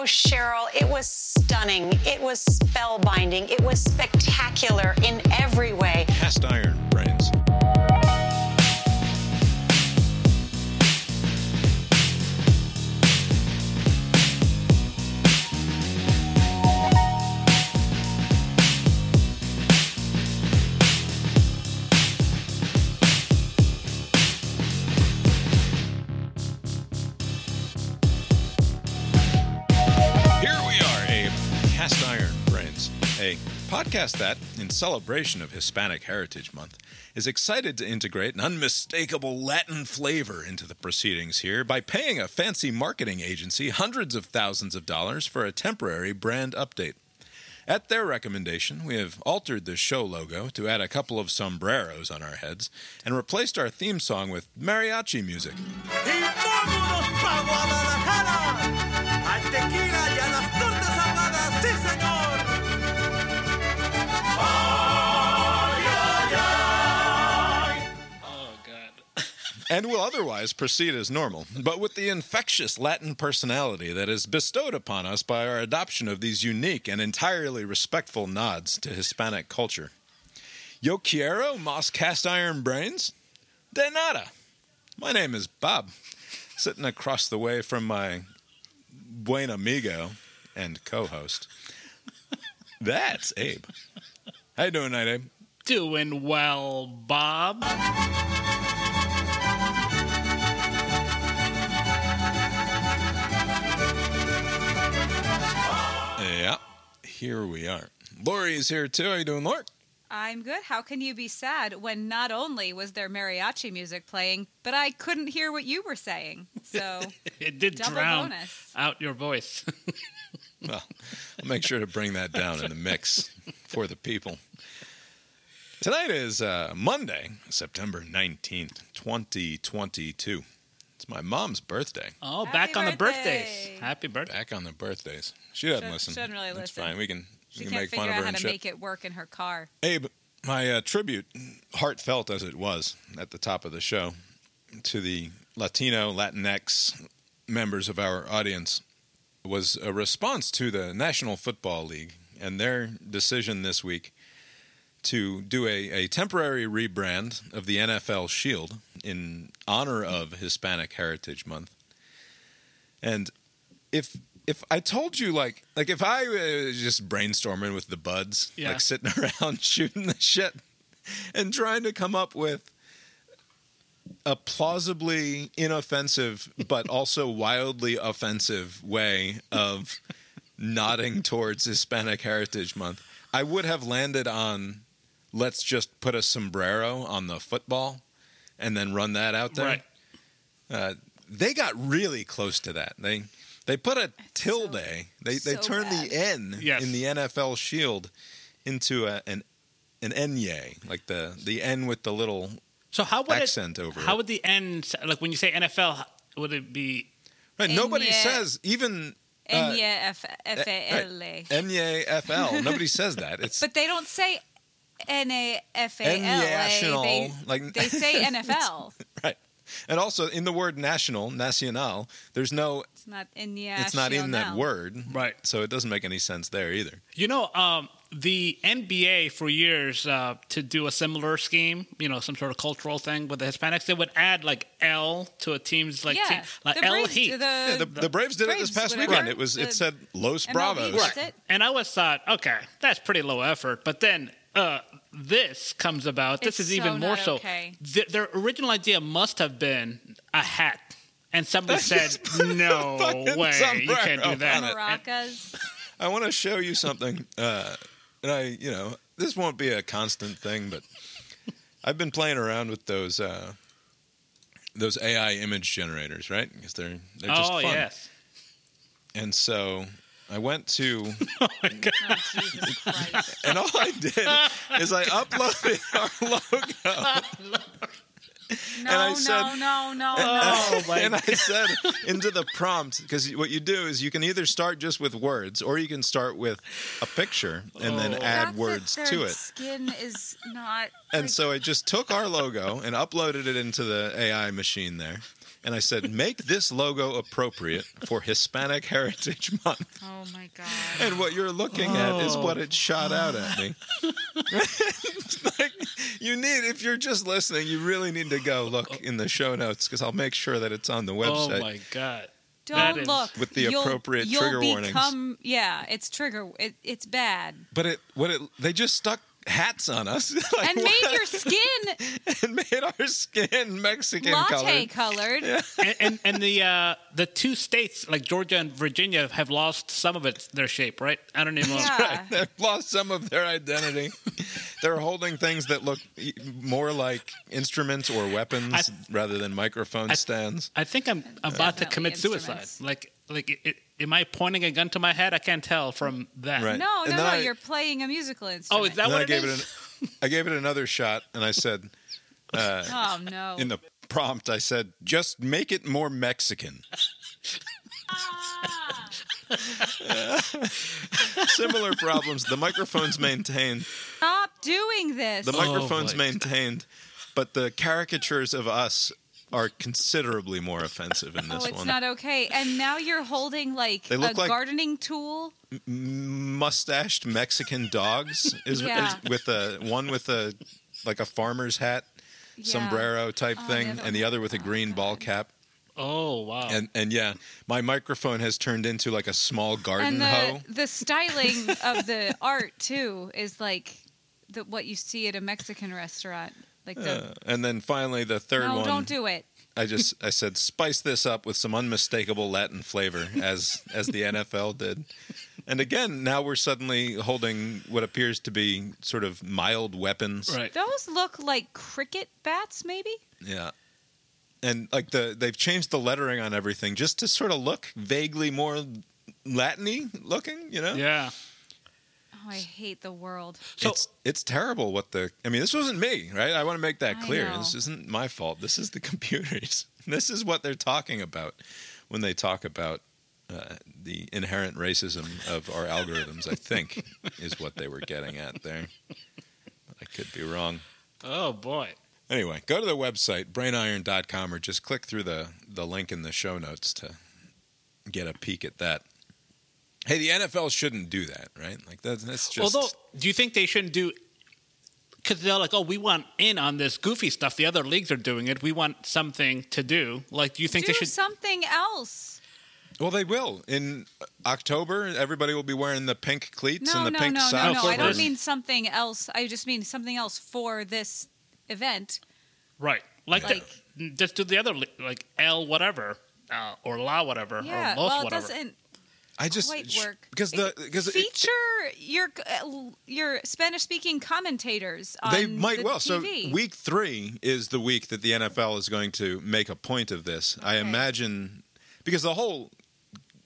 Oh, Cheryl, it was stunning. It was spellbinding. It was spectacular in every way. Cast iron brains. Podcast that, in celebration of Hispanic Heritage Month, is excited to integrate an unmistakable Latin flavor into the proceedings here by paying a fancy marketing agency hundreds of thousands of dollars for a temporary brand update. At their recommendation, we have altered the show logo to add a couple of sombreros on our heads and replaced our theme song with mariachi music. And will otherwise proceed as normal, but with the infectious Latin personality that is bestowed upon us by our adoption of these unique and entirely respectful nods to Hispanic culture. Yo quiero más cast iron brains? De nada. My name is Bob, sitting across the way from my buen amigo and co-host. That's Abe. How you doing tonight, Abe? Doing well, Bob. Here we are. Lori is here too. How you doing, Lori? I'm good. How can you be sad when not only was there mariachi music playing, but I couldn't hear what you were saying? So, It did drown bonus. out your voice. Well, I'll make sure to bring that down in the mix for the people. Tonight is uh, Monday, September 19th, 2022. It's my mom's birthday. Oh, Happy back on the birthdays. Happy birthday. Back on the birthdays. She doesn't Should- listen. shouldn't really That's listen. fine. We can, she we can can't make figure fun of out her how and to shit. make it work in her car. Abe, my uh, tribute, heartfelt as it was at the top of the show, to the Latino, Latinx members of our audience was a response to the National Football League and their decision this week to do a, a temporary rebrand of the NFL Shield in honor of Hispanic Heritage Month. And if if I told you like like if I was just brainstorming with the buds, Yeah. like sitting around shooting the shit and trying to come up with a plausibly inoffensive but also wildly offensive way of nodding towards Hispanic Heritage Month, I would have landed on let's just put a sombrero on the football and then run that out there. Right. Uh, they got really close to that. They they put a tilde. they they so turned bad. the N Yes. in the NFL shield into a, an an enye, like the the N with the little So how would accent it, over How it. would the N like when you say NFL? Would it be Right, nobody Enye. says even uh, N F F A L A. enye FL. Nobody says that. It's But they don't say N A F A L A. National, They, like- they say NFL. right. And also in the word national, nacional, there's no It's not in the it's not in that word. Right. So it doesn't make any sense there either. You know, um, the NBA for years uh, to do a similar scheme, you know, some sort of cultural thing with the Hispanics, they would add like L to a team's like Yeah, team, like the L Braves- Heat. The, Yeah, the, the Braves did it this past whatever. weekend. It was The it said Los MLB Bravos. does it. And I always thought, okay, that's pretty low effort. But then uh, this comes about. This It's is even more not so. okay. Th- their original idea must have been a hat. And somebody said, no fucking way, you can't do that. Maracas. I want to show you something. Uh, and I, you know, this won't be a constant thing, but I've been playing around with those uh, those AI image generators, right? Because they're they're just oh, fun. yes. And so I went to, Oh, Jesus Christ. and all I did is I uploaded our logo. No, I no, said- no, no, no. Oh, and I said into the prompt because what you do is you can either start just with words or you can start with a picture and then Oh. add Not that words to it. Skin is not. And like- so I just took our logo and uploaded it into the AI machine there. And I said, "Make this logo appropriate for Hispanic Heritage Month." Oh my god. And what you're looking at is what it shot out at me. Like, you need, if you're just listening, you really need to go look in the show notes because I'll make sure that it's on the oh website. Oh my god. Don't That is- look With the You'll- appropriate you'll trigger warnings. become, Yeah, it's trigger. It, it's bad. But it, what it, they just stuck hats on us Like, And made what? your skin and made our skin Mexican latte colored. colored. and, and and the uh, the two states like Georgia and Virginia have lost some of its their shape, right? I don't even know. Yeah. They've lost some of their identity. They're holding things that look more like instruments or weapons I- rather than microphone I- stands. I think I'm about to commit suicide. Like like it, it, am I pointing a gun to my head? I can't tell from that. Right. No, And no, no. I- you're playing a musical instrument. Oh, is that And what I it gave is? it an, I gave it another shot, and I said uh, Oh no. in the prompt, I said, "Just make it more Mexican." Ah. Similar problems. The microphone's maintained. Stop doing this. The oh, microphone's boy. maintained, but the caricatures of us are considerably more offensive in this oh, it's one. not okay. And now you're holding like They a like- gardening tool. Mustached Mexican dogs is, Yeah. is with a one with a like a farmer's hat, Yeah. sombrero type Oh, thing, and the other with a green ball cap. Oh wow. And and yeah, my microphone has turned into like a small garden And hoe. the the styling of the art too is like the, what you see at a Mexican restaurant. Like the Uh, and then finally the third no, one. don't do it. I just I said spice this up with some unmistakable Latin flavor as as the NFL did. And again, now we're suddenly holding what appears to be sort of mild weapons. right. Those look like cricket bats, maybe. Yeah. And like the they've changed the lettering on everything just to sort of look vaguely more Latiny looking, you know? Yeah. Oh, I hate the world. So- it's it's terrible what the I mean this wasn't me, right? I want to make that clear. This isn't my fault. This is the computers. This is what they're talking about when they talk about uh, the inherent racism of our algorithms, I think, is what they were getting at there. I could be wrong. Oh boy. Anyway, go to the website, brainiron.com, or just click through the, the link in the show notes to get a peek at that. Hey, the NFL shouldn't do that, right? Like, that's, that's just. Although, do you think they shouldn't do? Because they're like, oh, we want in on this goofy stuff. The other leagues are doing it. We want something to do. Like, do you think do they should? something else. Well, they will. In October, everybody will be wearing the pink cleats No, and the no, pink no, no, socks. no. for I don't mean something else. I just mean something else for this event. Right. Like, Like- the, just do the other like L whatever uh, or La whatever Yeah. or Los well, it whatever. doesn't I just quite work because the It- because it- feature your uh, your Spanish speaking commentators. On they might the well. So week three is the week that the NFL is going to make a point of this. I imagine because the whole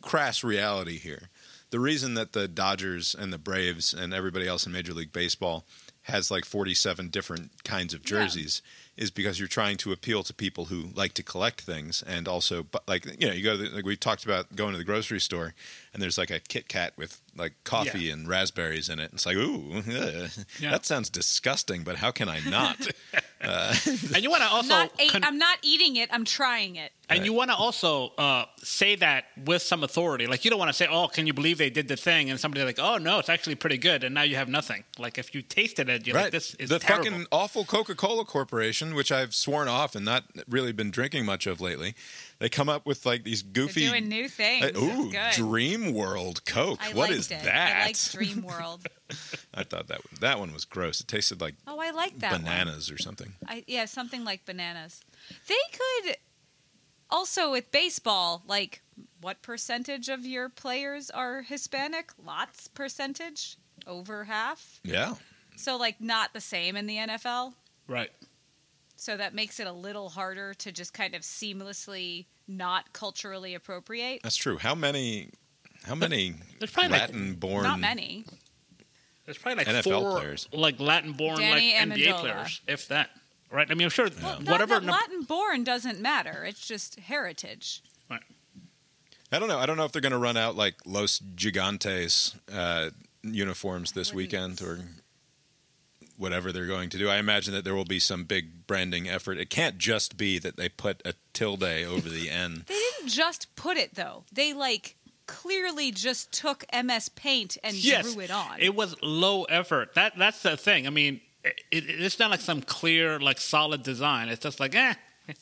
crass reality here, the reason that the Dodgers and the Braves and everybody else in Major League Baseball has like 47 different kinds of jerseys is because you're trying to appeal to people who like to collect things and also like you know you go to the, like we talked about going to the grocery store and there's like a Kit Kat with like coffee and raspberries in it. It's like ooh, ugh, Yeah. that sounds disgusting, but how can I not? and you want to also not a, con- I'm not eating it. I'm trying it. and you want to also uh, say that with some authority. Like you don't want to say, "Oh, can you believe they did the thing?" And somebody like, "Oh no, it's actually pretty good," and now you have nothing. Like if you tasted it, you're right. like, "This is the terrible." fucking awful Coca-Cola Corporation, which I've sworn off and not really been drinking much of lately. They come up with like these goofy They're doing new things. Uh, ooh. Dream World Coke. I what liked is it. that? I liked Dream World. I thought that that one was gross. It tasted like Oh, I like that one. bananas or something. I, yeah, something like bananas. They could also with baseball, like what percentage of your players are Hispanic? Lots percentage, over half. Yeah. So like not the same in the NFL. right. So that makes it a little harder to just kind of seamlessly not culturally appropriate. That's true. How many how many There's probably like- Latin born Not many. There's probably like NFL four players. like Latin-born Danny like NBA players, if that. Right. I mean, I'm sure Well, whatever. That, num- Latin born doesn't matter. It's just heritage. I don't know. I don't know if they're going to run out like Los Gigantes uh, uniforms this weekend or whatever they're going to do. I imagine that there will be some big branding effort. It can't just be that they put a tilde over the N. They didn't just put it though. They like clearly just took MS Paint and yes, drew it on. It was low effort. That that's the thing. I mean, it, it, it's not like some clear, like solid design. It's just like, eh,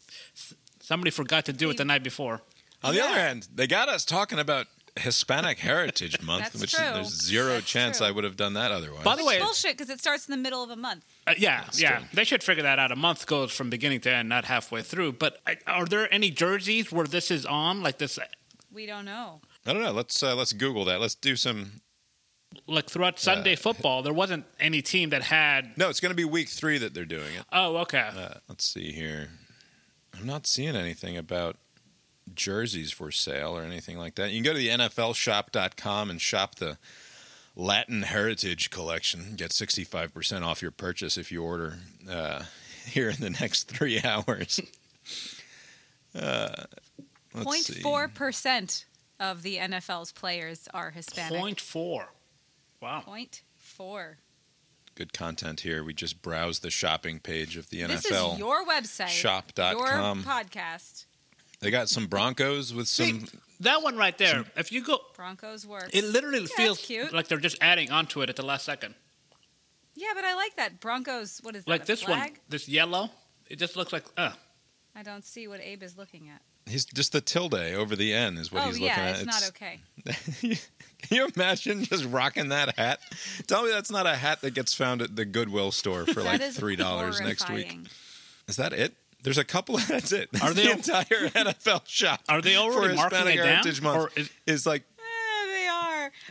somebody forgot to do it the night before. On the Yeah. other hand, they got us talking about Hispanic Heritage Month, That's which true. there's zero That's chance true. I would have done that otherwise. By the way, bullshit because it starts in the middle of a month. Uh, yeah, yeah, true. they should figure that out. A month goes from beginning to end, not halfway through. But uh, are there any jerseys where this is on, like this, We don't know. I don't know. Let's uh, let's Google that. Let's do some. like throughout Sunday football? There wasn't any team that had. No, it's going to be week three that they're doing it. Oh, okay. Uh, let's see here. I'm not seeing anything about jerseys for sale or anything like that. You can go to the NFLshop.com and shop the Latin Heritage Collection. Get 65% off your purchase if you order uh, here in the next three hours. Uh, let's Point see. four percent of the NFL's players are Hispanic. Point four. Wow. Point four. Good content here. We just browsed the shopping page of the This NFL. is your website. shop.com. Your podcast. They got some Broncos with some. That one right there. If you go, Broncos work. it literally that's feels cute. like they're just adding onto it at the last second. yeah, but I like that. Broncos. What is that? Like a this one, this yellow. It just looks like. Uh, I don't see what Abe is looking at. He's just the tilde over the N is what oh he's yeah, looking at. it's, not okay. Can you imagine just rocking that hat? Tell me that's not a hat that gets found at the Goodwill store for like three dollars next week. Is that it? There's a couple. Of that's it. That's Are they the entire NFL shop? Are they already for marking Hispanic it down? Heritage Month? Or is- is like.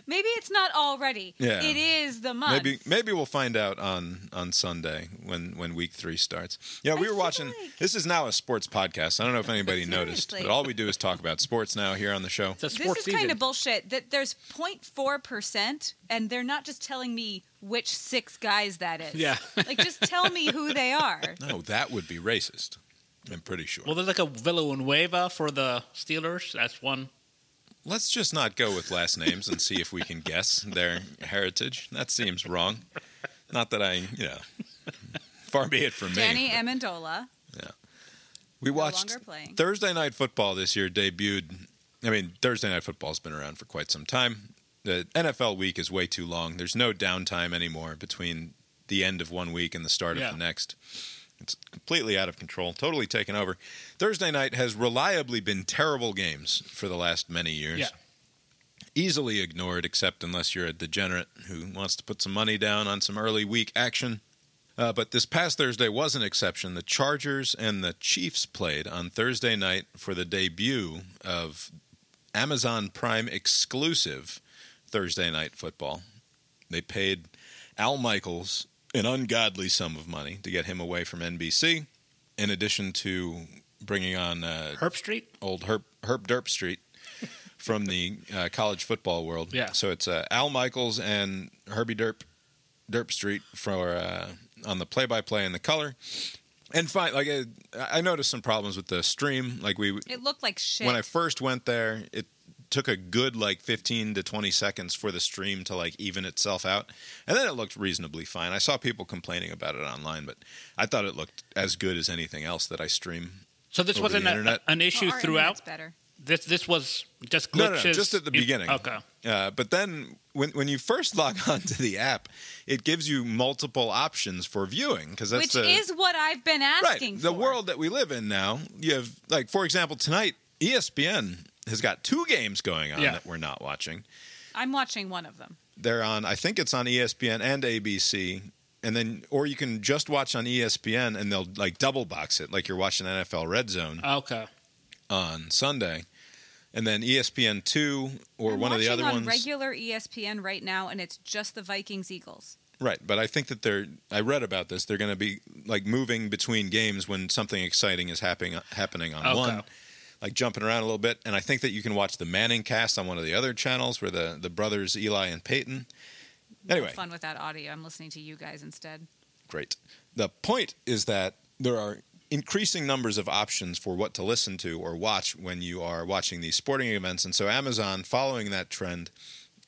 Maybe it's not already. Yeah. It is the month. maybe maybe we'll find out on on Sunday when when week three starts. Yeah, we I were watching. like- This is now a sports podcast. I don't know if anybody noticed, but all we do is talk about sports now here on the show. it's a This is season. kind of bullshit. That there's 0.4 percent, and they're not just telling me which six guys that is. Yeah. like just tell me who they are. No, that would be racist. I'm pretty sure. well, there's like a Villanueva for the Steelers. That's one. Let's just not go with last names and see if we can guess their heritage. That seems wrong. Not that I, you know, far be it from me. Danny Amendola. Yeah. We no watched. Thursday Night Football this year debuted. I mean, Thursday Night Football's been around for quite some time. The NFL week is way too long. There's no downtime anymore between the end of one week and the start Yeah. of the next. It's completely out of control, totally taken over. Thursday night has reliably been terrible games for the last many years. Yeah. Easily ignored, except unless you're a degenerate who wants to put some money down on some early week action. Uh, but this past Thursday was an exception. The Chargers and the Chiefs played on Thursday night for the debut of Amazon Prime exclusive Thursday night football. They paid Al Michaels an ungodly sum of money to get him away from NBC, in addition to bringing on uh, Herbstreit. old Herb, Herb Derp Street from the uh, college football world. Yeah. So it's uh, Al Michaels and Herbie Derp Derp Street for uh, on the play-by-play and the color. And fine, like I, I noticed some problems with the stream. Like we, It looked like shit. when I first went there, it took a good like 15 to 20 seconds for the stream to like even itself out and then it looked reasonably fine i saw people complaining about it online but i thought it looked as good as anything else that i stream So this Over wasn't the a, internet? an issue our throughout. better. This this was just glitches. No, no, no, just at the in- beginning. Okay. Uh, but then when when you first log on to the app, it gives you multiple options for viewing because that's Which the is what I've been right asking the world that we live in now. You have like for example tonight, ESPN has got two games going on Yeah. that we're not watching. I'm watching one of them. They're on. I think it's on ESPN and ABC. And then, or you can just watch on ESPN, and they'll like double box it, like you're watching NFL Red Zone Okay. on Sunday, and then ESPN two or I'm one of the other on ones. regular ESPN right now, and it's just the Vikings Eagles. Right, but I think that they're. I read about this. They're going to be like moving between games when something exciting is happening happening on Okay. one, like jumping around a little bit. And I think that you can watch the Manning cast on one of the other channels where the the brothers Eli and Peyton. Anyway, Fun with that audio. I'm listening to you guys instead. great. The point is that there are increasing numbers of options for what to listen to or watch when you are watching these sporting events, and so Amazon, following that trend,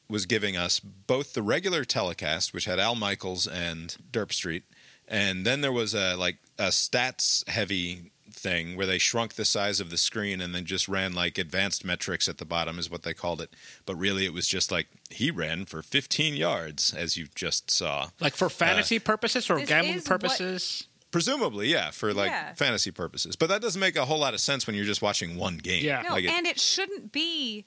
was giving us both the regular telecast, which had Al Michaels and Derp Street, and then there was a like a stats heavy thing where they shrunk the size of the screen and then just ran like advanced metrics at the bottom is what they called it. But really it was just like he ran for 15 yards as you just saw. Like for fantasy uh, purposes or gambling is what- purposes? Presumably, yeah, for like Yeah. fantasy purposes. But that doesn't make a whole lot of sense when you're just watching one game. Yeah. No, Like it- and it shouldn't be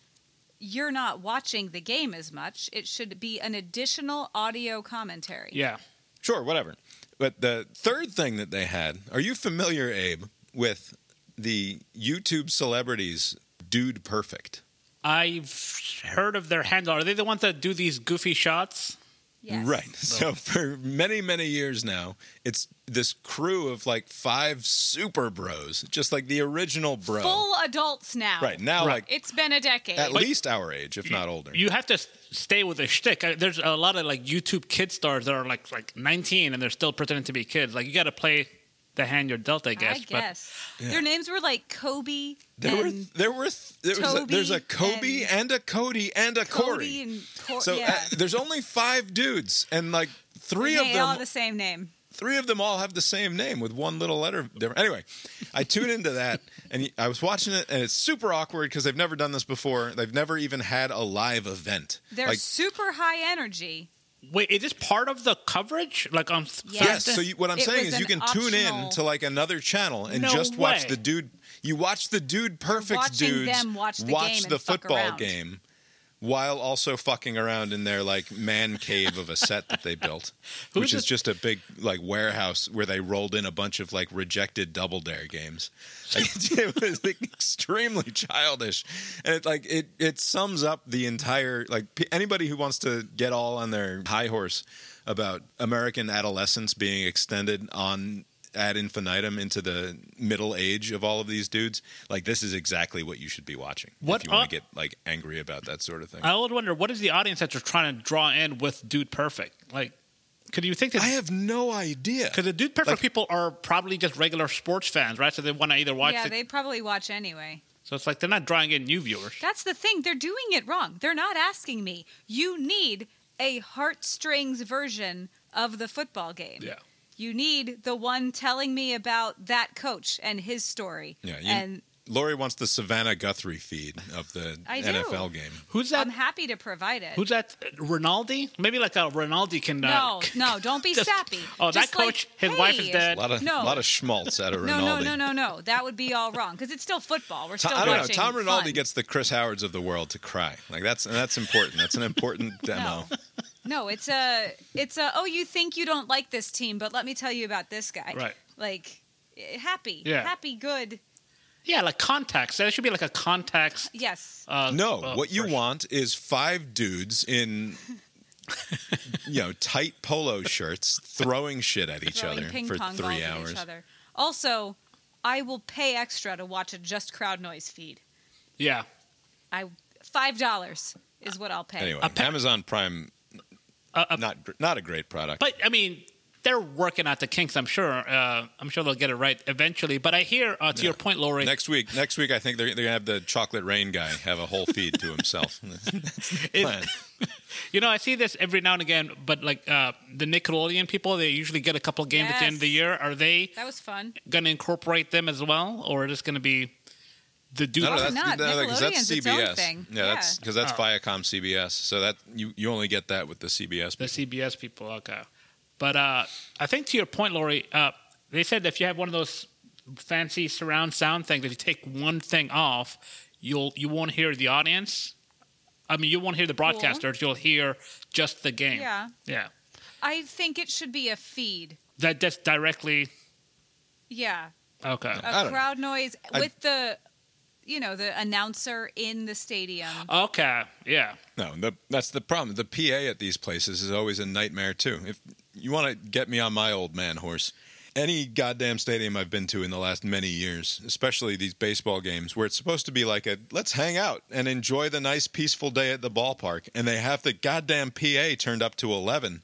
you're not watching the game as much. It should be an additional audio commentary. Yeah. Sure, whatever. But the third thing that they had, are you familiar, Abe, with the YouTube celebrities Dude Perfect? I've heard of their handle. Are they the ones that do these goofy shots? Yes. Right. So for many, many years now, it's this crew of like five super bros, just like the original bro. Full adults now. right. Now, Right. like It's been a decade. at least our age, if not older. You have to stay with a shtick. There's a lot of like YouTube kid stars that are like like 19 and they're still pretending to be kids. Like you got to play the hand you're dealt, I guess. I guess. Their names were like Kobe there were there were there was a, there's a Kobe and- and, a Cody and a Cody Corey. and Cor- So yeah. uh, there's only five dudes, and like three they of them all have the same name. three of them all have the same name with one little letter different. Anyway, I tune into that and I was watching it and it's super awkward because they've never done this before. They've never even had a live event. They're like super high energy. But wait, is this part of the coverage? Like um, on Yes. yes, so you, what I'm It saying is you an can tune in to like another channel and No just watch way. the dude. You watch the dude perfect watching dudes them watch the game the football around. game. While also fucking around in their like man cave of a set that they built, which is just a big like warehouse where they rolled in a bunch of like rejected double dare games. Like, it was like, extremely childish, and it like it it sums up the entire like p- anybody who wants to get all on their high horse about American adolescence being extended on ad infinitum into the middle age of all of these dudes. Like this is exactly what you should be watching What if you want are- to get like angry about that sort of thing. I always wonder what is the audience that you're trying to draw in with Dude Perfect? Like, could you think that? I have no idea. Because the Dude Perfect Like- people are probably just regular sports fans, right? So they want to either watch. yeah, the, they probably watch anyway. so it's like they're not drawing in new viewers. That's the thing. They're doing it wrong. They're not asking me. You need a heartstrings version of the football game. Yeah. You need the one telling me about that coach and his story. Yeah, you- and Lori wants the Savannah Guthrie feed of the I do. NFL game. Who's that? I'm happy to provide it. Who's that? Rinaldi? Maybe like a Rinaldi can. Uh, no, no, don't be just- sappy. Oh, that Just like, coach, his wife is hey, dead. A lot of No. lot of schmaltz out of No, Rinaldi. no, no, no, no. That would be all wrong because it's still football. We're Tom, still I don't know. Tom Rinaldi fun. gets the Chris Howards of the world to cry. Like that's and that's important. That's an important demo. No, it's a, it's a. Oh, you think you don't like this team, but let me tell you about this guy. Right. Like, eh, happy, Yeah. happy, good. Yeah, like contacts. That should be like a contacts. Yes. Uh, No, uh, what you version. want is five dudes in you know tight polo shirts throwing shit at each throwing other for three hours. each other. Also, I will pay extra to watch a just crowd noise feed. Yeah. I five dollars is what I'll pay. Anyway, A pa- Amazon Prime Uh, uh, not not a great product. But I mean, they're working out the kinks. I'm sure. Uh, I'm sure they'll get it right eventually. But I hear, uh, to your point, Lori, Next week, next week, I think they're, they're gonna have the chocolate rain guy have a whole feed to himself. it- Plan. you know, I see this every now and again. But like uh, the Nickelodeon people, they usually get a couple games at the end of the year. Are they That was fun. going to incorporate them as well, or is this going to be the dude? No, no, that's, not? no, 'cause that's Nickelodeon's its own CBS. thing. Yeah, that's because that's Oh. Viacom CBS. So that you you only get that with the CBS. the people. CBS people. Okay, but uh, I think to your point, Lori, uh, they said if you have one of those fancy surround sound things, if you take one thing off, you'll you won't hear the audience. I mean, you won't hear the broadcasters. You'll hear just the game. Yeah. yeah. I think it should be a feed. That that's directly Yeah, okay. A don't know. crowd noise I- with the, you know, the announcer in the stadium. Okay, yeah. No, the, that's the problem. The PA at these places is always a nightmare too. If you want to get me on my old man horse, any goddamn stadium I've been to in the last many years, especially these baseball games where it's supposed to be like a let's hang out and enjoy the nice peaceful day at the ballpark, and they have the goddamn PA turned up to eleven.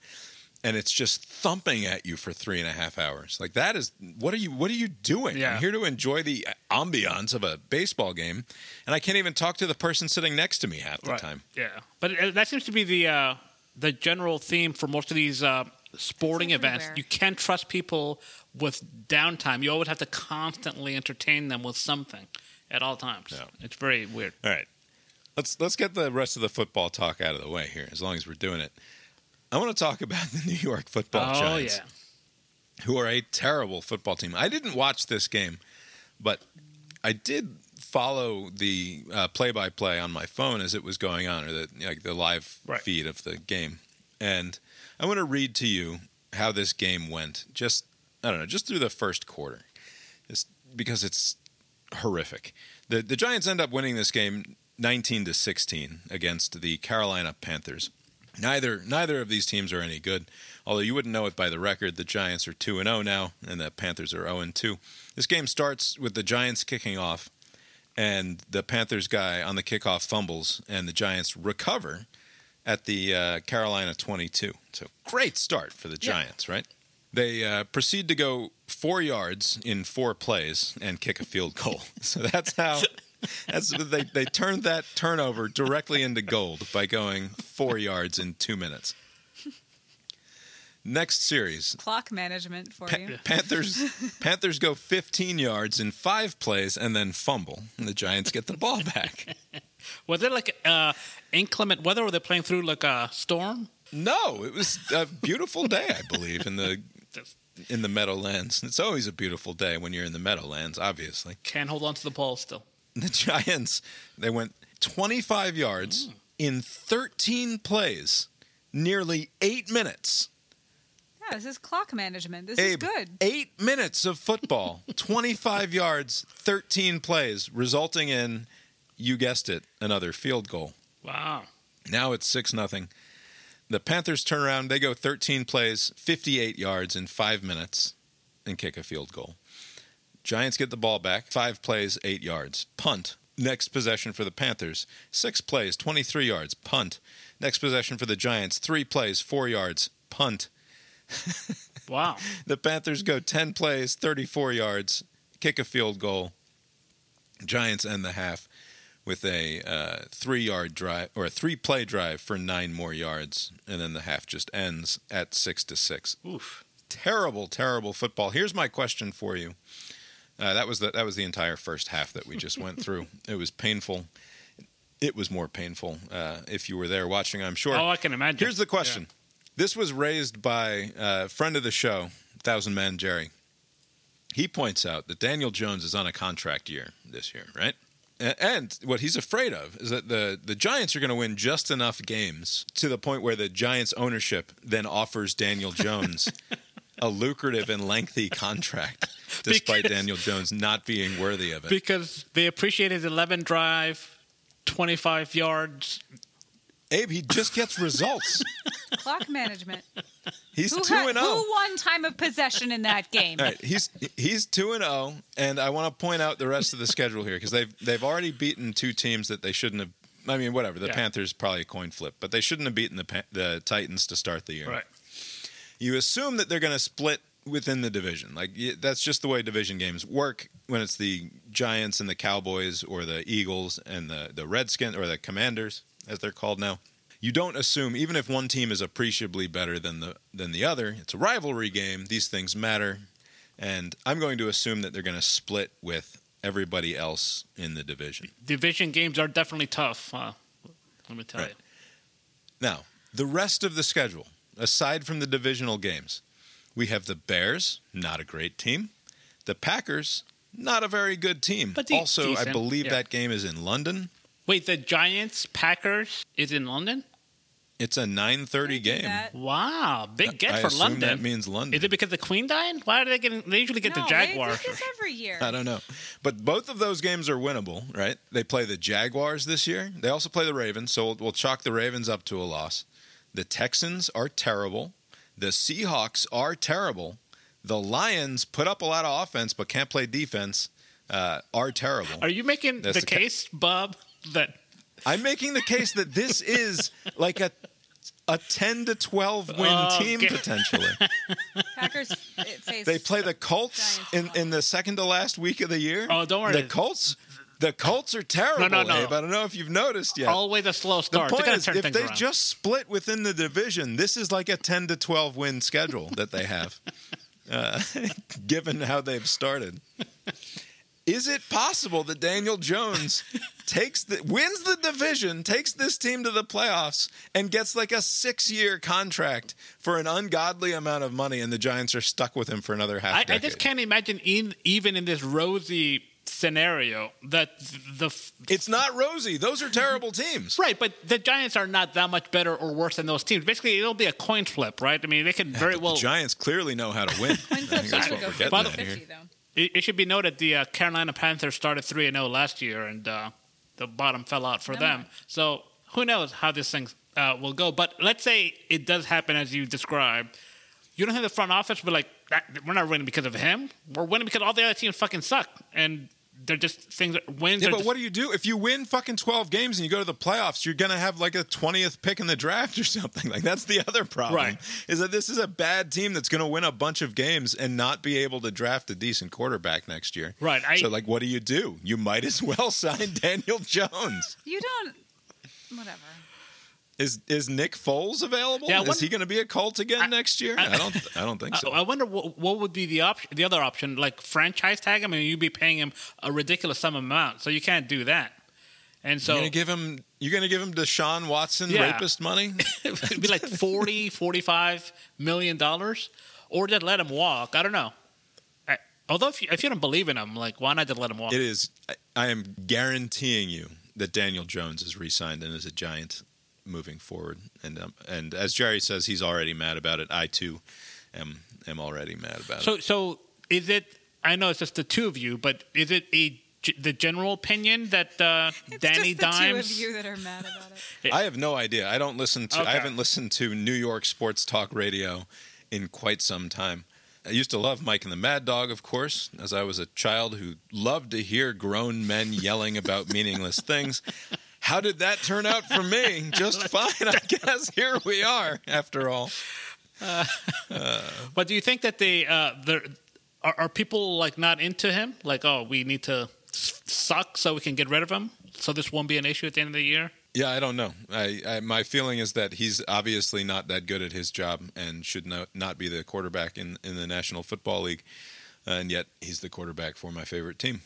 And it's just thumping at you for three and a half hours. Like that is what are you what are you doing? Yeah. I'm here to enjoy the ambiance of a baseball game, and I can't even talk to the person sitting next to me half the time. Yeah, but uh, that seems to be the uh, the general theme for most of these uh, sporting events. You can't trust people with downtime. You always have to constantly entertain them with something at all times. Yeah. It's very weird. All right. Let's let's get the rest of the football talk out of the way here, as long as we're doing it. I want to talk about the New York Football oh Giants, yeah, who are a terrible football team. I didn't watch this game, but I did follow the uh, play-by-play on my phone as it was going on, or the like the live Right. feed of the game. And I want to read to you how this game went. Just I don't know, just through the first quarter, it's, because it's horrific. The the Giants end up winning this game 19 to 16 against the Carolina Panthers. Neither neither of these teams are any good. Although you wouldn't know it by the record, the Giants are 2 and 0 now and the Panthers are 0 and 2. This game starts with the Giants kicking off and the Panthers guy on the kickoff fumbles and the Giants recover at the uh, Carolina 22. So great start for the Giants, right? They uh, proceed to go four yards in four plays and kick a field goal. So that's how that's they they turned that turnover directly into gold by going four yards in two minutes. Next series, Clock management for Pa- you. Panthers Panthers go 15 yards in five plays and then fumble, and the Giants get the ball back. was it like uh, inclement weather? Were they playing through like a storm? No, it was a beautiful day, I believe, in the in the Meadowlands. It's always a beautiful day when you're in the Meadowlands, obviously. Can't hold on to the ball still. The Giants, they went 25 yards hmm. in 13 plays, nearly 8 minutes. Yeah, this is clock management. This Abe, is good. 8 minutes of football, 25 yards, 13 plays, resulting in you guessed it, another field goal. Wow. Now it's 6 nothing. The Panthers turn around, they go 13 plays, 58 yards in 5 minutes and kick a field goal. Giants get the ball back, 5 plays, 8 yards. Punt. Next possession for the Panthers, 6 plays, 23 yards. Punt. Next possession for the Giants, 3 plays, 4 yards. Punt. Wow. The Panthers go 10 plays, 34 yards, kick a field goal. Giants end the half with a uh, three yard drive or a three play drive for nine more yards, and then the half just ends at six to six. Oof. Terrible, terrible football. Here's my question for you. Uh, that was the that was the entire first half that we just went through. It was painful. It was more painful uh, if you were there watching. I'm sure. Oh, I can imagine. Here's the question. This was raised by a friend of the show, Thousand Man Jerry. He points out that Daniel Jones is on a contract year this year, right? And what he's afraid of is that the, the Giants are going to win just enough games to the point where the Giants ownership then offers Daniel Jones a lucrative and lengthy contract, despite Because- Daniel Jones not being worthy of it. because they appreciate his 11 drive, 25 yards. Abe, he just gets results. Clock management. He's Who, two ha- and who won time of possession in that game? All right, he's he's two and zero, and I want to point out the rest of the schedule here because they've they've already beaten two teams that they shouldn't have. I mean, whatever. The Yeah. Panthers probably a coin flip, but they shouldn't have beaten the the Titans to start the year. Right. You assume that they're going to split within the division. Like that's just the way division games work. When it's the Giants and the Cowboys, or the Eagles and the the Redskins, or the Commanders, as they're called now. You don't assume, even if one team is appreciably better than the than the other, it's a rivalry game. These things matter, and I'm going to assume that they're going to split with everybody else in the division. Division games are definitely tough. Uh, let me tell Right. you. Now, the rest of the schedule, aside from the divisional games, we have the Bears, not a great team. The Packers, not a very good team. But de- also, I believe yeah. that game is in London. Wait, the Giants Packers is in London? It's a 9:30 game. That- Wow, big get I for London. that means London. Is it because the Queen died? Why are they getting? They usually get no, the Jaguars. They do this every year. I don't know. But both of those games are winnable, right? They play the Jaguars this year. They also play the Ravens, so we'll, we'll chalk the Ravens up to a loss. The Texans are terrible. The Seahawks are terrible. The Lions put up a lot of offense but can't play defense. Uh, are terrible. Are you making That's the the ca- case, Bob, that I'm making the case that this is like a a 10 to 12 win Oh, team okay. potentially. Packers face. They play the Colts in, in the second to last week of the year. Oh, don't worry. The Colts, the Colts are terrible. No, no, no. Abe. I don't know if you've noticed yet. Always a slow the start. They're point is, if they around. just split within the division, this is like a 10 to 12 win schedule that they have, uh, given how they've started. Is it possible that Daniel Jones takes the wins the division, takes this team to the playoffs, and gets like a six year contract for an ungodly amount of money, and the Giants are stuck with him for another half I, I just can't imagine in, even in this rosy scenario that the f- It's not rosy. Those are terrible teams. right, but the Giants are not that much better or worse than those teams. Basically, it'll be a coin flip, right? I mean, they can very well. The Giants clearly know how to win. I think that's what we're getting By at the- here. It, it should be noted the uh, Carolina Panthers started three and zero last year, and uh, the bottom fell out for No them. So who knows how this thing uh, will go? But let's say it does happen as you described. You don't think the front office will be like, that, we're not winning because of him. We're winning because all the other teams fucking suck, and they're just things. Wins. Yeah, are but just- what do you do if you win fucking twelve games and you go to the playoffs? You're gonna have like a twentieth pick in the draft or something. Like that's the other problem. Right. Is that this is a bad team that's gonna win a bunch of games and not be able to draft a decent quarterback next year. Right, I- so like, what do you do? You might as well sign Daniel Jones. You don't. Whatever. Is is Nick Foles available? Yeah, is he going to be a Colt again next year? I, don't. I don't think so. I, I wonder what, what would be the option, the other option, like franchise tag him. I mean, you'd be paying him a ridiculous sum amount, so you can't do that. And so you're gonna give him. You're gonna give him Deshaun Watson Yeah. rapist money. it'd be like 40 45 million dollars or just let him walk i don't know I, although if you, if you don't believe in him like why not just let him walk It is. I, I am guaranteeing you that Daniel Jones is re-signed and is a giant moving forward. And um, and as Jerry says, he's already mad about it. I too am am already mad about so it. so so is it i know it's just the two of you but is it a g- the general opinion that uh, It's Danny just the two of you that are mad about it. I have no idea. I don't listen to. Okay. I haven't listened to New York sports talk radio in quite some time. I used to love Mike and the Mad Dog, of course, as I was a child who loved to hear grown men yelling about meaningless things. How did that turn out for me? Just fine, I guess. Here we are, after all. but do you think that they uh there are, are people like not into him like oh we need to s- suck so we can get rid of him so this won't be an issue at the end of the year Yeah, I don't know. I, I my feeling is that he's obviously not that good at his job and should not not be the quarterback in in the National Football League, and yet he's the quarterback for my favorite team.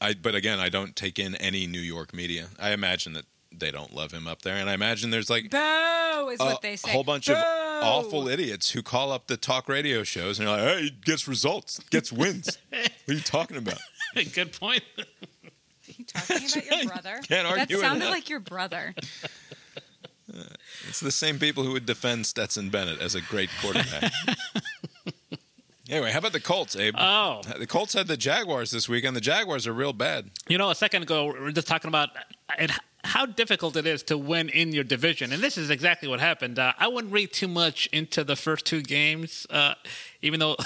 I but again, I don't take in any New York media. I imagine that they don't love him up there, and I imagine there's like Boo is a, what they say. a whole bunch Boo! of awful idiots who call up the talk radio shows and are like, "Hey, he gets results, gets wins." what are you talking about? good point Are you talking about your brother? Can't argue that sounded that. like your brother. It's the same people who would defend Stetson Bennett as a great quarterback. Anyway, how about the Colts, Abe? oh the Colts had the Jaguars this weekend. The Jaguars are real bad. You know, a second ago, we were just talking about it, how difficult it is to win in your division. And this is exactly what happened. Uh, I wouldn't read too much into the first two games, uh, even though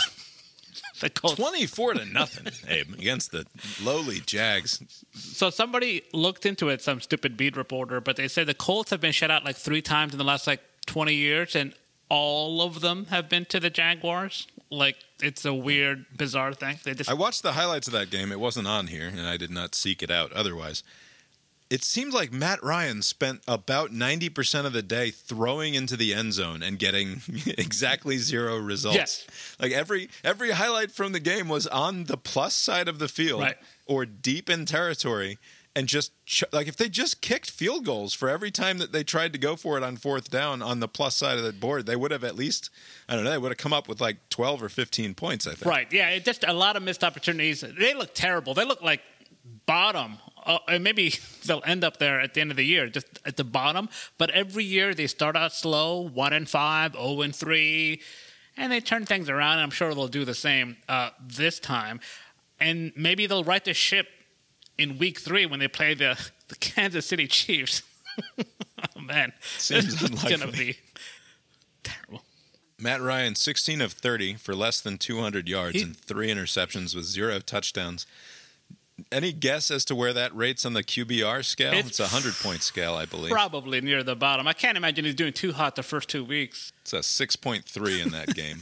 the Colts. Twenty-four to nothing, Abe, against the lowly Jags. So somebody looked into it, some stupid beat reporter, but they said the Colts have been shut out like three times in the last like 20 years, and all of them have been to the Jaguars. Like, it's a weird, bizarre thing. They just. I watched the highlights of that game. It wasn't on here, and I did not seek it out otherwise. It seemed like Matt Ryan spent about 90% of the day throwing into the end zone and getting exactly zero results. Yes. Like every every highlight from the game was on the plus side of the field Right. or deep in territory and just ch- like if they just kicked field goals for every time that they tried to go for it on fourth down on the plus side of the board, they would have at least I don't know, they would have come up with like 12 or 15 points, I think. Right. Yeah. It just a lot of missed opportunities. They look terrible. They look like bottom. Uh, and maybe they'll end up there at the end of the year, just at the bottom. But every year they start out slow, one and five, zero and three, and they turn things around. And I'm sure they'll do the same uh, this time. And maybe they'll right the ship in week three when they play the, the Kansas City Chiefs. oh man, Seems this is gonna be terrible. Matt Ryan, 16 of 30 for less than 200 yards He- and three interceptions with zero touchdowns. Any guess as to where that rates on the QBR scale? It's It's, a hundred point scale, I believe. Probably near the bottom. I can't imagine he's doing too hot the first two weeks. It's a six point three in that game.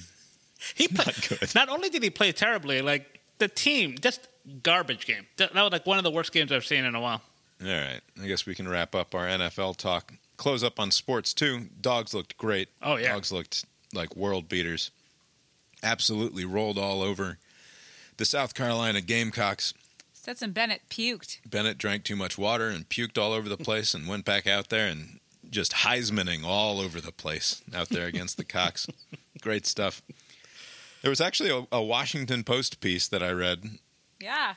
He played, Not good. Not only did he play terribly, like the team, just garbage game. That that was like one of the worst games I've seen in a while. All right, I guess we can wrap up our NFL talk. Close up on sports too. Dogs looked great. Oh, yeah. dogs looked like world beaters. Absolutely rolled all over the South Carolina Gamecocks. Stetson Bennett puked. Bennett drank too much water and puked all over the place and went back out there and just Heismaning all over the place out there against the Cox. Great stuff. There was actually a, a Washington Post piece that I read Yeah.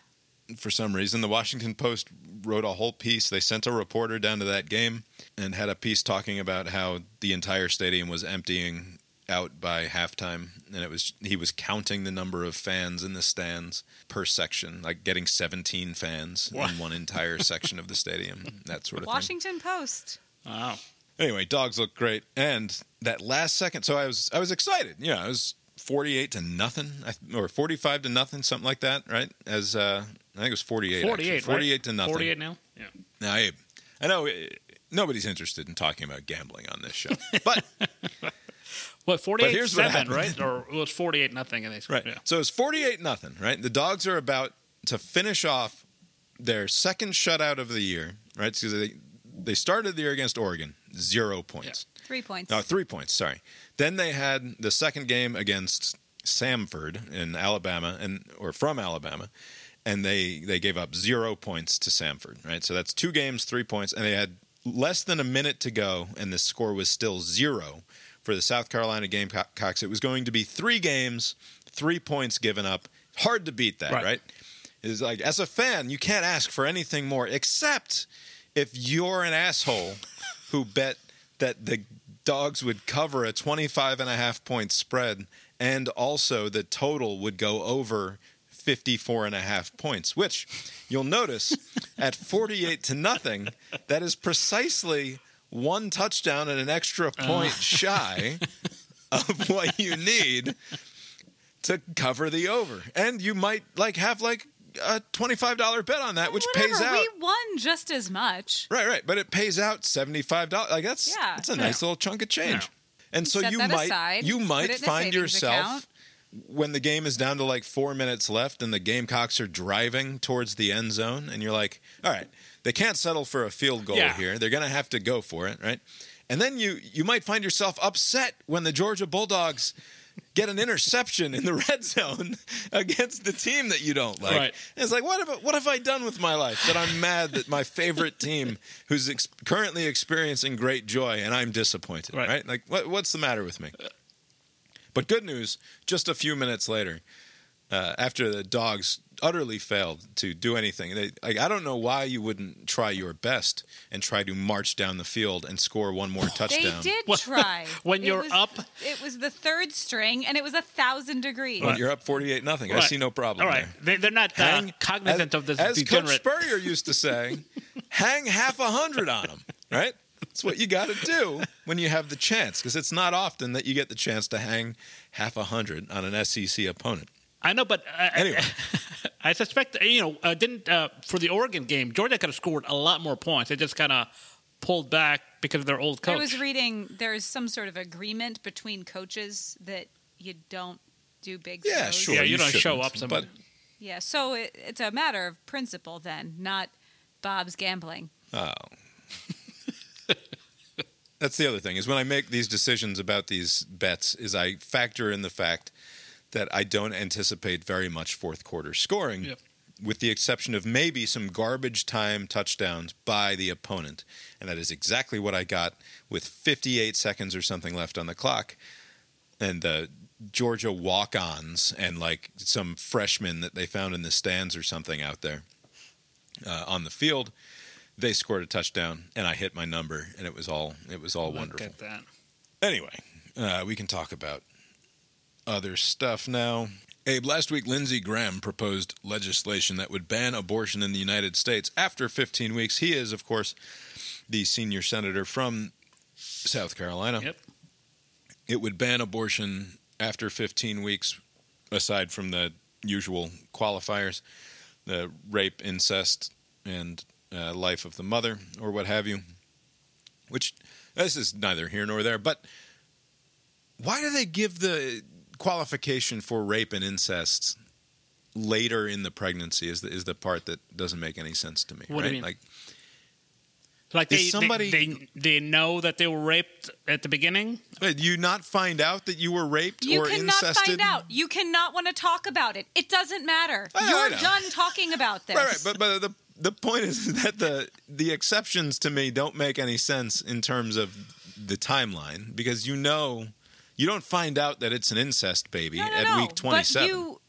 for some reason. The Washington Post wrote a whole piece. They sent a reporter down to that game and had a piece talking about how the entire stadium was emptying out by halftime and it was he was counting the number of fans in the stands per section like getting 17 fans Wow. in one entire section of the stadium that sort of thing Washington Post. Wow. anyway dogs look great and that last second so i was i was excited you know i was 48 to nothing or 45 to nothing something like that right as uh i think it was 48 48, actually. 48 right? to nothing 48 now? Yeah. now Abe, i know eh, nobody's interested in talking about gambling on this show but What, 48 here's 7, happened. right? Or it was 48 nothing. And they right Yeah. so it's 48 nothing right the dogs are about to finish off their second shutout of the year right because they they started the year against oregon zero points Three points. No, three points. Sorry. Then they had the second game against Samford in Alabama, and or from Alabama, and they they gave up zero points to Samford. Right. So that's two games, three points, and they had less than a minute to go, and the score was still zero for the South Carolina Gamecocks. It was going to be three games, three points given up. Hard to beat that, Right. right? It's like as a fan, you can't ask for anything more, except if you're an asshole who bet that the dogs would cover a 25 and a half point spread and also the total would go over 54 and a half points which you'll notice at 48 to nothing that is precisely one touchdown and an extra uh. point shy of what you need to cover the over. And you might like have like a $25 bet on that which Whatever, pays out We won just as much. Right, right, but it pays out seventy five dollars. Like that's Yeah. that's a nice little chunk of change. Yeah. And so Set you might aside, you might it in a find yourself account. when the game is down to like four minutes left and the Gamecocks are driving towards the end zone, and you're like, all right, they can't settle for a field goal Yeah. here. They're going to have to go for it, right? And then you you might find yourself upset when the Georgia Bulldogs get an interception in the red zone against the team that you don't like. Right. And it's like, what have, what have I done with my life that I'm mad that my favorite team, who's ex- currently experiencing great joy, and I'm disappointed, right? Right. Like, what, what's the matter with me? But good news, just a few minutes later, uh, after the dogs utterly failed to do anything, they, like, I don't know why you wouldn't try your best and try to march down the field and score one more touchdown. They did try. when It you're was- up- It was the third string, and it was a thousand degrees. When you're up 48 nothing. I see no problem All right. there. They, they're not Hang- cognizant as, of this as degenerate. Coach Spurrier used to say, hang half a hundred on them, right? That's what you got to do when you have the chance, because it's not often that you get the chance to hang half a hundred on an SEC opponent. I know, but uh, Anyway. I suspect you know uh, didn't uh, for the Oregon game Georgia could have scored a lot more points. They just kind of pulled back because of their old coach. I was reading there's some sort of agreement between coaches that you don't do big Yeah, throws. sure. Yeah, you don't show up somebody. But Yeah, so it, it's a matter of principle then, not Bob's gambling. Oh. That's the other thing is when I make these decisions about these bets is I factor in the fact that I don't anticipate very much fourth quarter scoring Yep. with the exception of maybe some garbage time touchdowns by the opponent. And that is exactly what I got with 58 seconds or something left on the clock. And the Georgia walk-ons and like some freshmen that they found in the stands or something out there uh, on the field they scored a touchdown and I hit my number and it was all it was all Look wonderful. at that. Anyway, uh, we can talk about other stuff now. Abe, last week Lindsey Graham proposed legislation that would ban abortion in the United States after 15 weeks. He is, of course, the senior senator from South Carolina. Yep. It would ban abortion after 15 weeks, aside from the usual qualifiers. the rape, incest, and uh, life of the mother, or what have you. Which this is neither here nor there. But why do they give the qualification for rape and incest later in the pregnancy? Is the is the part that doesn't make any sense to me. What do right? you mean? Like Like they, somebody- they, they they know that they were raped at the beginning. Uh, Did you not find out that you were raped You or cannot find out. You cannot want to talk about it. It doesn't matter. I You're know. done talking about this. Right, right. But but the the point is that the the exceptions to me don't make any sense in terms of the timeline because you know you don't find out that it's an incest baby no, no, at no. week twenty seven. But you,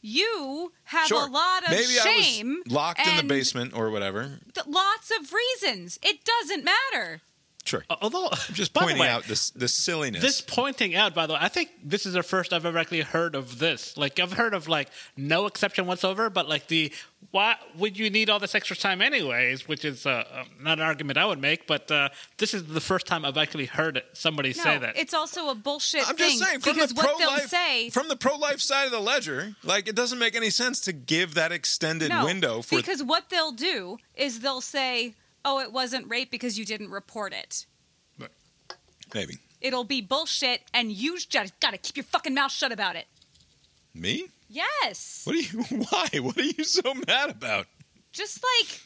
you have Sure. a lot of Maybe shame. Locked in the basement or whatever. th- lots of reasons. It doesn't matter. Sure. Although, I'm just by the pointing way, out this the silliness. This pointing out, by the way, I think this is the first I've ever actually heard of this. Like I've heard of like no exception whatsoever, but like the why would you need all this extra time anyways? Which is uh, uh, not an argument I would make, but uh, this is the first time I've actually heard it, somebody No, say that. it's also a bullshit I'm thing just saying from because the what pro they'll life say. from the pro life side of the ledger, like it doesn't make any sense to give that extended no, window for because what they'll do is they'll say, "Oh, it wasn't rape because you didn't report it." But maybe It'll be bullshit, and you just gotta keep your fucking mouth shut about it. me. Yes, What are you? Why? What are you so mad about? just like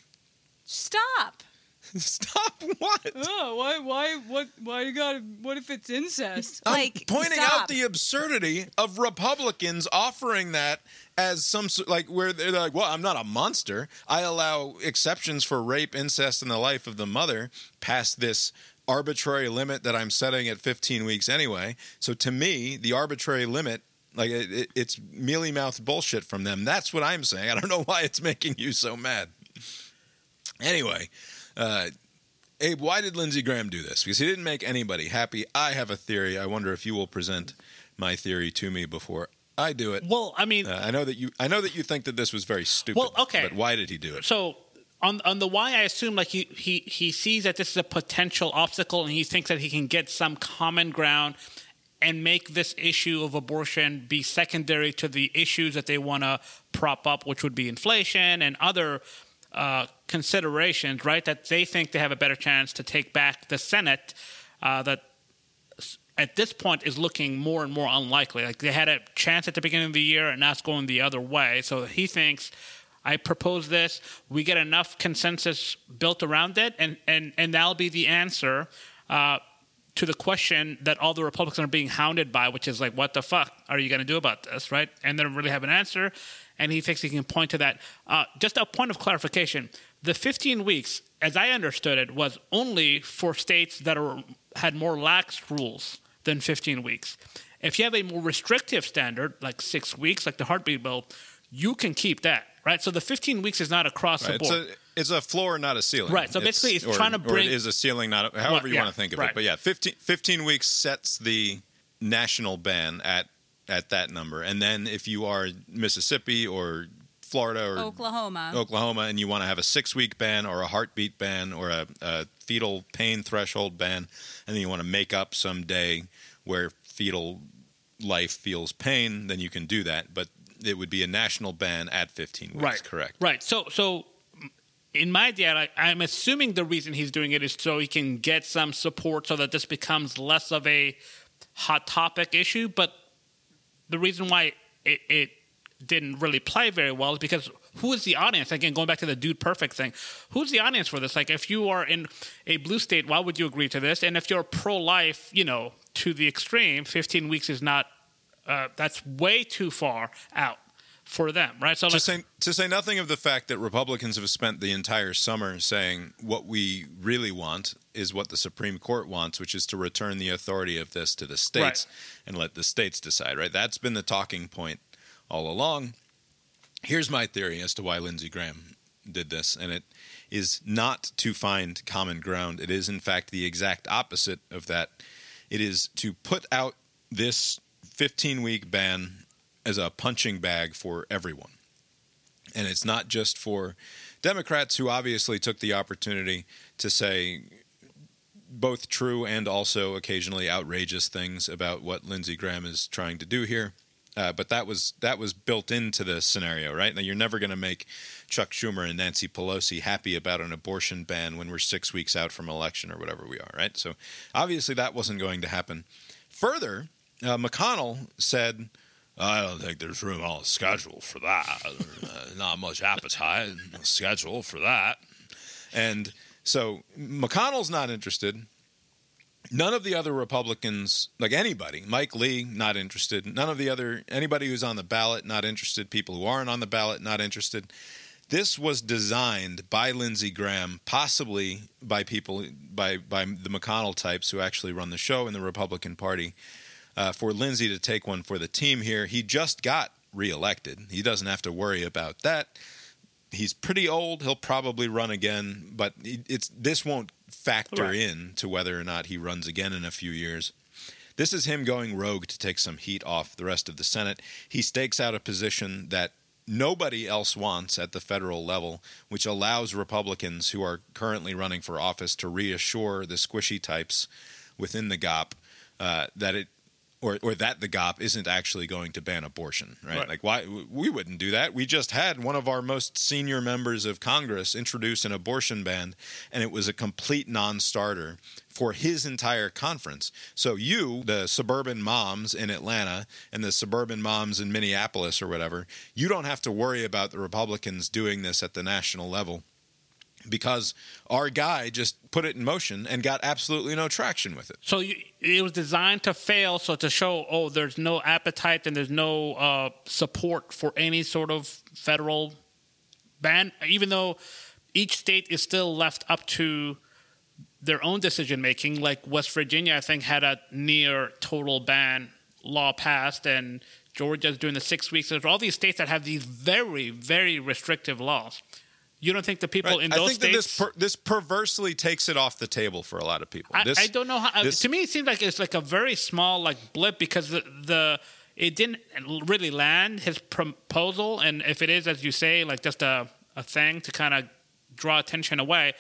stop. Stop! What? Oh, why, why, what, why you gotta? What if it's incest? I'm like pointing stop. out the absurdity of Republicans offering that as some like where they're like, well, I'm not a monster. I allow exceptions for rape, incest, and the life of the mother past this arbitrary limit that I'm setting at 15 weeks anyway. So to me, the arbitrary limit. Like it, it, it's mealy mouthed bullshit from them. That's what I'm saying. I don't know why it's making you so mad. Anyway, uh, Abe, why did Lindsey Graham do this? Because he didn't make anybody happy. I have a theory. I wonder if you will present my theory to me before I do it. well, I mean, Uh, I know that you. I know that you think that this was very stupid. Well, okay. but why did he do it? so on on the why, I assume like he he he sees that this is a potential obstacle, and he thinks that he can get some common ground and make this issue of abortion be secondary to the issues that they want to prop up, which would be inflation and other uh, considerations, right? That they think they have a better chance to take back the Senate. Uh, that at this point is looking more and more unlikely. Like they had a chance at the beginning of the year, and now it's going the other way. So he thinks. I propose this. We get enough consensus built around it, and, and, and that'll be the answer uh, to the question that all the Republicans are being hounded by, which is like, what the fuck are you going to do about this, right? And they don't really have an answer. And he thinks he can point to that. Uh, just a point of clarification: the 15 weeks, as I understood it, was only for states that are had more lax rules than 15 weeks. If you have a more restrictive standard, like six weeks, like the heartbeat bill, you can keep that, right? So the 15 weeks is not across Right, the it's board. a it's a floor, not a ceiling. Right, so basically it's or- trying to bring- it is a ceiling, not a, however Well, you yeah, want to think of right. it. But yeah, 15, 15 weeks sets the national ban at at that number, and then if you are Mississippi or Florida or Oklahoma. Oklahoma, and you want to have a six week ban or a heartbeat ban or a, a fetal pain threshold ban, and then you want to make up some day where fetal life feels pain, then you can do that. But it would be a national ban at 15 weeks, right, correct? Right. So, so mm, in my idea, I, I'm assuming the reason he's doing it is so he can get some support, so that this becomes less of a hot topic issue. But the reason why it, it didn't really play very well is because who is the audience? Again, going back to the dude perfect thing, who's the audience for this? Like, if you are in a blue state, why would you agree to this? And if you're pro life, you know, to the extreme, 15 weeks is not. Uh, that's way too far out for them, right? So, To like, say, to say nothing of the fact that Republicans have spent the entire summer saying what we really want is what the Supreme Court wants, which is to return the authority of this to the states and let the states decide, right? That's been the talking point all along. Here's my theory as to why Lindsey Graham did this, and it is not to find common ground. It is, in fact, the exact opposite of that. It is to put out this 15 week ban as a punching bag for everyone. And it's not just for Democrats who obviously took the opportunity to say both true and also occasionally outrageous things about what Lindsey Graham is trying to do here. Uh, but that was that was built into the scenario, right? Now you're never going to make Chuck Schumer and Nancy Pelosi happy about an abortion ban when we're six weeks out from election or whatever we are, right? So obviously that wasn't going to happen. Further, uh, McConnell said, "I don't think there's room on the schedule for that. Uh, not much appetite in the schedule for that." And so McConnell's not interested. None of the other Republicans, like anybody, Mike Lee, not interested. None of the other, anybody who's on the ballot, not interested. People who aren't on the ballot, not interested. This was designed by Lindsey Graham, possibly by people, by, by the McConnell types who actually run the show in the Republican Party, uh, for Lindsey to take one for the team here. He just got reelected. He doesn't have to worry about that he's pretty old. He'll probably run again, but it's this won't factor Right. in to whether or not he runs again in a few years. This is him going rogue to take some heat off the rest of the Senate. He stakes out a position that nobody else wants at the federal level, which allows Republicans who are currently running for office to reassure the squishy types within the GOP uh, that it or or that the GOP isn't actually going to ban abortion, right? Right. Like why we wouldn't do that. We just had one of our most senior members of Congress introduce an abortion ban and it was a complete non-starter for his entire conference. So you, the suburban moms in Atlanta and the suburban moms in Minneapolis or whatever, you don't have to worry about the Republicans doing this at the national level because our guy just put it in motion and got absolutely no traction with it. So you, it was designed to fail, so to show, oh, there's no appetite and there's no uh, support for any sort of federal ban, even though each state is still left up to their own decision making. Like West Virginia, I think, had a near total ban law passed, and Georgia's doing the six weeks. There's all these states that have these very, very restrictive laws. You don't think the people Right. in I those think that this per, this perversely takes it off the table for a lot of people. I, This- I don't know how. Uh, this- to me, it seems like it's like a very small like blip because the, the it didn't really land his proposal, and if it is, as you say, like just a a thing to kind of draw attention away.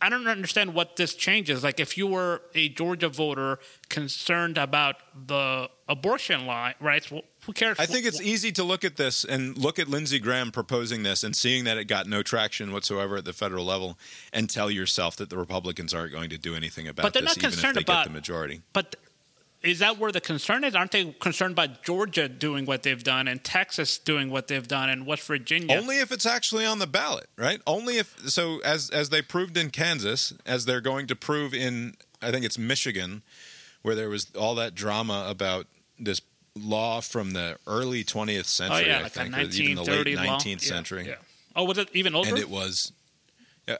I don't understand what this changes. Like, if you were a Georgia voter concerned about the abortion law rights, well, who cares? I think it's easy to look at this and look at Lindsey Graham proposing this and seeing that it got no traction whatsoever at the federal level, and tell yourself that the Republicans aren't going to do anything about But they're this, not even if concerned they about- get the majority. But is that where the concern is? Aren't they concerned about Georgia doing what they've done and Texas doing what they've done and West Virginia? Only if it's actually on the ballot, right? Only if so as as they proved in Kansas, as they're going to prove in I think it's Michigan, where there was all that drama about this law from the early 20th century. oh century, yeah, I like think, or even the late 1930 law. 19th Yeah, century. yeah. Oh, was it even older? and it was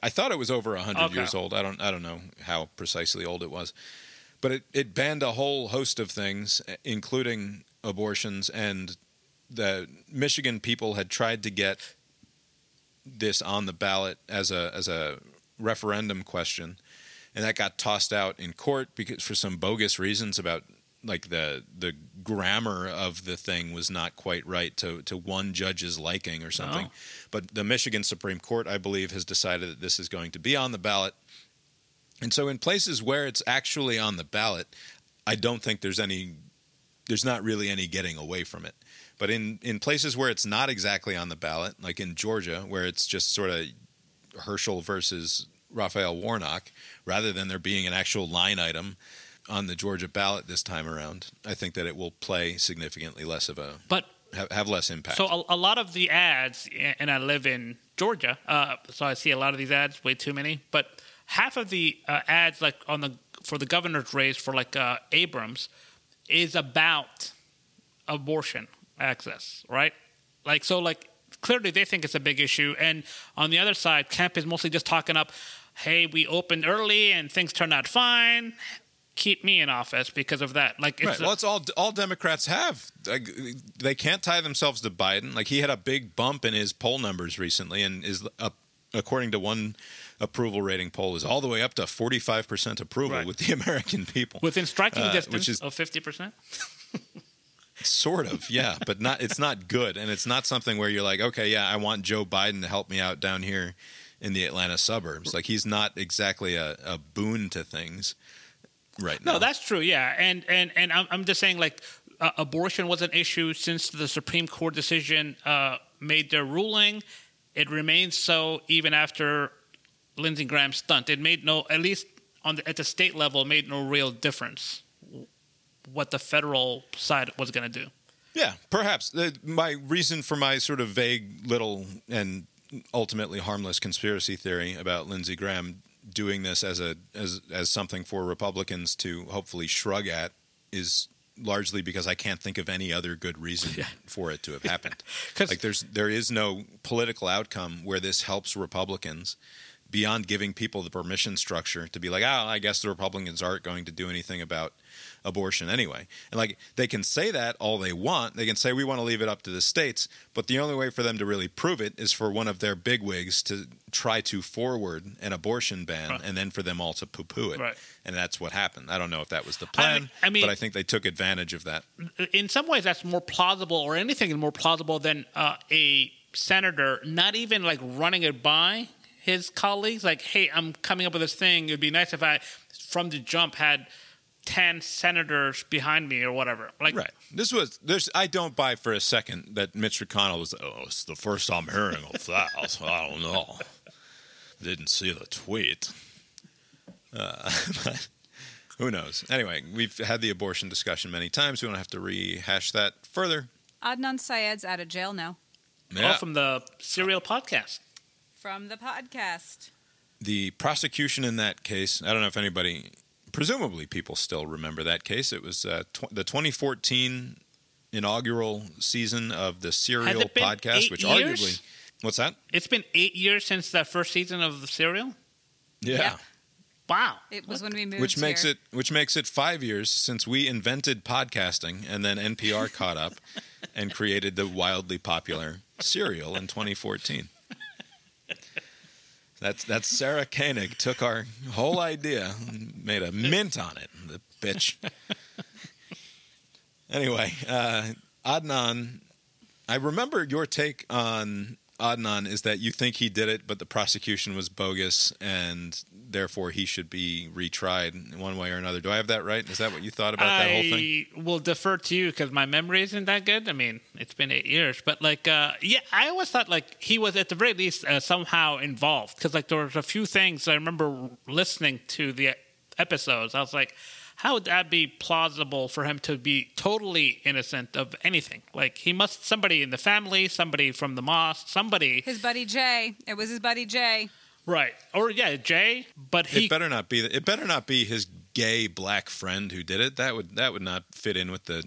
I thought it was over 100 Okay. years old. I don't I don't know how precisely old it was. But it, it banned a whole host of things eh, including abortions and the Michigan people had tried to get this on the ballot as a as a referendum question and that got tossed out in court because for some bogus reasons about like the the grammar of the thing was not quite right to to one judge's liking or something. Oh. But the Michigan Supreme Court, I believe, has decided that this is going to be on the ballot. And so in places where it's actually on the ballot, I don't think there's any there's not really any getting away from it. But in in places where it's not exactly on the ballot, like in Georgia, where it's just sort of Herschel versus Raphael Warnock, rather than there being an actual line item on the Georgia ballot this time around, I think that it will play significantly less of a but have, have less impact. so a, a lot of the ads, and I live in Georgia, uh, so I see a lot of these ads, way too many. But half of the uh, ads, like on the for the governor's race for like uh, Abrams, is about abortion access, right? Like so, like clearly they think it's a big issue, and on the other side, Kemp is mostly just talking up, "Hey, we opened early and things turned out fine." Keep me in office because of that. Like, it's Right. Well, it's all all Democrats have. Like, they can't tie themselves to Biden. Like he had a big bump in his poll numbers recently, and is up, according to one approval rating poll, is all the way up to forty five percent approval Right. with the American people. within striking uh, distance which is of fifty percent. sort of, yeah, but not. It's not good, and it's not something where you're like, okay, yeah, I want Joe Biden to help me out down here in the Atlanta suburbs. Like he's not exactly a, a boon to things right now. No, that's true. Yeah, and and and I'm, I'm just saying like uh, abortion was an issue since the Supreme Court decision uh, made their ruling. It remains so even after Lindsey Graham's stunt. It made no, at least on the, at the state level, made no real difference what the federal side was going to do. Yeah, perhaps. The, my reason for my sort of vague little and ultimately harmless conspiracy theory about Lindsey Graham doing this as a as as something for Republicans to hopefully shrug at is largely because I can't think of any other good reason for it to have happened. like there's there is no political outcome where this helps Republicans beyond giving people the permission structure to be like, oh, I guess the Republicans aren't going to do anything about abortion anyway. And like they can say that all they want. They can say we want to leave it up to the states, but the only way for them to really prove it is for one of their bigwigs to try to forward an abortion ban and then for them all to poo-poo it. Right. And that's what happened. I don't know if that was the plan, I mean- but I think they took advantage of that. in some ways that's more plausible or anything is more plausible than uh, a senator not even like running it by his colleagues like hey i'm coming up with this thing it would be nice if i from the jump had 10 senators behind me or whatever like Right. This was there's I don't buy for a second that Mitch McConnell was oh it's the first I'm hearing of that. so I don't know. Didn't see the tweet. Uh, but who knows? Anyway, we've had the abortion discussion many times. We don't have to rehash that further. Adnan Syed's out of jail now all from the serial podcast from the podcast. the prosecution in that case, I don't know if anybody, presumably people still remember that case. It was uh, tw- the 2014 inaugural season of the Serial podcast, which years? arguably, what's that? it's been eight years since that first season of the serial Yeah. Yep. wow It was when we moved Which makes here. it which makes it five years since we invented podcasting, and then NPR caught up and created the wildly popular Serial in 2014. That's that's Sarah Koenig took our whole idea, and made a mint on it. The bitch. anyway, uh, Adnan, I remember your take on Adnan is that you think he did it, but the prosecution was bogus, and therefore he should be retried in one way or another. Do I have that right? Is that what you thought about that whole thing? I will defer to you because my memory isn't that good. I mean, it's been eight years, but like, uh, yeah, I always thought like he was at the very least uh, somehow involved because like there was a few things I remember listening to the episodes. I was like, how would that be plausible for him to be totally innocent of anything? Like he must somebody in the family, somebody from the mosque, somebody, His buddy Jay. It was his buddy Jay. right? Or yeah, Jay, but he It better not be. It better not be his gay black friend who did it. That would that would not fit in with the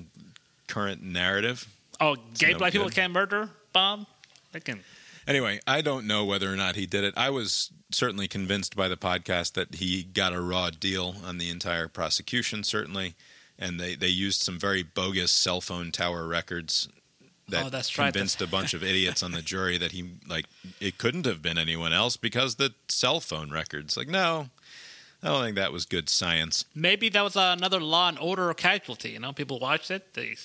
current narrative. oh, gay no black people can't murder Bob. They can. Anyway, I don't know whether or not he did it. I was certainly convinced by the podcast that he got a raw deal on the entire prosecution, certainly, and they they used some very bogus cell phone tower records. That Oh, that's right. convinced a bunch of idiots on the jury that he like it couldn't have been anyone else because the cell phone records. Like, no, I don't think that was good science. Maybe that was another Law and Order casualty. You know, people watched it. They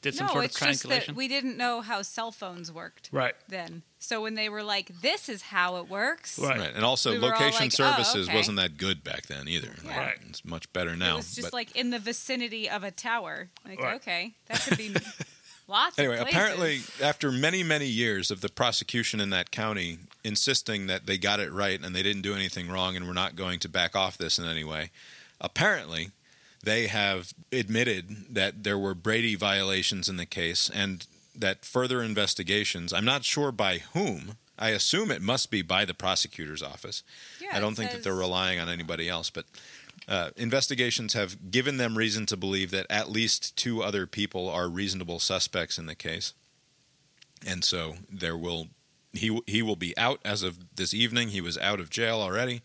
did some no, sort of it's just that triangulation. we didn't know how cell phones worked right. then. So when they were like, "This is how it works," Right. Right, and also We location like, oh, services okay. wasn't that good back then either. Like, Right. it's much better it now. was just but- like in the vicinity of a tower. Like, Right. okay, that could be lots. Anyway, of apparently, after many, many years of the prosecution in that county insisting that they got it right and they didn't do anything wrong and we're not going to back off this in any way, apparently they have admitted that there were Brady violations in the case and that further investigations, I'm not sure by whom, I assume it must be by the prosecutor's office. Yeah, I don't it think that they're relying on anybody else, but uh, investigations have given them reason to believe that at least two other people are reasonable suspects in the case, and so there will he he will be out as of this evening. He was out of jail already,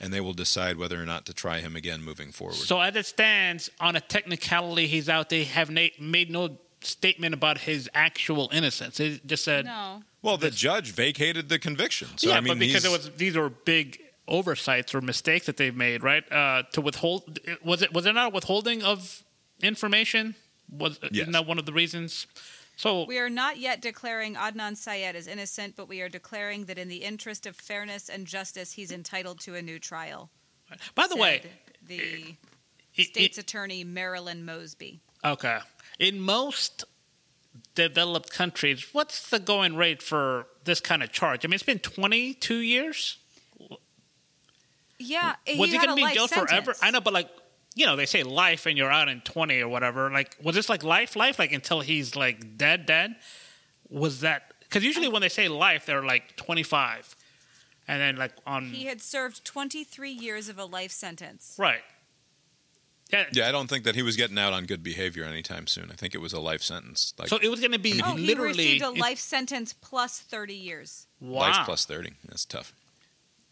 and they will decide whether or not to try him again moving forward. So as it stands, on a technicality, he's out. They have na- made no statement about his actual innocence. They just said, no. well, the judge vacated the conviction. So yeah, I mean, but because it was these were big oversights or mistakes that they've made, right? Uh, to withhold was it was there not a withholding of information? Was Yes. isn't that one of the reasons? So We are not yet declaring Adnan Syed as innocent, but we are declaring that in the interest of fairness and justice, he's entitled to a new trial. by the way, the it- state's attorney Marilyn Mosby. Okay. In most developed countries, what's the going rate for this kind of charge? I mean, it's been 22 years. Yeah, Was he going to be in jail forever? I know, but like, you know, they say life and you're out in 20 or whatever. Like, was this like life, life, like until he's like dead, dead? Was that because usually when they say life, they're like 25, and then like on He had served 23 years of a life sentence. right. Yeah. Yeah, I don't think that he was getting out on good behavior anytime soon. I think it was a life sentence, like So it was going to be Oh, he literally received a it- life sentence plus 30 years. Wow. life plus thirty. That's tough.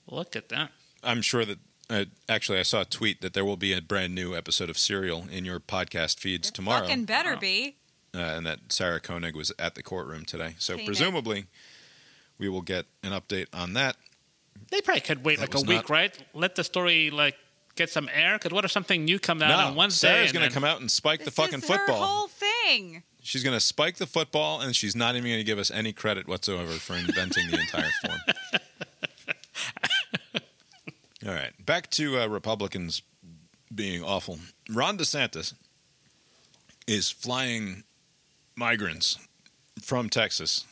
Look at that. I'm sure that. Uh, actually, I saw a tweet that there will be a brand new episode of Serial in your podcast feeds tomorrow, Fucking better Wow. be. uh, and that Sarah Koenig was at the courtroom today. So Koenig. presumably, we will get an update on that. They probably could wait That like a week, not- right? Let the story like get some air. Because what if something new comes out on Wednesday? Sarah's and going to come out and spike the This fucking is football. her whole thing. She's going to spike the football, and she's not even going to give us any credit whatsoever for inventing the entire form. All right, back to uh, Republicans being awful. Ron DeSantis is flying migrants from Texas,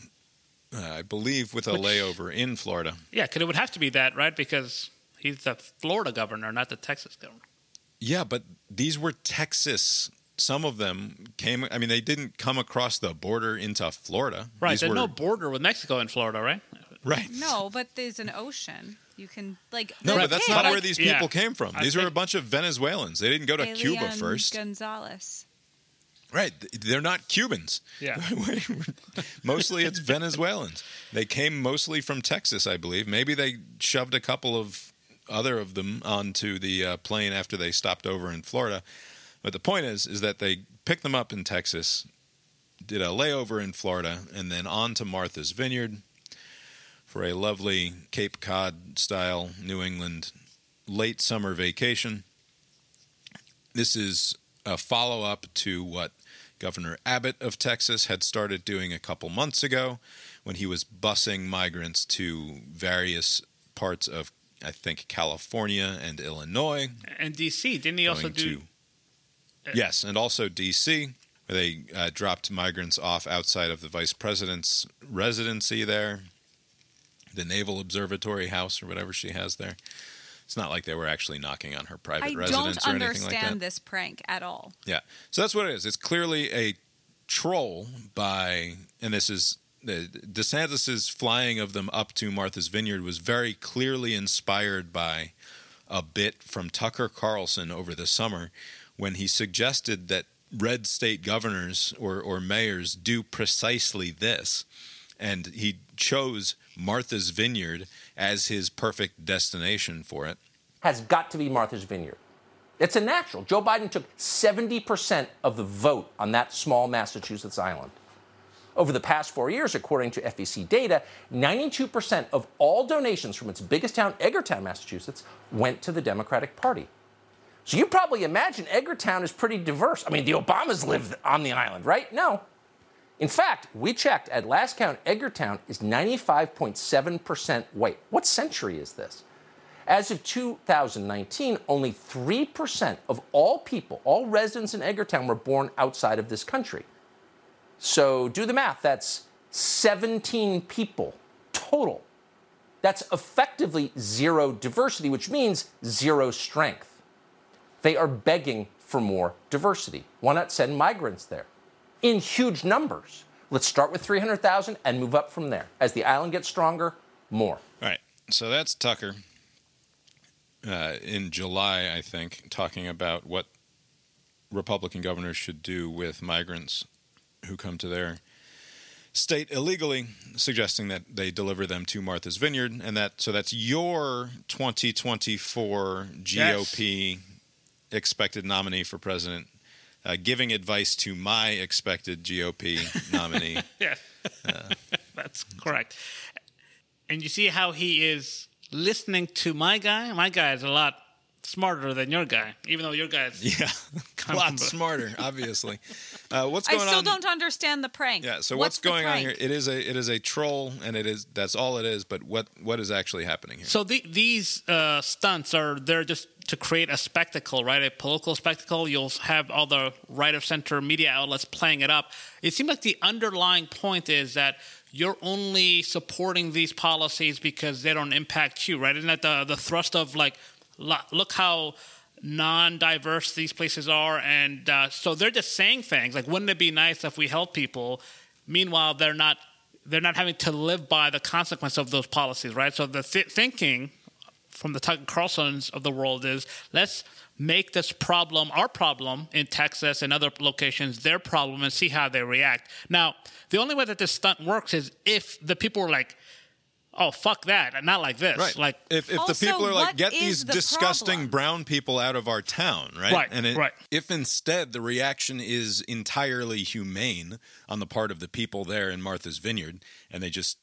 uh, I believe, with a Which- layover in Florida. Yeah, because it would have to be that, right? Because he's the Florida governor, not the Texas governor. Yeah, but these were Texas. Some of them came. I mean, they didn't come across the border into Florida. Right. These There's were, no border with Mexico and Florida, right? right. No, but there's an ocean. You can, like. No, but that's not But I- where these yeah. people came from. I These were a bunch of Venezuelans. They didn't go to Cuba first. Gonzalez. Right. They're not Cubans. Yeah. mostly it's Venezuelans. They came mostly from Texas, I believe. Maybe they shoved a couple of other of them onto the uh, plane after they stopped over in Florida. But the point is, is that they picked them up in Texas, did a layover in Florida, and then on to Martha's Vineyard for a lovely Cape Cod style New England late summer vacation. This is a follow up to what Governor Abbott of Texas had started doing a couple months ago when he was busing migrants to various parts of, I think, California and Illinois. And D.C. didn't he also do? to- yes, and also D.C., where they uh, dropped migrants off outside of the vice president's residency there, the Naval Observatory House or whatever she has there. It's not like they were actually knocking on her private I residence don't or anything like that. understand this prank at all. Yeah. So that's what it is. It's clearly a troll by, and this is the DeSantis's flying of them up to Martha's Vineyard was very clearly inspired by a bit from Tucker Carlson over the summer when he suggested that red state governors or, or mayors do precisely this. And he chose Martha's Vineyard as his perfect destination for it. has got to be Martha's Vineyard. It's a natural. Joe Biden took 70% of the vote on that small Massachusetts island. Over the past four years, according to FEC data, 92% of all donations from its biggest town, Edgartown, Massachusetts, went to the Democratic Party. So you probably imagine Edgartown is pretty diverse. I mean, the Obamas live on the island, right? No. In fact, we checked at last count, Edgartown is 95.7% white. What century is this? As of 2019, only 3% of all people, all residents in Edgartown, were born outside of this country. So do the math. That's 17 people total. That's effectively zero diversity, which means zero strength. They are begging for more diversity. Why not send migrants there in huge numbers? Let's start with 300,000 and move up from there. As the island gets stronger, more. All right. So that's Tucker uh, in July, I think, talking about what Republican governors should do with migrants who come to their state illegally, suggesting that they deliver them to Martha's Vineyard, and that so that's your 2024 GOP expected nominee for president. Uh, giving advice to my expected GOP nominee. Yeah, that's correct. And you see how he is listening to my guy. My guy is a lot smarter than your guy, even though your guy is yeah, a lot smarter, obviously. Uh, what's I still on? don't understand the prank. Yeah. So what's, the going on here? It is a it is a troll, and it is that's all it is. But what what is actually happening here? So the, these uh, stunts are they're just to create a spectacle, right? A political spectacle. You'll have all the right of center media outlets playing it up. It seems like the underlying point is that you're only supporting these policies because they don't impact you, right? Isn't that the the thrust of like, lo- look how non-diverse these places are, and uh, so they're just saying things like, wouldn't it be nice if we help people? Meanwhile, they're not they're not having to live by the consequence of those policies, right? So the th- thinking from the Tucker Carlsons of the world is let's make this problem our problem in Texas and other locations their problem and see how they react. Now, the only way that this stunt works is if the people are like, "Oh, fuck that," not like this. Right. Like, if, if the people are like, get these the disgusting problem? brown people out of our town, right? Right, And it, right. if instead the reaction is entirely humane on the part of the people there in Martha's Vineyard, and they just,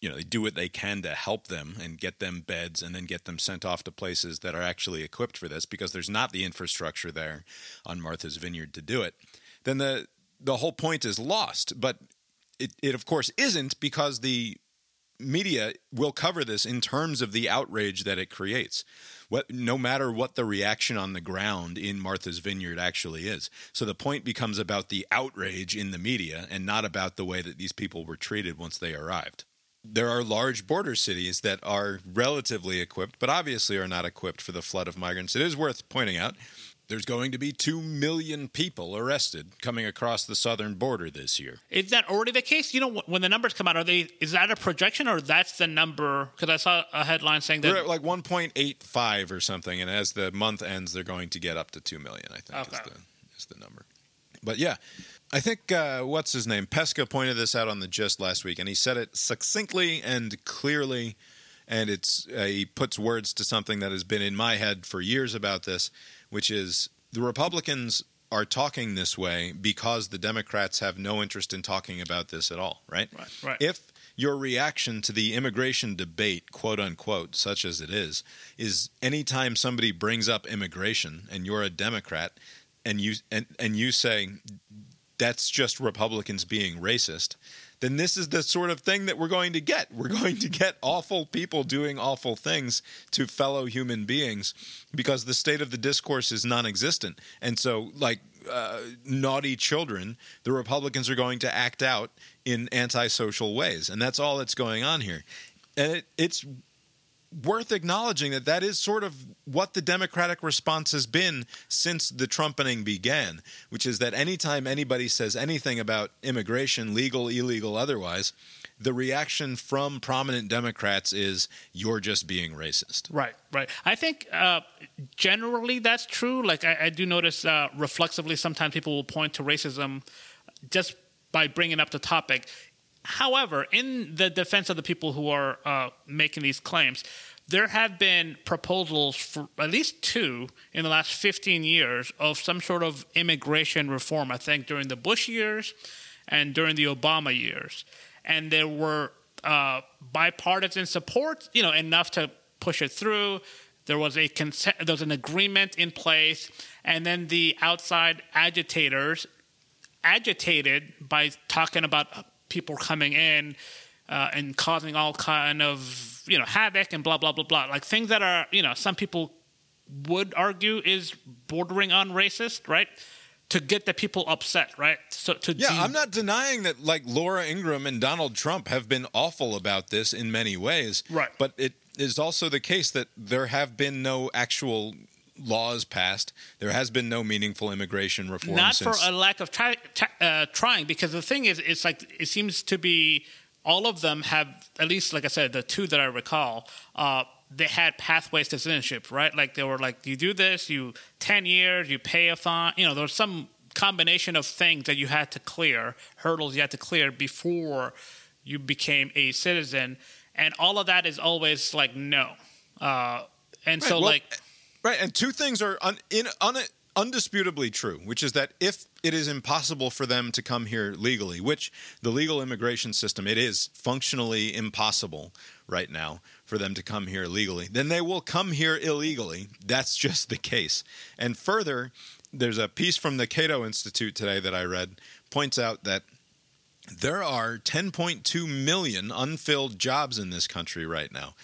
you know, they do what they can to help them and get them beds and then get them sent off to places that are actually equipped for this because there's not the infrastructure there on Martha's Vineyard to do it, then the the whole point is lost. But it, it of course isn't because the media will cover this in terms of the outrage that it creates. What, no matter what the reaction on the ground in Martha's Vineyard actually is. So the point becomes about the outrage in the media and not about the way that these people were treated once they arrived. There are large border cities that are relatively equipped, but obviously are not equipped for the flood of migrants. It is worth pointing out there's going to be 2 million people arrested coming across the southern border this year. is that already the case? You know, when the numbers come out, are they? Is that a projection or that's the number? Because I saw a headline saying that We're at like 1.85 or something, and as the month ends, they're going to get up to 2 million. I think is, the, is the number. But yeah, I think uh, what's his name? Pesca pointed this out on the gist last week, and he said it succinctly and clearly. And it's uh, he puts words to something that has been in my head for years about this, which is the Republicans are talking this way because the Democrats have no interest in talking about this at all, right? Right, right. If your reaction to the immigration debate, quote unquote, such as it is, is anytime somebody brings up immigration and you're a Democrat and you and, and you say that's just Republicans being racist, then this is the sort of thing that we're going to get. We're going to get awful people doing awful things to fellow human beings because the state of the discourse is non existent. And so, like uh, naughty children, the Republicans are going to act out in antisocial ways. And that's all that's going on here. And it, it's worth acknowledging that that is sort of what the Democratic response has been since the trumpening began, which is that anytime anybody says anything about immigration, legal, illegal, otherwise, the reaction from prominent Democrats is you're just being racist. Right, right. I think uh, generally that's true. Like I, I do notice uh, reflexively, sometimes people will point to racism just by bringing up the topic. However, in the defense of the people who are uh, making these claims, there have been proposals for at least two in the last 15 years of some sort of immigration reform. I think during the Bush years and during the Obama years, and there were uh, bipartisan support, you know, enough to push it through. There was a there was an agreement in place, and then the outside agitators agitated by talking about people coming in uh, and causing all kind of you know havoc and blah blah blah blah like things that are you know some people would argue is bordering on racist right to get the people upset right so to Yeah, de- I'm not denying that like Laura Ingraham and Donald Trump have been awful about this in many ways. Right. But it is also the case that there have been no actual laws passed. There has been no meaningful immigration reform not since for a lack of try, uh, trying because the thing is it's like it seems to be all of them have at least like i said the two that i recall uh, they had pathways to citizenship right like they were like you do this you 10 years you pay a fine you know there's some combination of things that you had to clear hurdles you had to clear before you became a citizen and all of that is always like no uh, and so well, like Right, and two things are un, in, un, undisputably true, which is that if it is impossible for them to come here legally, which the legal immigration system it is functionally impossible right now for them to come here legally, then they will come here illegally. That's just the case. And further, there's a piece from the Cato Institute today that I read points out that there are 10.2 million unfilled jobs in this country right now.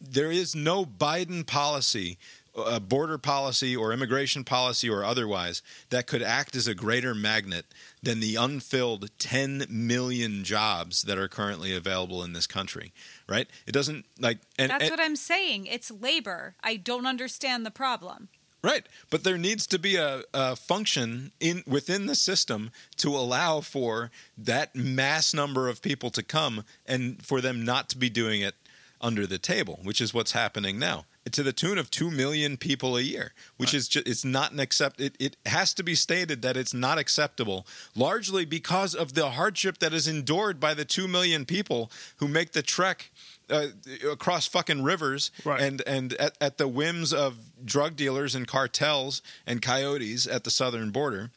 There is no Biden policy, uh, border policy, or immigration policy, or otherwise, that could act as a greater magnet than the unfilled 10 million jobs that are currently available in this country. Right? It doesn't like. And, That's and- what I'm saying. It's labor. I don't understand the problem. Right, but there needs to be a, a function in within the system to allow for that mass number of people to come and for them not to be doing it under the table, which is what's happening now, to the tune of two million people a year, which is just it's not an accept. It, it has to be stated that it's not acceptable, largely because of the hardship that is endured by the two million people who make the trek uh, across fucking rivers Right. and and at, at the whims of drug dealers and cartels and coyotes at the southern border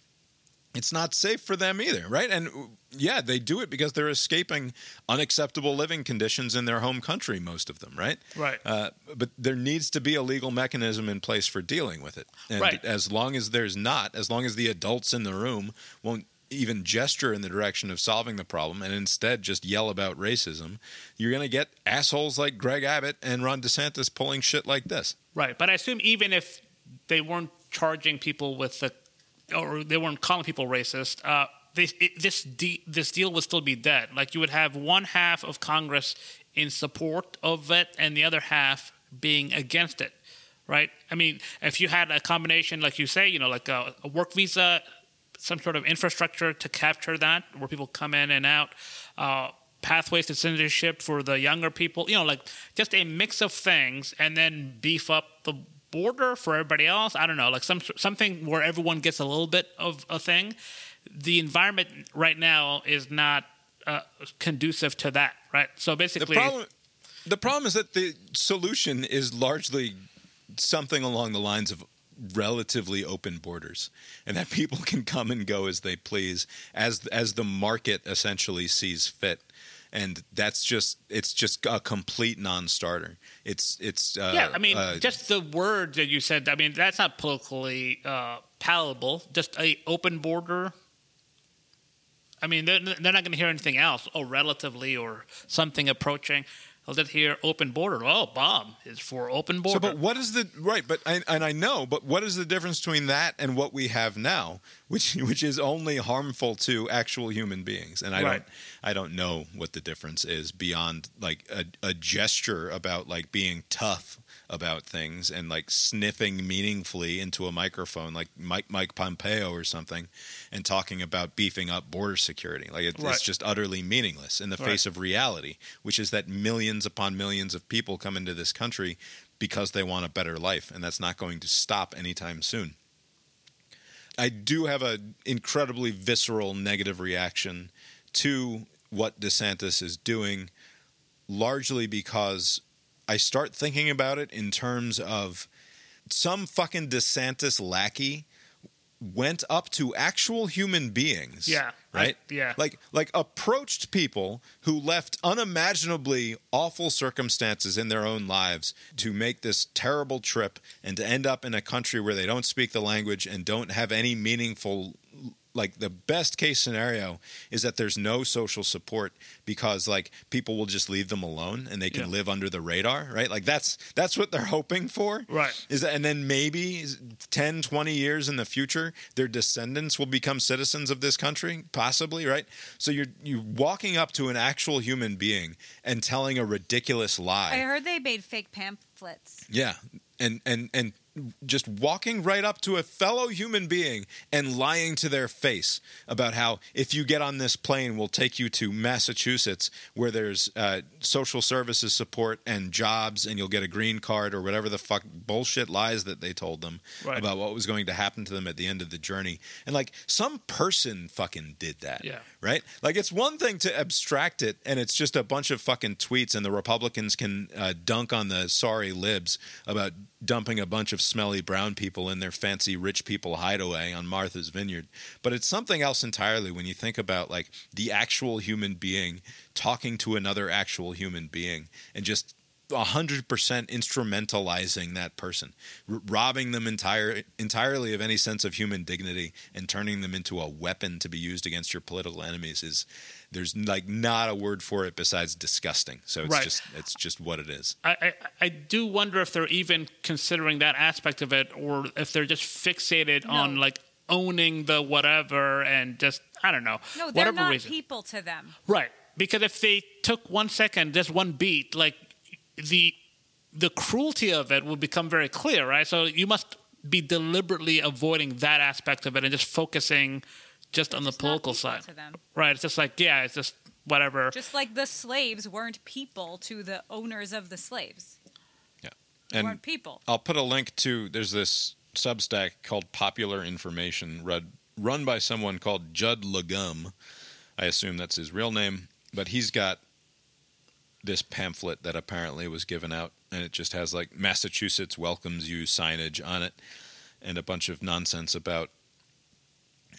it's not safe for them either right and yeah they do it because they're escaping unacceptable living conditions in their home country most of them right Right. uh, but there needs to be a legal mechanism in place for dealing with it and Right. as long as there's not as long as the adults in the room won't even gesture in the direction of solving the problem and instead just yell about racism, you're going to get assholes like Greg Abbott and Ron DeSantis pulling shit like this. Right, but I assume even if they weren't charging people with the, or they weren't calling people racist, uh, this it, this de- this deal would still be dead. Like you would have one half of Congress in support of it, and the other half being against it. Right? I mean, if you had a combination, like you say, you know, like a, a work visa, some sort of infrastructure to capture that, where people come in and out. Uh, pathways to citizenship for the younger people you know like just a mix of things and then beef up border for everybody else. I don't know like some something where everyone gets a little bit of a thing. The environment right now is not uh, conducive to that right? So The basically problem, the problem is that the solution is largely something along the lines of relatively open borders and that people can come and go as they please as as the market essentially sees fit and that's just it's just a complete non-starter. It's it's uh, yeah i mean uh, just the word that you said i mean that's not politically uh, palatable. Just a open border. I mean they're, they're not going to hear anything else. Oh relatively or something approaching they'll just hear open border oh bob is for open border So, but what is the right? But I, and I know, but what is the difference between that and what we have now, which which is only harmful to actual human beings? And I Right. don't, I don't know what the difference is beyond like a, a gesture about like being tough about things and like sniffing meaningfully into a microphone, like Mike Mike Pompeo or something, and talking about beefing up border security. Like it, Right. it's just utterly meaningless in the face of reality, which is that millions upon millions of people come into this country because they want a better life, and that's not going to stop anytime soon. I do have an incredibly visceral negative reaction to what DeSantis is doing, largely because I start thinking about it in terms of some fucking DeSantis lackey went up to actual human beings. Yeah, I- Right? yeah. Like like approached people who left unimaginably awful circumstances in their own lives to make this terrible trip and to end up in a country where they don't speak the language and don't have any meaningful like the best case scenario is that there's no social support because like people will just leave them alone and they can Yeah. live under the radar right like that's that's what they're hoping for Right. is that and then maybe 10 20 years in the future their descendants will become citizens of this country possibly right so you're you're walking up to an actual human being and telling a ridiculous lie I heard they made fake pamphlets. yeah, and and and just walking right up to a fellow human being and lying to their face about how if you get on this plane, we'll take you to Massachusetts where there's uh, social services support and jobs, and you'll get a green card or whatever the fuck bullshit lies that they told them Right. about what was going to happen to them at the end of the journey. And like some person fucking did that Yeah. right? Like it's one thing to abstract it, and it's just a bunch of fucking tweets, and the Republicans can uh, dunk on the sorry libs about dumping a bunch of smelly brown people in their fancy rich people hideaway on Martha's Vineyard. But it's something else entirely when you think about like the actual human being talking to another actual human being and just 100% instrumentalizing that person, r- robbing them entire, entirely of any sense of human dignity and turning them into a weapon to be used against your political enemies is there's like not a word for it besides disgusting. So it's Right. just it's just what it is. I, I, I do wonder if they're even considering that aspect of it, or if they're just fixated on like owning the whatever and just I don't know, No, they're whatever not reason. people to them. Right. Because if they took one second, just one beat, like the the cruelty of it would become very clear, right? So you must be deliberately avoiding that aspect of it and just focusing just on the Just political people side. to them. Right. It's just like, yeah, it's just whatever. Just like the slaves weren't people to the owners of the slaves. Yeah. They And weren't people. I'll put a link to there's this Substack called Popular Information run run by someone called Judd Legum. I assume that's his real name, but he's got this pamphlet that apparently was given out and it just has like Massachusetts welcomes you signage on it and a bunch of nonsense about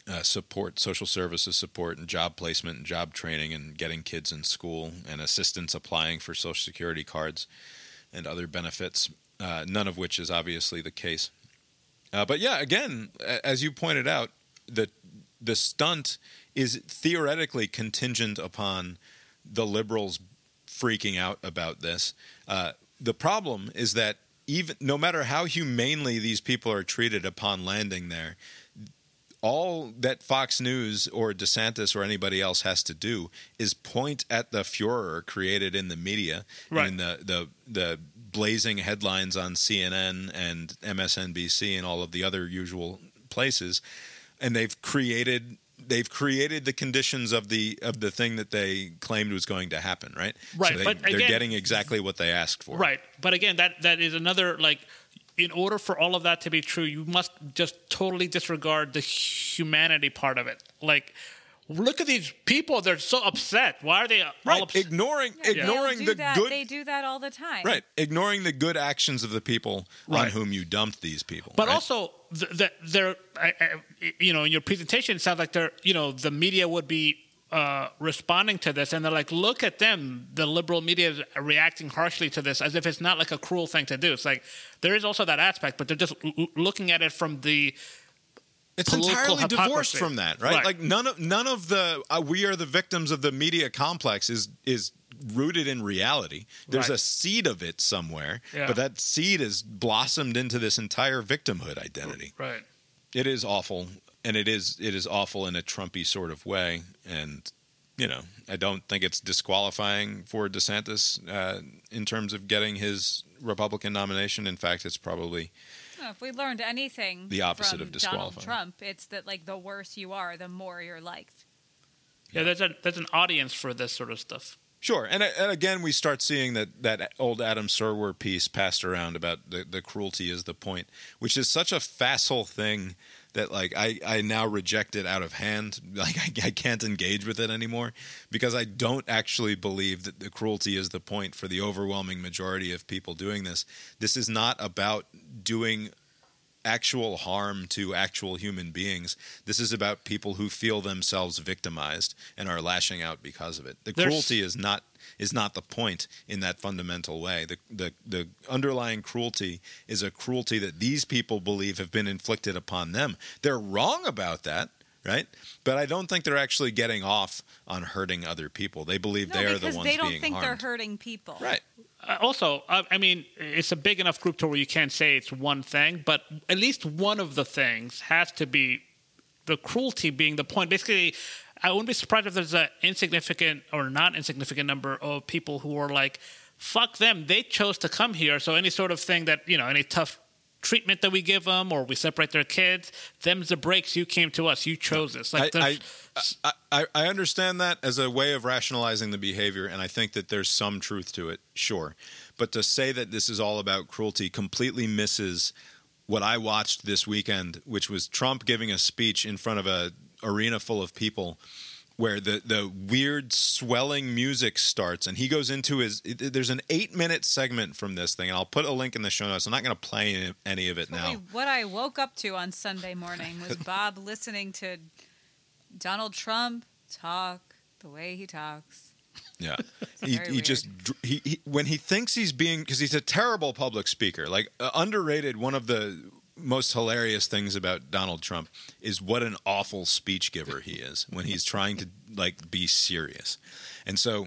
uh, support, social services support, and job placement and job training, and getting kids in school, and assistance applying for Social Security cards and other benefits, uh, none of which is obviously the case. Uh, but yeah, again, as you pointed out, the the stunt is theoretically contingent upon the liberals freaking out about this. Uh, the problem is that even no matter how humanely these people are treated upon landing there, all that Fox News or DeSantis or anybody else has to do is point at the furor created in the media, Right. in the, the the blazing headlines on CNN and MSNBC and all of the other usual places, and they've created they've created the conditions of the of the thing that they claimed was going to happen, right? Right, So they, but they're getting exactly what they asked for. Right. But again, that that is another like in order for all of that to be true, you must just totally disregard the humanity part of it. Like look at these people, they're so upset. Why are they all Right. upset? Ignoring They'll ignoring the that. good They do that all the time. Right, ignoring the good actions of the people on whom you dumped these people. But right? also, th- th- they're, I- I- you know, in your presentation, it sounds like they're, you know, the media would be uh, responding to this, and they're like, look at them. The liberal media is reacting harshly to this, as if it's not like a cruel thing to do. It's like there is also that aspect, but they're just l- l- looking at it from the it's entirely divorced hypocrisy. from that, right? Right. Like none of none of the uh, we are the victims of the media complex is is rooted in reality. There's Right. a seed of it somewhere, Yeah. but that seed has blossomed into this entire victimhood identity. right. It is awful, and it is it is awful in a Trumpy sort of way, and. You know, I don't think it's disqualifying for DeSantis uh, in terms of getting his Republican nomination. In fact, it's probably No, if we learned anything The opposite from of Donald disqualifying. Trump, it's that like the worse you are, the more you're liked. Yeah, there's a there's an audience for this sort of stuff. Sure, and, and again, we start seeing that that old Adam Serwer piece passed around about the, the cruelty is the point, which is such a facile thing that like I, I now reject it out of hand. Like I, I can't engage with it anymore because I don't actually believe that the cruelty is the point for the overwhelming majority of people doing this. This is not about doing actual harm to actual human beings. This is about people who feel themselves victimized and are lashing out because of it. The There's- cruelty is not is not the point in that fundamental way. The, the the underlying cruelty is a cruelty that these people believe have been inflicted upon them. They're wrong about that, right? But I don't think they're actually getting off on hurting other people. They believe No, they are the ones being harmed. they don't think harmed. they're hurting people. Right. Uh, also, uh, I mean, it's a big enough group to where you can't say it's one thing, but at least one of the things has to be the cruelty being the point. Basically, I wouldn't be surprised if there's an insignificant or not insignificant number of people who are like, fuck them, they chose to come here. So any sort of thing that, you know, any tough treatment that we give them or we separate their kids, them's the breaks. You came to us, you chose this. Like, I, I, I, I understand that as a way of rationalizing the behavior, and I think that there's some truth to it, sure. But to say that this is all about cruelty completely misses what I watched this weekend, which was Trump giving a speech in front of a arena full of people where the, the weird swelling music starts and he goes into his there's an eight minute segment from this thing and i'll put a link in the show notes i'm not going to play any, of it now What, I woke up to on Sunday morning was Bob listening to Donald Trump talk the way he talks. Yeah, he, he just he, he when he thinks he's being because he's a terrible public speaker. Like uh, underrated. One of the most hilarious things about Donald Trump is what an awful speech giver he is when he's trying to like be serious. And so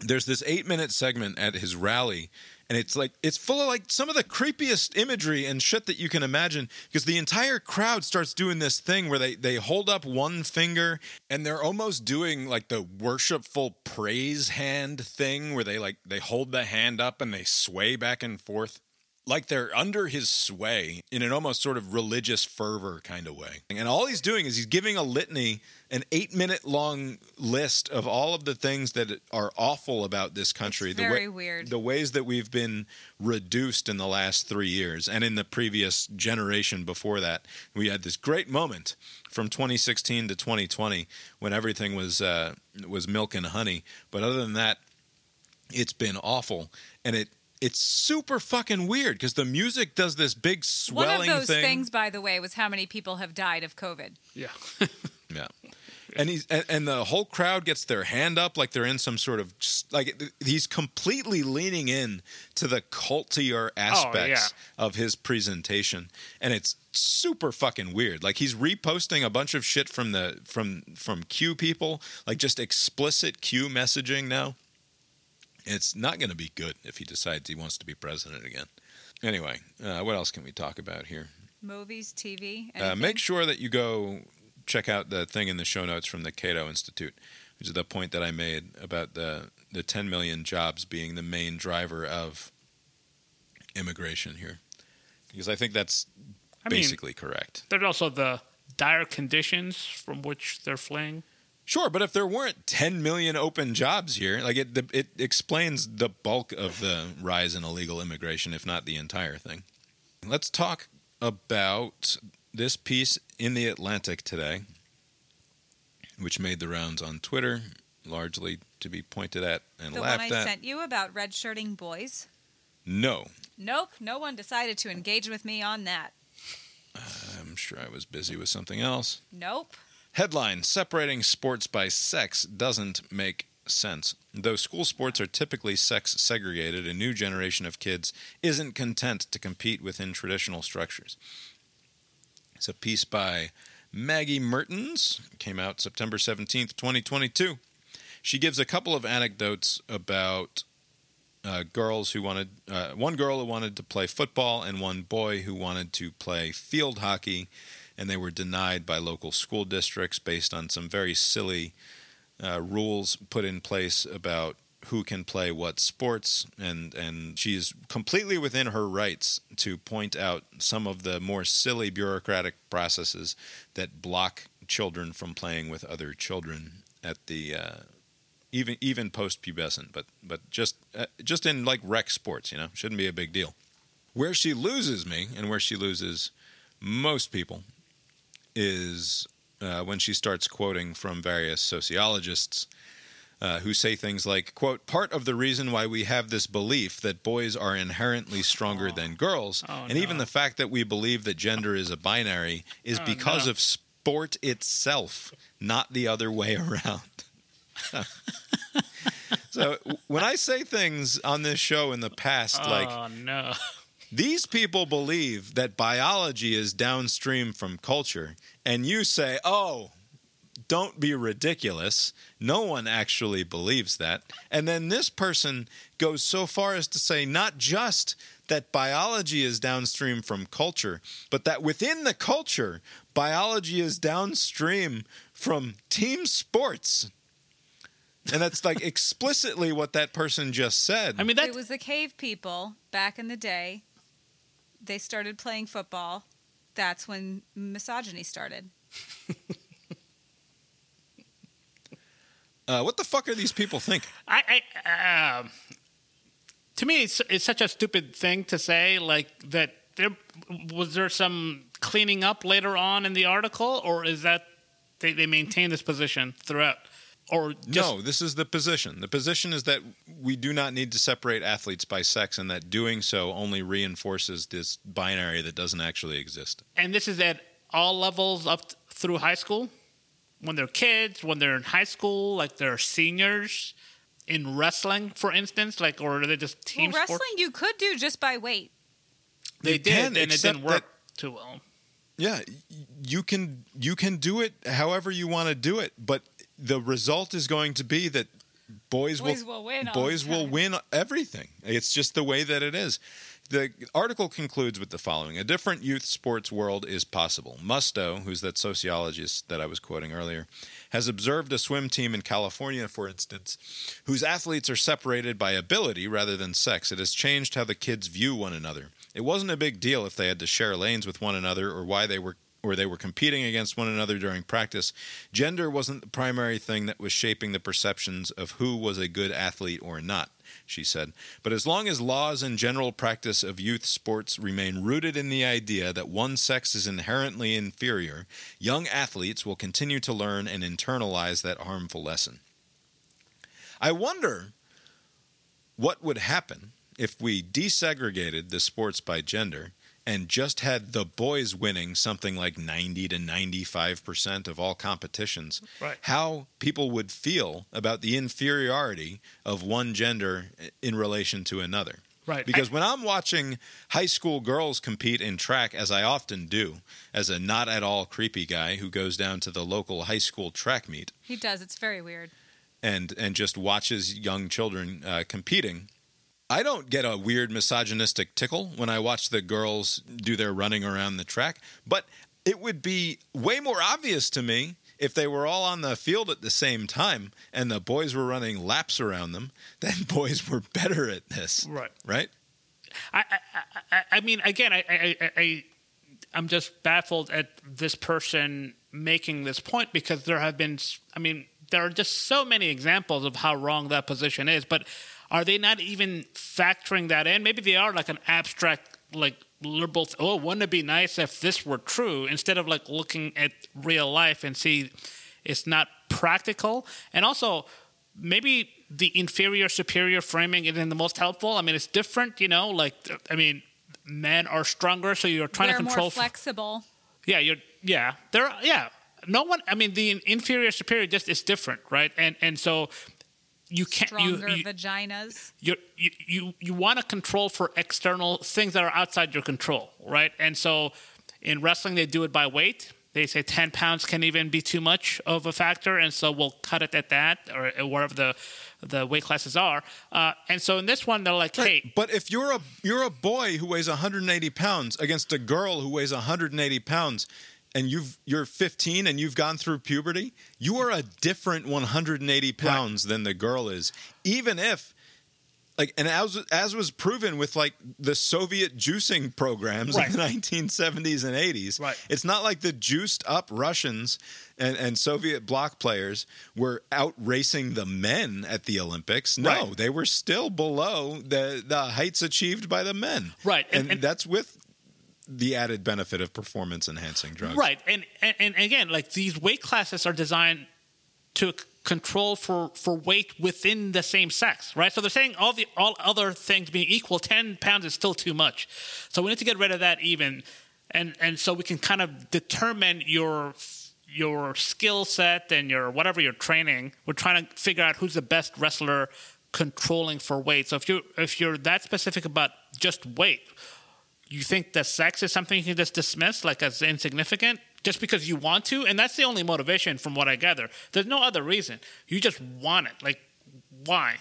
there's this eight minute segment at his rally and it's like it's full of like some of the creepiest imagery and shit that you can imagine because the entire crowd starts doing this thing where they they hold up one finger and they're almost doing like the worshipful praise hand thing where they like they hold the hand up and they sway back and forth like they're under his sway in an almost sort of religious fervor kind of way. And all he's doing is he's giving a litany, an eight minute long list of all of the things that are awful about this country. It's the very weird. The ways that we've been reduced in the last three years and in the previous generation before that. We had this great moment from 2016 to 2020 when everything was uh, was milk and honey. But other than that, it's been awful and it it's super fucking weird because the music does this big swelling. One of those thing. things, by the way, was how many people have died of COVID. Yeah. Yeah. And he's and, and the whole crowd gets their hand up like they're in some sort of like he's completely leaning in to the cultier oh, aspects of his presentation and it's super fucking weird like he's reposting a bunch of shit from the from from Q people like just explicit Q messaging now it's not going to be good if he decides he wants to be president again anyway uh, what else can we talk about here Movies, TV. uh, make sure that you go check out the thing in the show notes from the Cato Institute, which is the point that I made about the the 10 million jobs being the main driver of immigration here, because I think that's I mean, basically correct. there's also the dire conditions from which they're fleeing. Sure, but if there weren't 10 million open jobs here, like it, the, it explains the bulk of the rise in illegal immigration, if not the entire thing. Let's talk about this piece in the Atlantic today, which made the rounds on Twitter, largely to be pointed at and the one I at. sent you about red shirting boys. No, Nope, no one decided to engage with me on that. I'm sure I was busy with something else. Nope. Headline Separating sports by sex doesn't make sense. Though school sports are typically sex segregated, a new generation of kids isn't content to compete within traditional structures. It's a piece by Maggie Mertens, came out September 17th, 2022. She gives a couple of anecdotes about uh, girls who wanted, uh, one girl who wanted to play football and one boy who wanted to play field hockey and they were denied by local school districts based on some very silly uh, rules put in place about who can play what sports. And and she's completely within her rights to point out some of the more silly bureaucratic processes that block children from playing with other children at the uh, even even post pubescent but but just uh, just in like rec sports you know shouldn't be a big deal. Where she loses me and where she loses most people is uh, when she starts quoting from various sociologists uh, who say things like, quote, part of the reason why we have this belief that boys are inherently stronger than girls, Oh, and even the fact that we believe that gender is a binary, is Oh, because no. of sport itself, not the other way around. so when I say things on this show in the past, like, oh no. These people believe that biology is downstream from culture, and you say, oh, don't be ridiculous. No one actually believes that. And then this person goes so far as to say not just that biology is downstream from culture, but that within the culture, biology is downstream from team sports. And that's like explicitly what that person just said. I mean that it was the cave people back in the day. They started playing football. That's when misogyny started. Uh, what the fuck are these people thinking? I, I um, to me, it's, it's such a stupid thing to say. Like that, there was there some cleaning up later on in the article, or is that they, they maintain this position throughout, or just, no, this is the position. The position is that we do not need to separate athletes by sex, and that doing so only reinforces this binary that doesn't actually exist. And this is at all levels up through high school. when they're kids, when they're in high school, like they're seniors in wrestling, for instance, like or are they just team well, sports? wrestling you could do just by weight. They You did, can, and it didn't work that- too well. Yeah, you can you can do it however you want to do it, but the result is going to be that boys, Boys will win Boys will win everything. It's just the way that it is. The article concludes with the following: A different youth sports world is possible. Musto, who's that sociologist that I was quoting earlier, has observed a swim team in California, for instance, whose athletes are separated by ability rather than sex. It has changed how the kids view one another. It wasn't a big deal if they had to share lanes with one another or why they were or they were competing against one another during practice. Gender wasn't the primary thing that was shaping the perceptions of who was a good athlete or not, she said. But as long as laws and general practice of youth sports remain rooted in the idea that one sex is inherently inferior, young athletes will continue to learn and internalize that harmful lesson. I wonder what would happen if we desegregated the sports by gender and just had the boys winning something like 90 to 95% of all competitions, Right. how people would feel about the inferiority of one gender in relation to another. Right. Because when I'm watching high school girls compete in track, as I often do, as a not at all creepy guy who goes down to the local high school track meet, He does. It's very weird. and and just watches young children uh, competing. I don't get a weird misogynistic tickle when I watch the girls do their running around the track, but it would be way more obvious to me if they were all on the field at the same time and the boys were running laps around them, then boys were better at this. Right. Right? I, I, I, I mean, again, I, I, I, I, I'm just baffled at this person making this point because there have been, I mean, there are just so many examples of how wrong that position is. But are they not even factoring that in? Maybe they are like an abstract, like liberal. th- Oh, wouldn't it be nice if this were true? Instead of like looking at real life and see it's not practical, and also maybe the inferior superior framing isn't the most helpful. I mean, it's different, you know. Like, I mean, men are stronger, so you're trying They're to control. more flexible. yeah, you're. Yeah, there. Are yeah, no one. I mean, the inferior superior just is different, right? And and so you can't. You, Stronger you, vaginas. you're, you you you want to control for external things that are outside your control, right? And so in wrestling, they do it by weight. They say ten pounds can even be too much of a factor, and so we'll cut it at that or wherever the the weight classes are. Uh, and so in this one, they're like, hey, But if you're a you're a boy who weighs 180 pounds against a girl who weighs 180 pounds, and you've you're 15 and you've gone through puberty, you are a different 180 pounds than the girl is, even if. Like and as as was proven with like the Soviet juicing programs Right. in the 1970s and 80s, Right. it's not like the juiced up Russians and, and Soviet bloc players were out racing the men at the Olympics. No, Right. they were still below the the heights achieved by the men. Right, and- and, and- that's with the added benefit of performance enhancing drugs. Right, and, and and again, like these weight classes are designed to control for for weight within the same sex, right? So they're saying all the all other things being equal, ten pounds is still too much. So we need to get rid of that even, and and so we can kind of determine your your skill set and your whatever you're training. We're trying to figure out who's the best wrestler controlling for weight. So if you if you're that specific about just weight, you think that sex is something you can just dismiss like as insignificant just because you want to? And that's the only motivation from what i gather. There's no other reason. You just want it. Like why?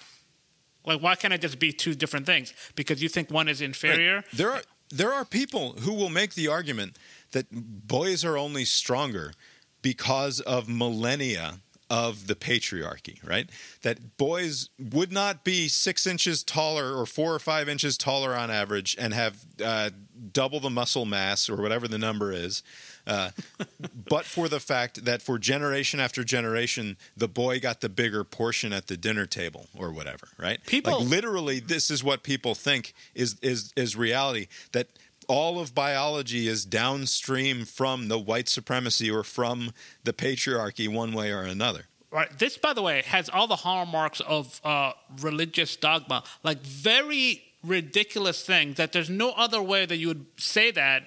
Like why can't it just be two different things? Because you think one is inferior? Right. There are there are people who will make the argument that boys are only stronger because of millennia of the patriarchy, right? That boys would not be six inches taller or four or five inches taller on average and have uh, double the muscle mass or whatever the number is. Uh, but for the fact that for generation after generation, the boy got the bigger portion at the dinner table or whatever, right? People- like literally, this is what people think is is is reality. That all of biology is downstream from the white supremacy or from the patriarchy, one way or another. Right. This, by the way, has all the hallmarks of uh, religious dogma, like very ridiculous things that there's no other way that you would say that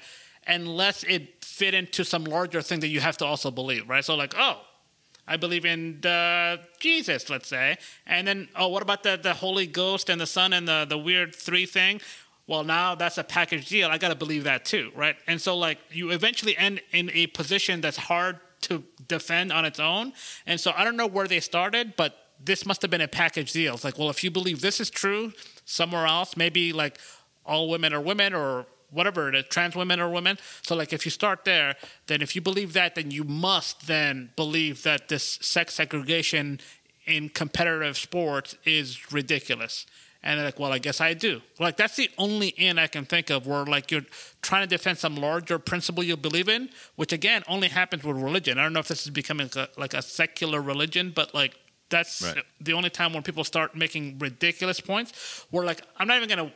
unless it fit into some larger thing that you have to also believe, right? So, like, oh, I believe in the Jesus, let's say. And then, oh, what about the, the Holy Ghost and the Son and the, the weird three thing? Well, now that's a package deal. I got to believe that too, right? And so, like, you eventually end in a position that's hard to defend on its own. And so, I don't know where they started, but this must have been a package deal. It's like, well, if you believe this is true somewhere else, maybe like all women are women or whatever, the trans women are women. So, like, if you start there, then if you believe that, then you must then believe that this sex segregation in competitive sports is ridiculous. And they're like, well, I guess I do. Like, that's the only in I can think of where, like, you're trying to defend some larger principle you believe in, which again only happens with religion. I don't know if this is becoming a, like a secular religion, but like, that's Right. the only time when people start making ridiculous points. Where, like, I'm not even going to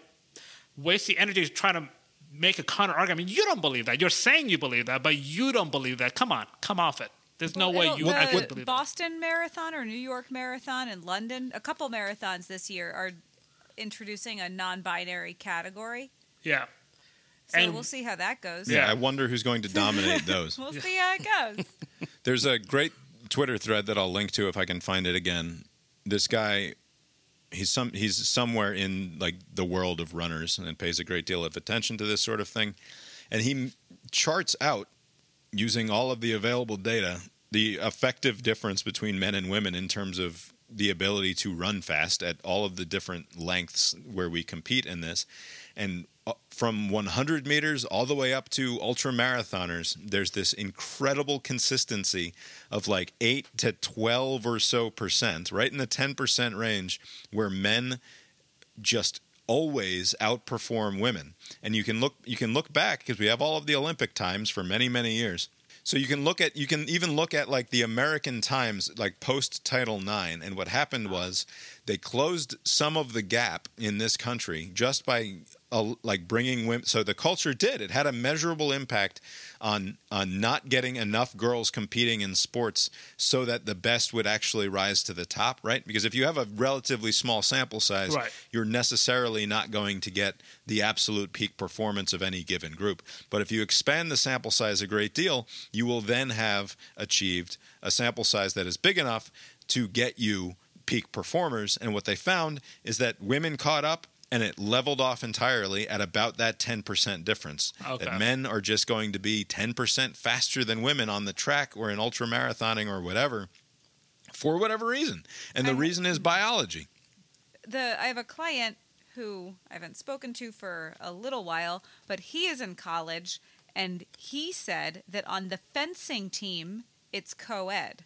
waste the energy to try to make a counter argument. You don't believe that. You're saying you believe that, but you don't believe that. Come on, come off it. There's no way It'll- you the actually believe that. Boston Marathon or New York Marathon and London, a couple marathons this year are introducing a non-binary category. Yeah. So And- we'll see how that goes. Yeah, Yeah. I wonder who's going to dominate those. We'll see how it goes. There's a great Twitter thread that I'll link to if I can find it again. This guy, he's some he's somewhere in like the world of runners and pays a great deal of attention to this sort of thing, and he charts out using all of the available data the effective difference between men and women in terms of the ability to run fast at all of the different lengths where we compete in this. And uh, from 100 meters all the way up to ultra marathoners there's this incredible consistency of like 8 to 12 or so percent right in the 10% range where men just always outperform women. And you can look you can look back because we have all of the olympic times for many many years so you can look at you can even look at like the american times like post title ix and what happened was they closed some of the gap in this country just by like bringing women so the culture did it had a measurable impact on on not getting enough girls competing in sports so that the best would actually rise to the top right because if you have a relatively small sample size Right. you're necessarily not going to get the absolute peak performance of any given group. But if you expand the sample size a great deal, you will then have achieved a sample size that is big enough to get you peak performers. And what they found is that women caught up and it leveled off entirely at about that 10% difference. Okay. That men are just going to be 10% faster than women on the track or in ultra marathoning or whatever for whatever reason. And the I'm- reason is biology. the I have a client who I haven't spoken to for a little while, but he is in college and he said that on the fencing team it's co-ed.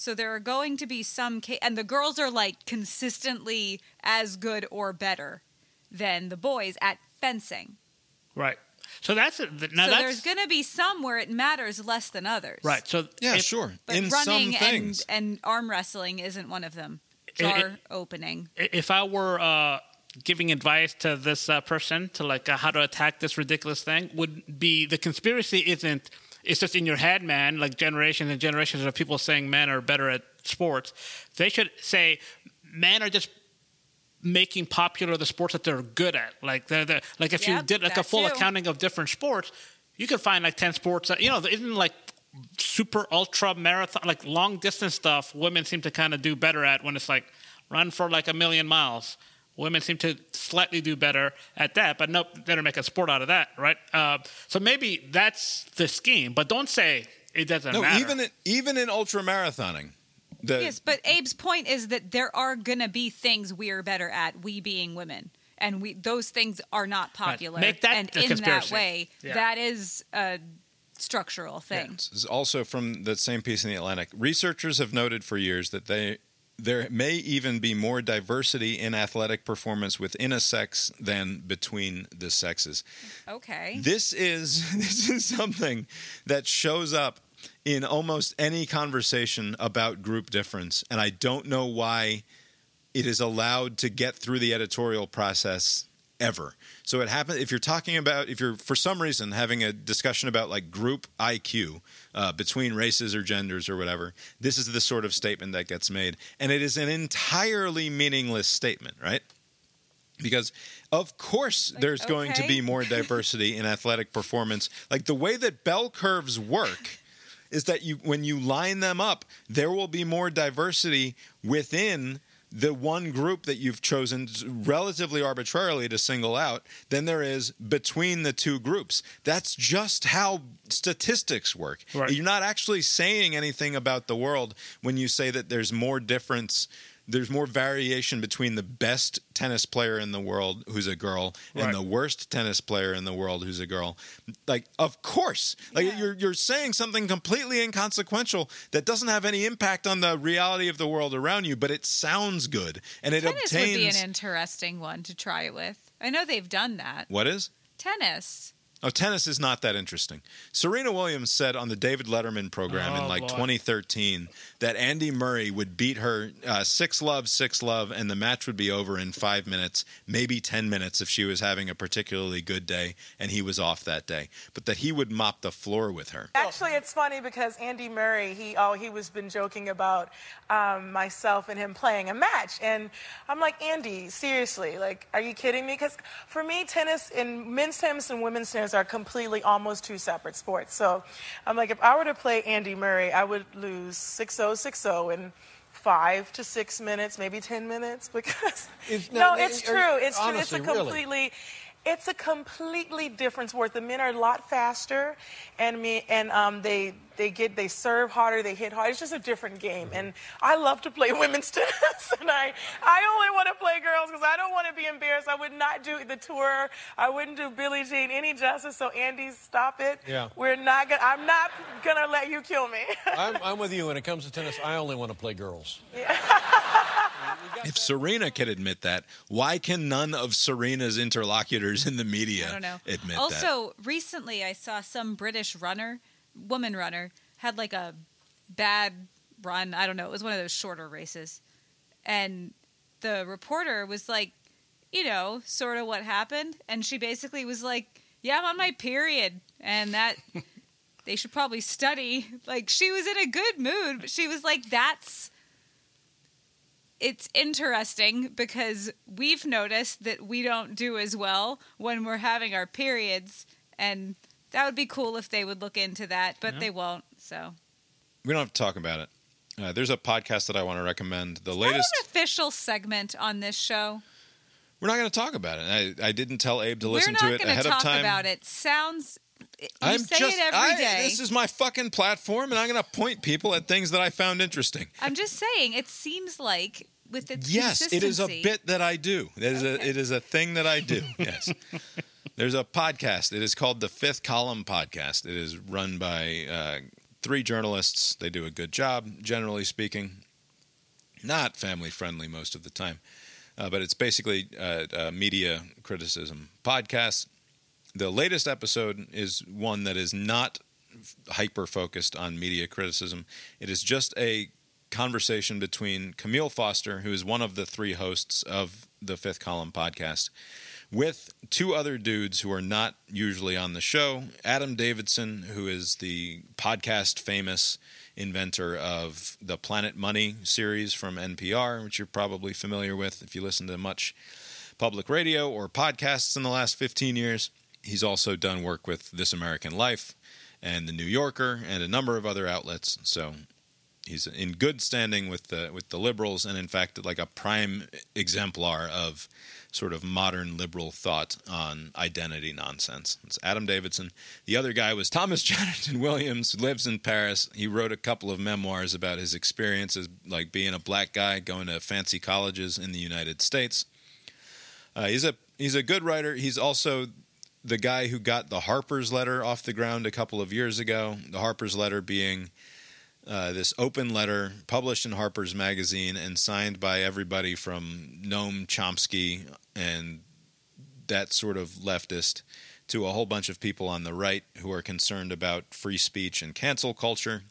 So there are going to be some ca- and the girls are like consistently as good or better than the boys at fencing. Right. So that's it. Now so that's there's going to be some where it matters less than others. right. So Yeah, if- sure. But in running some things. and and arm wrestling isn't one of them. It- Jar it- opening. if I were uh, giving advice to this uh, person to like uh, how to attack this ridiculous thing, would be the conspiracy isn't. It's just in your head, man. Like generations and generations of people saying men are better at sports. They should say men are just making popular the sports that they're good at. Like they're, they're like if you did like a full too. accounting of different sports, you could find like ten sports. That, you know, isn't like super ultra marathon like long distance stuff. Women seem to kind of do better at when it's like run for like a million miles. Women seem to slightly do better at that, but nope, they don't make a sport out of that, right? Uh, so maybe that's the scheme, but don't say it doesn't No, matter. even in, even in ultra marathoning, the Yes, but Abe's point is that there are going to be things we're better at, we being women. And we those things are not popular. Make that and in conspiracy. that way, Yeah. that is a structural thing. This is also from that same piece in the Atlantic. Researchers have noted for years that they there may even be more diversity in athletic performance within a sex than between the sexes. Okay. This is this is something that shows up in almost any conversation about group difference, and I don't know why it is allowed to get through the editorial process ever. So it happens if you're talking about if you're for some reason having a discussion about like group IQ uh, between races or genders or whatever. This is the sort of statement that gets made, and it is an entirely meaningless statement, right? Because of course Like, there's going to be more diversity in athletic performance. Like the way that bell curves work is that you when you line them up, there will be more diversity within the one group that you've chosen relatively arbitrarily to single out than there is between the two groups. That's just how statistics work. Right. You're not actually saying anything about the world when you say that there's more difference. There's more variation between the best tennis player in the world, who's a girl, Right. and the worst tennis player in the world, who's a girl. Like, of course, like you're you're saying something completely inconsequential that doesn't have any impact on the reality of the world around you, but it sounds good and it Tennis would be an interesting one to try with. I know they've done that. what is? Tennis. Oh, tennis is not that interesting. Serena Williams said on the David Letterman program in Oh, like boy. 2013 that Andy Murray would beat her uh, six love, six love, and the match would be over in five minutes, maybe 10 minutes if she was having a particularly good day and he was off that day, but that he would mop the floor with her. Actually, it's funny because Andy Murray, he oh he was been joking about um, myself and him playing a match, and I'm like Andy, seriously, like, are you kidding me? Because for me, tennis in men's tennis and women's tennis are completely almost two separate sports. So I'm like, if I were to play Andy Murray, I would lose 6-0, 6-0 in five to six minutes, maybe ten minutes, because It's no, it's true. It's true. honestly, It's a really. completely it's a completely different sport. The men are a lot faster, and me and um, they they get they serve harder, they hit hard. It's just a different game, and I love to play women's tennis, and I I only want to play girls because I don't want to be embarrassed. I would not do the tour. I wouldn't do Billie Jean any justice. So Andy, stop it. Yeah. we're not gonna. I'm not gonna let you kill me. I'm, I'm with you when it comes to tennis. I only want to play girls. Yeah. If Serena can admit that, why can none of Serena's interlocutors in the media I don't know. admit that? also, recently I saw some British runner, woman runner, had like a bad run. I don't know. It was one of those shorter races. And the reporter was like, you know, sort of what happened. And she basically was like, yeah, I'm on my period. And that they should probably study. Like, she was in a good mood, but she was like, that's. It's interesting because we've noticed that we don't do as well when we're having our periods. And that would be cool if they would look into that, but they won't. So, we don't have to talk about it. Uh, there's a podcast that I want to recommend. The Is latest. that an official segment on this show. We're not going to talk about it. I, I didn't tell Abe to listen We're to not it going ahead to of talk time. about it. Sounds. You I'm say just, it every I- day. This is my fucking platform, and I'm going to point people at things that I found interesting. I'm just saying. It seems like with its Yes, it is a bit that I do. It is, Okay. a, it is a thing that I do. Yes. There's a podcast. It is called the Fifth Column Podcast. It is run by uh, three journalists. They do a good job, generally speaking. Not family friendly most of the time, uh, but it's basically uh, a media criticism podcast. The latest episode is one that is not hyper focused on media criticism. It is just a conversation between Camille Foster, who is one of the three hosts of the Fifth Column podcast, with two other dudes who are not usually on the show Adam Davidson, who is the podcast famous inventor of the Planet Money series from NPR, which you're probably familiar with if you listen to much public radio or podcasts in the last 15 years. He's also done work with This American Life and The New Yorker and a number of other outlets. So he's in good standing with the with the liberals and in fact like a prime exemplar of sort of modern liberal thought on identity nonsense. It's Adam Davidson. The other guy was Thomas Chatterton Williams, who lives in Paris. He wrote a couple of memoirs about his experiences like being a black guy going to fancy colleges in the United States. Uh, he's a he's a good writer. He's also the guy who got the Harper's letter off the ground a couple of years ago. The Harper's letter being uh, this open letter published in Harper's Magazine and signed by everybody from Noam Chomsky and that sort of leftist to a whole bunch of people on the right who are concerned about free speech and cancel culture.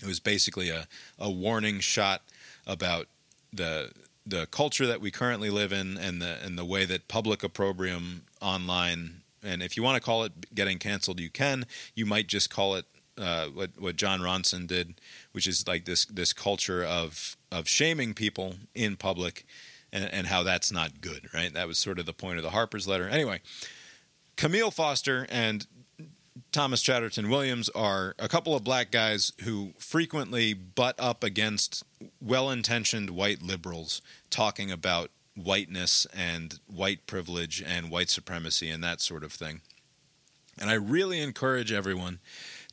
It was basically a, a warning shot about the the culture that we currently live in and the and the way that public opprobrium online and if you want to call it getting canceled you can you might just call it uh, what what Jon Ronson did which is like this this culture of of shaming people in public and, and how that's not good right that was sort of the point of the Harper's letter anyway Camille Foster and Thomas Chatterton Williams are a couple of black guys who frequently butt up against well intentioned white liberals talking about whiteness and white privilege and white supremacy and that sort of thing. And I really encourage everyone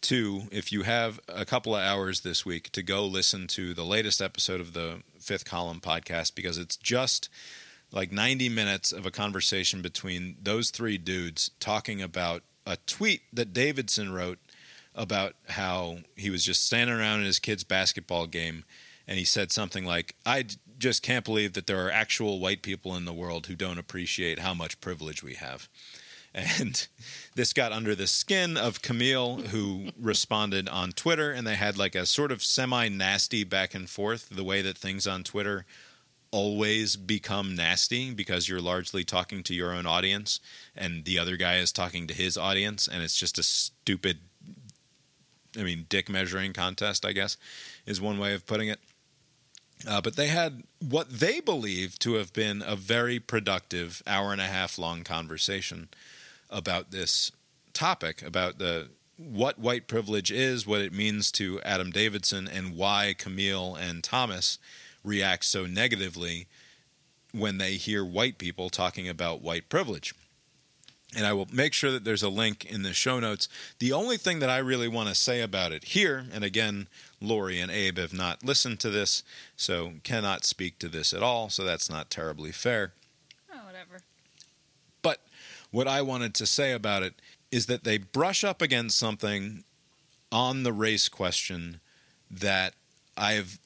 to, if you have a couple of hours this week, to go listen to the latest episode of the Fifth Column podcast because it's just like 90 minutes of a conversation between those three dudes talking about a tweet that Davidson wrote about how he was just standing around in his kid's basketball game and he said something like, I just can't believe that there are actual white people in the world who don't appreciate how much privilege we have. And this got under the skin of Camille, who responded on Twitter, and they had like a sort of semi nasty back and forth, the way that things on Twitter always become nasty because you're largely talking to your own audience and the other guy is talking to his audience and it's just a stupid I mean dick measuring contest I guess is one way of putting it. Uh, but they had what they believe to have been a very productive hour and a half long conversation about this topic about the what white privilege is, what it means to Adam Davidson, and why Camille and Thomas react so negatively when they hear white people talking about white privilege. And I will make sure that there's a link in the show notes. The only thing that I really want to say about it here, and again, Lori and Abe have not listened to this, so cannot speak to this at all, so that's not terribly fair. Oh, whatever. But what I wanted to say about it is that they brush up against something on the race question that I've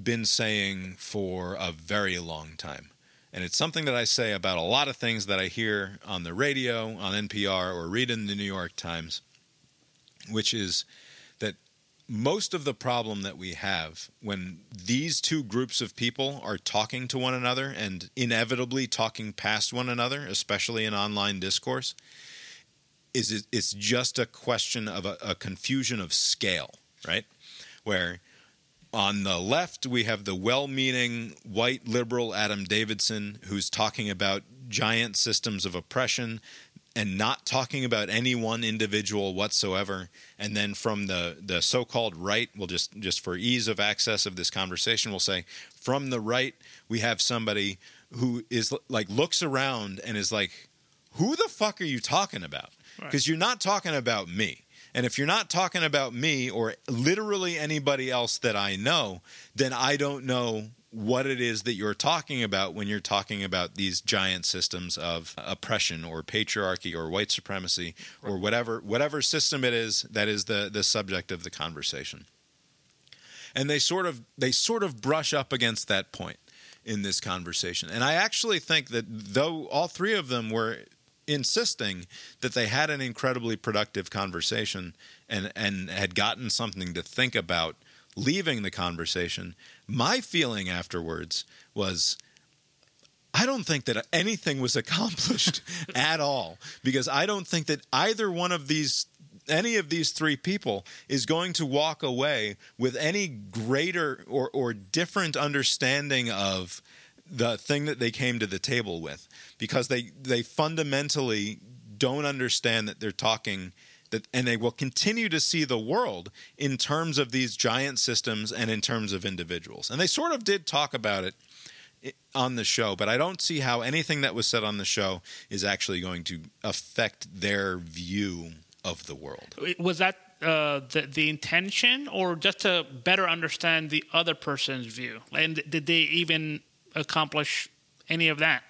been saying for a very long time. And it's something that I say about a lot of things that I hear on the radio, on NPR, or read in the New York Times, which is most of the problem that we have when these two groups of people are talking to one another and inevitably talking past one another, especially in online discourse, is it, it's just a question of a, a confusion of scale, right? Where on the left, we have the well meaning white liberal Adam Davidson who's talking about giant systems of oppression and not talking about any one individual whatsoever. And then from the, the so called right, we'll just, just for ease of access of this conversation, we'll say from the right, we have somebody who is like looks around and is like, who the fuck are you talking about? Because you're not talking about me. And if you're not talking about me or literally anybody else that I know, then I don't know what it is that you're talking about when you're talking about these giant systems of oppression or patriarchy or white supremacy or whatever whatever system it is that is the the subject of the conversation. And they sort of they sort of brush up against that point in this conversation. And I actually think that though all three of them were insisting that they had an incredibly productive conversation and and had gotten something to think about leaving the conversation my feeling afterwards was I don't think that anything was accomplished at all because I don't think that either one of these any of these three people is going to walk away with any greater or, or different understanding of the thing that they came to the table with because they they fundamentally don't understand that they're talking that and they will continue to see the world in terms of these giant systems and in terms of individuals and they sort of did talk about it on the show but i don't see how anything that was said on the show is actually going to affect their view of the world Was that uh, the, the intention, or just to better understand the other person's view? And did they even accomplish any of that?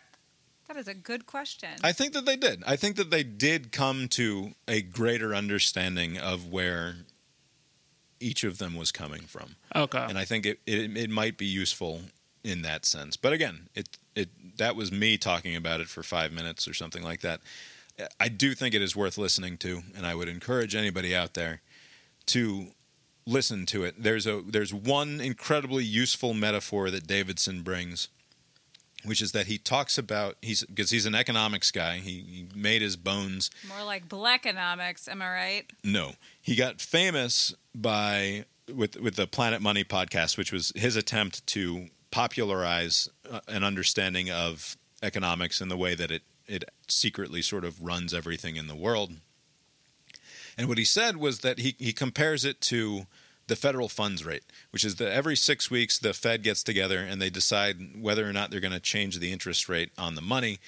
That is a good question. I think that they did. I think that they did come to a greater understanding of where each of them was coming from. Okay. And I think it, it it might be useful in that sense. But again, it it that was me talking about it for 5 minutes or something like that. I do think it is worth listening to and I would encourage anybody out there to listen to it. There's a there's one incredibly useful metaphor that Davidson brings which is that he talks about he's because he's an economics guy. He, he made his bones. More like black economics, am I right? No, he got famous by with with the Planet Money podcast, which was his attempt to popularize uh, an understanding of economics and the way that it it secretly sort of runs everything in the world. And what he said was that he, he compares it to the federal funds rate, which is that every six weeks the Fed gets together and they decide whether or not they're going to change the interest rate on the money.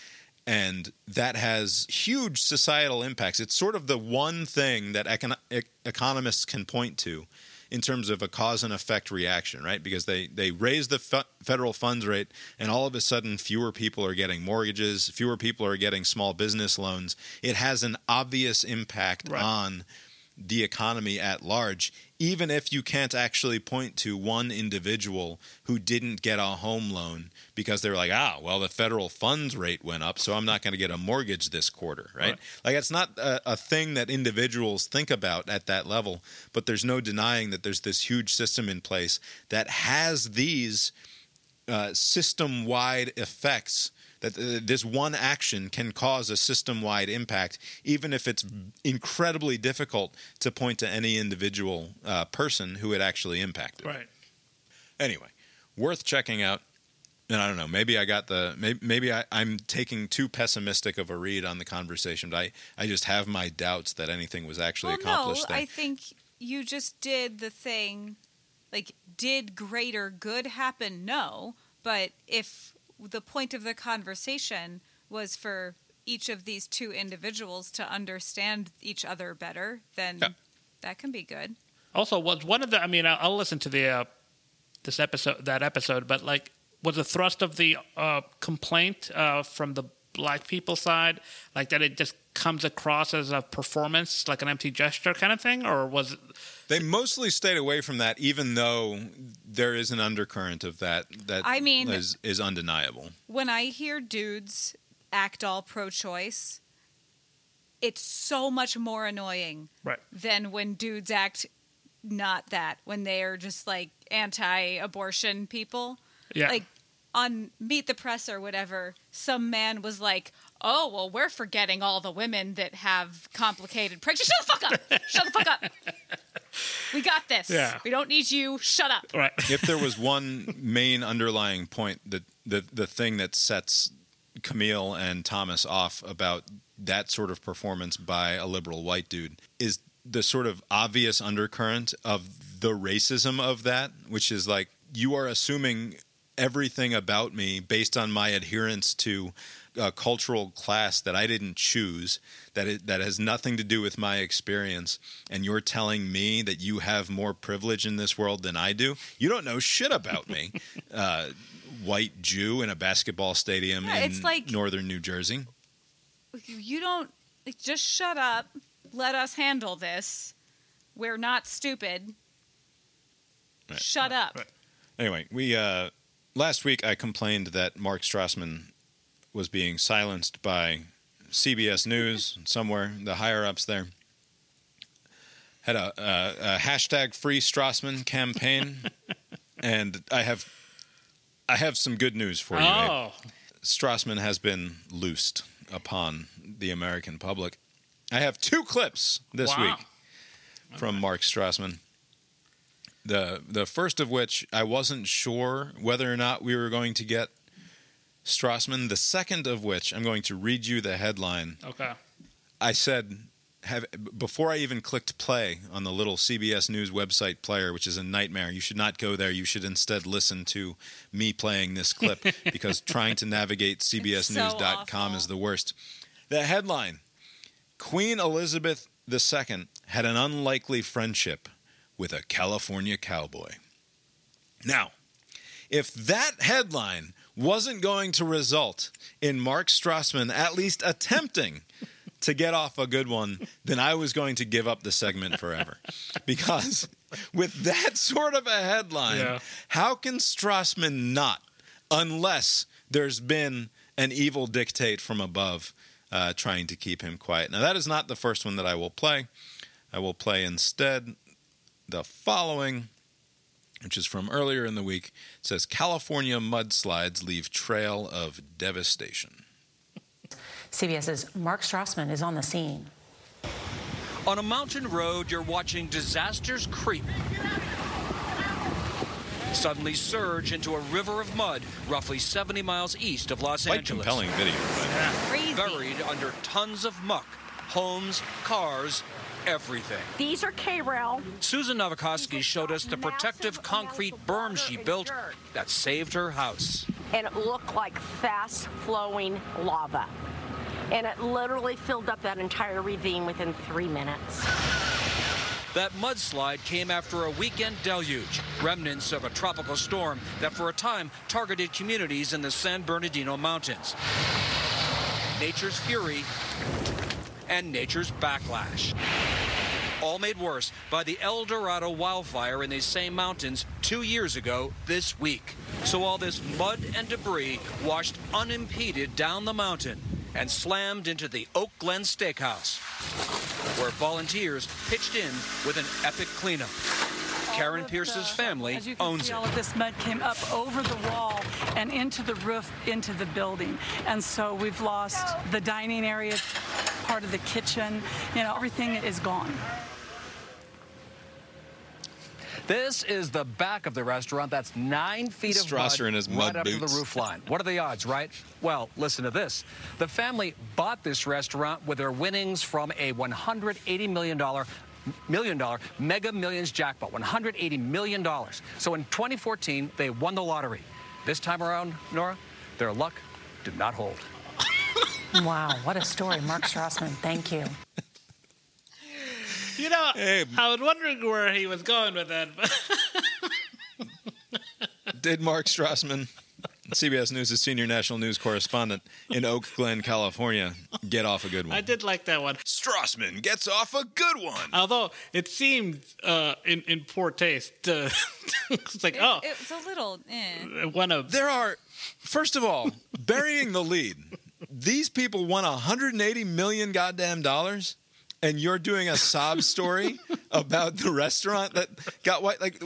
And that has huge societal impacts. It's sort of the one thing that econ- ec- economists can point to in terms of a cause and effect reaction, right? Because they, they raise the fe- federal funds rate, and all of a sudden, fewer people are getting mortgages, fewer people are getting small business loans. It has an obvious impact Right. on the economy at large, even if you can't actually point to one individual who didn't get a home loan because they were like, ah, well, the federal funds rate went up, so I'm not going to get a mortgage this quarter, right? Right. Like, it's not a, a thing that individuals think about at that level, but there's no denying that there's this huge system in place that has these uh, system wide effects. That uh, this one action can cause a system wide impact, even if it's incredibly difficult to point to any individual uh, person who it actually impacted. Right. Anyway, worth checking out. And I don't know, maybe I got the maybe, maybe I, I'm taking too pessimistic of a read on the conversation, but I, I just have my doubts that anything was actually well, no, accomplished there. I think you just did the thing. Like, did greater good happen? No, but if the point of the conversation was for each of these two individuals to understand each other better, then Yeah. that can be good. Also, was one of the? I mean, I'll, I'll listen to the uh, this episode, that episode, but like, was the thrust of the uh, complaint uh, from the black people side like that? It just comes across as a performance, like an empty gesture kind of thing, or was it? They mostly stayed away from that, even though there is an undercurrent of that that I mean- is, is undeniable. when I hear dudes act all pro choice, it's so much more annoying Right. than when dudes act not that, when they are just like anti abortion people. Yeah. Like on Meet the Press or whatever, some man was like, Oh, well, we're forgetting all the women that have complicated pregnancy. Shut the fuck up! Shut the fuck up! We got this. Yeah. We don't need you. Shut up. Right. if there was one main underlying point that the the thing that sets Camille and Thomas off about that sort of performance by a liberal white dude is the sort of obvious undercurrent of the racism of that, which is like you are assuming everything about me based on my adherence to a cultural class that I didn't choose, that it, that has nothing to do with my experience, and you're telling me that you have more privilege in this world than I do. You don't know shit about me, uh, white Jew in a basketball stadium Yeah, in it's like- northern New Jersey. you don't like, just shut up let us handle this we're not stupid Right. shut up Right. Anyway, we uh, last week I complained that Mark Strassman was being silenced by CBS News somewhere the higher ups there had a, a, a hashtag Free Strassman campaign, and I have I have some good news for you. Abe. Oh, Strassman has been loosed upon the American public. I have two clips this Wow. week from Mark Strassman. The the first of which I wasn't sure whether or not we were going to get Strassman. The second of which I'm going to read you the headline. okay. I said have before I even clicked play on the little CBS News website player, which is a nightmare. You should not go there. You should instead listen to me playing this clip because trying to navigate CBSNews.com awful. is the worst. The headline: Queen Elizabeth II had an unlikely friendship with a California cowboy. Now, if that headline wasn't going to result in Mark Strassman at least attempting to get off a good one, then I was going to give up the segment forever. Because with that sort of a headline, Yeah. how can Strassman not, unless there's been an evil dictate from above uh, trying to keep him quiet? Now, that is not the first one that I will play. I will play instead the following, which is from earlier in the week. It says California mudslides leave trail of devastation. CBS's Mark Strassman is on the scene. On a mountain road, you're watching disasters creep. Suddenly surge into a river of mud roughly 70 miles east of Los Quite Angeles. compelling video. but- crazy Buried under tons of muck, homes, cars, everything. These are K-Rail. Susan Novakoski showed us the protective concrete berm she built that saved her house. and it looked like fast flowing lava. And it literally filled up that entire ravine within three minutes. That mudslide came after a weekend deluge, remnants of a tropical storm that for a time targeted communities in the San Bernardino Mountains. Nature's fury and nature's backlash. All made worse by the El Dorado wildfire in these same mountains two years ago this week. So all this mud and debris washed unimpeded down the mountain and slammed into the Oak Glen Steakhouse, where volunteers pitched in with an epic cleanup. Karen Pierce's family As you can owns see, it. all of this mud came up over the wall and into the roof, into the building. And so we've lost the dining area, part of the kitchen. You know, everything is gone. This is the back of the restaurant. That's nine feet of Strasser mud in his right mud up to the boots. roof line. What are the odds, right? Well, listen to this. The family bought this restaurant with their winnings from a $180 million million dollar mega millions jackpot 180 million dollars so in 2014 they won the lottery this time around nora their luck did not hold Wow, what a story. Mark Strassman, thank you. You know, I was wondering where he was going with that. Did Mark Strassman, CBS News' senior national news correspondent in Oak Glen, California, get off a good one? I did like that one. Strassman gets off a good one. Although it seemed uh, in in poor taste. Uh, it's like, oh, It's a little. Eh. one of There are, first of all, burying the lead. These people won 180 million goddamn dollars, and you're doing a sob story about the restaurant that got white. Like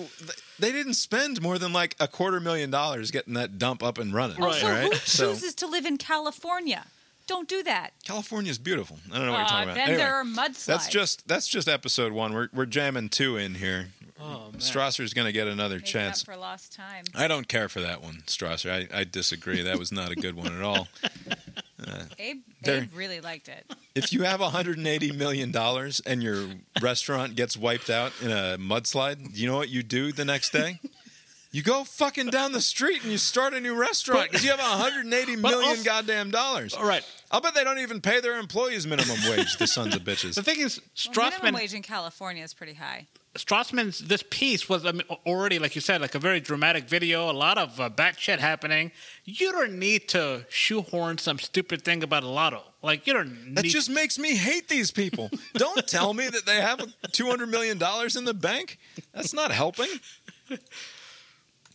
they didn't spend more than like a quarter million dollars getting that dump up and running. Also, all right? who So chooses to live in California? Don't do that. California's beautiful. I don't know what you're Uh, talking about. then Anyway, there are mudslides. That's just that's just episode one. We're we're jamming two in here. Oh, man. Strasser's going to get another Making chance. for lost time. I don't care for that one, Strasser. I, I disagree. That was not a good one at all. Uh, Abe, Abe really liked it. if you have 180 million dollars and your restaurant gets wiped out in a mudslide, you know what you do the next day? You go fucking down the street and you start a new restaurant because you have 180 But also- goddamn dollars. All right. I'll bet they don't even pay their employees minimum wage. The sons of bitches. The thing is, Well, minimum wage in California is pretty high. Strassman's this piece was I mean, already, like you said, like a very dramatic video. A lot of uh, bad shit happening. You don't need to shoehorn some stupid thing about a lotto. Like you don't. That need just makes me hate these people. Don't tell me that they have $200 million in the bank. That's not helping.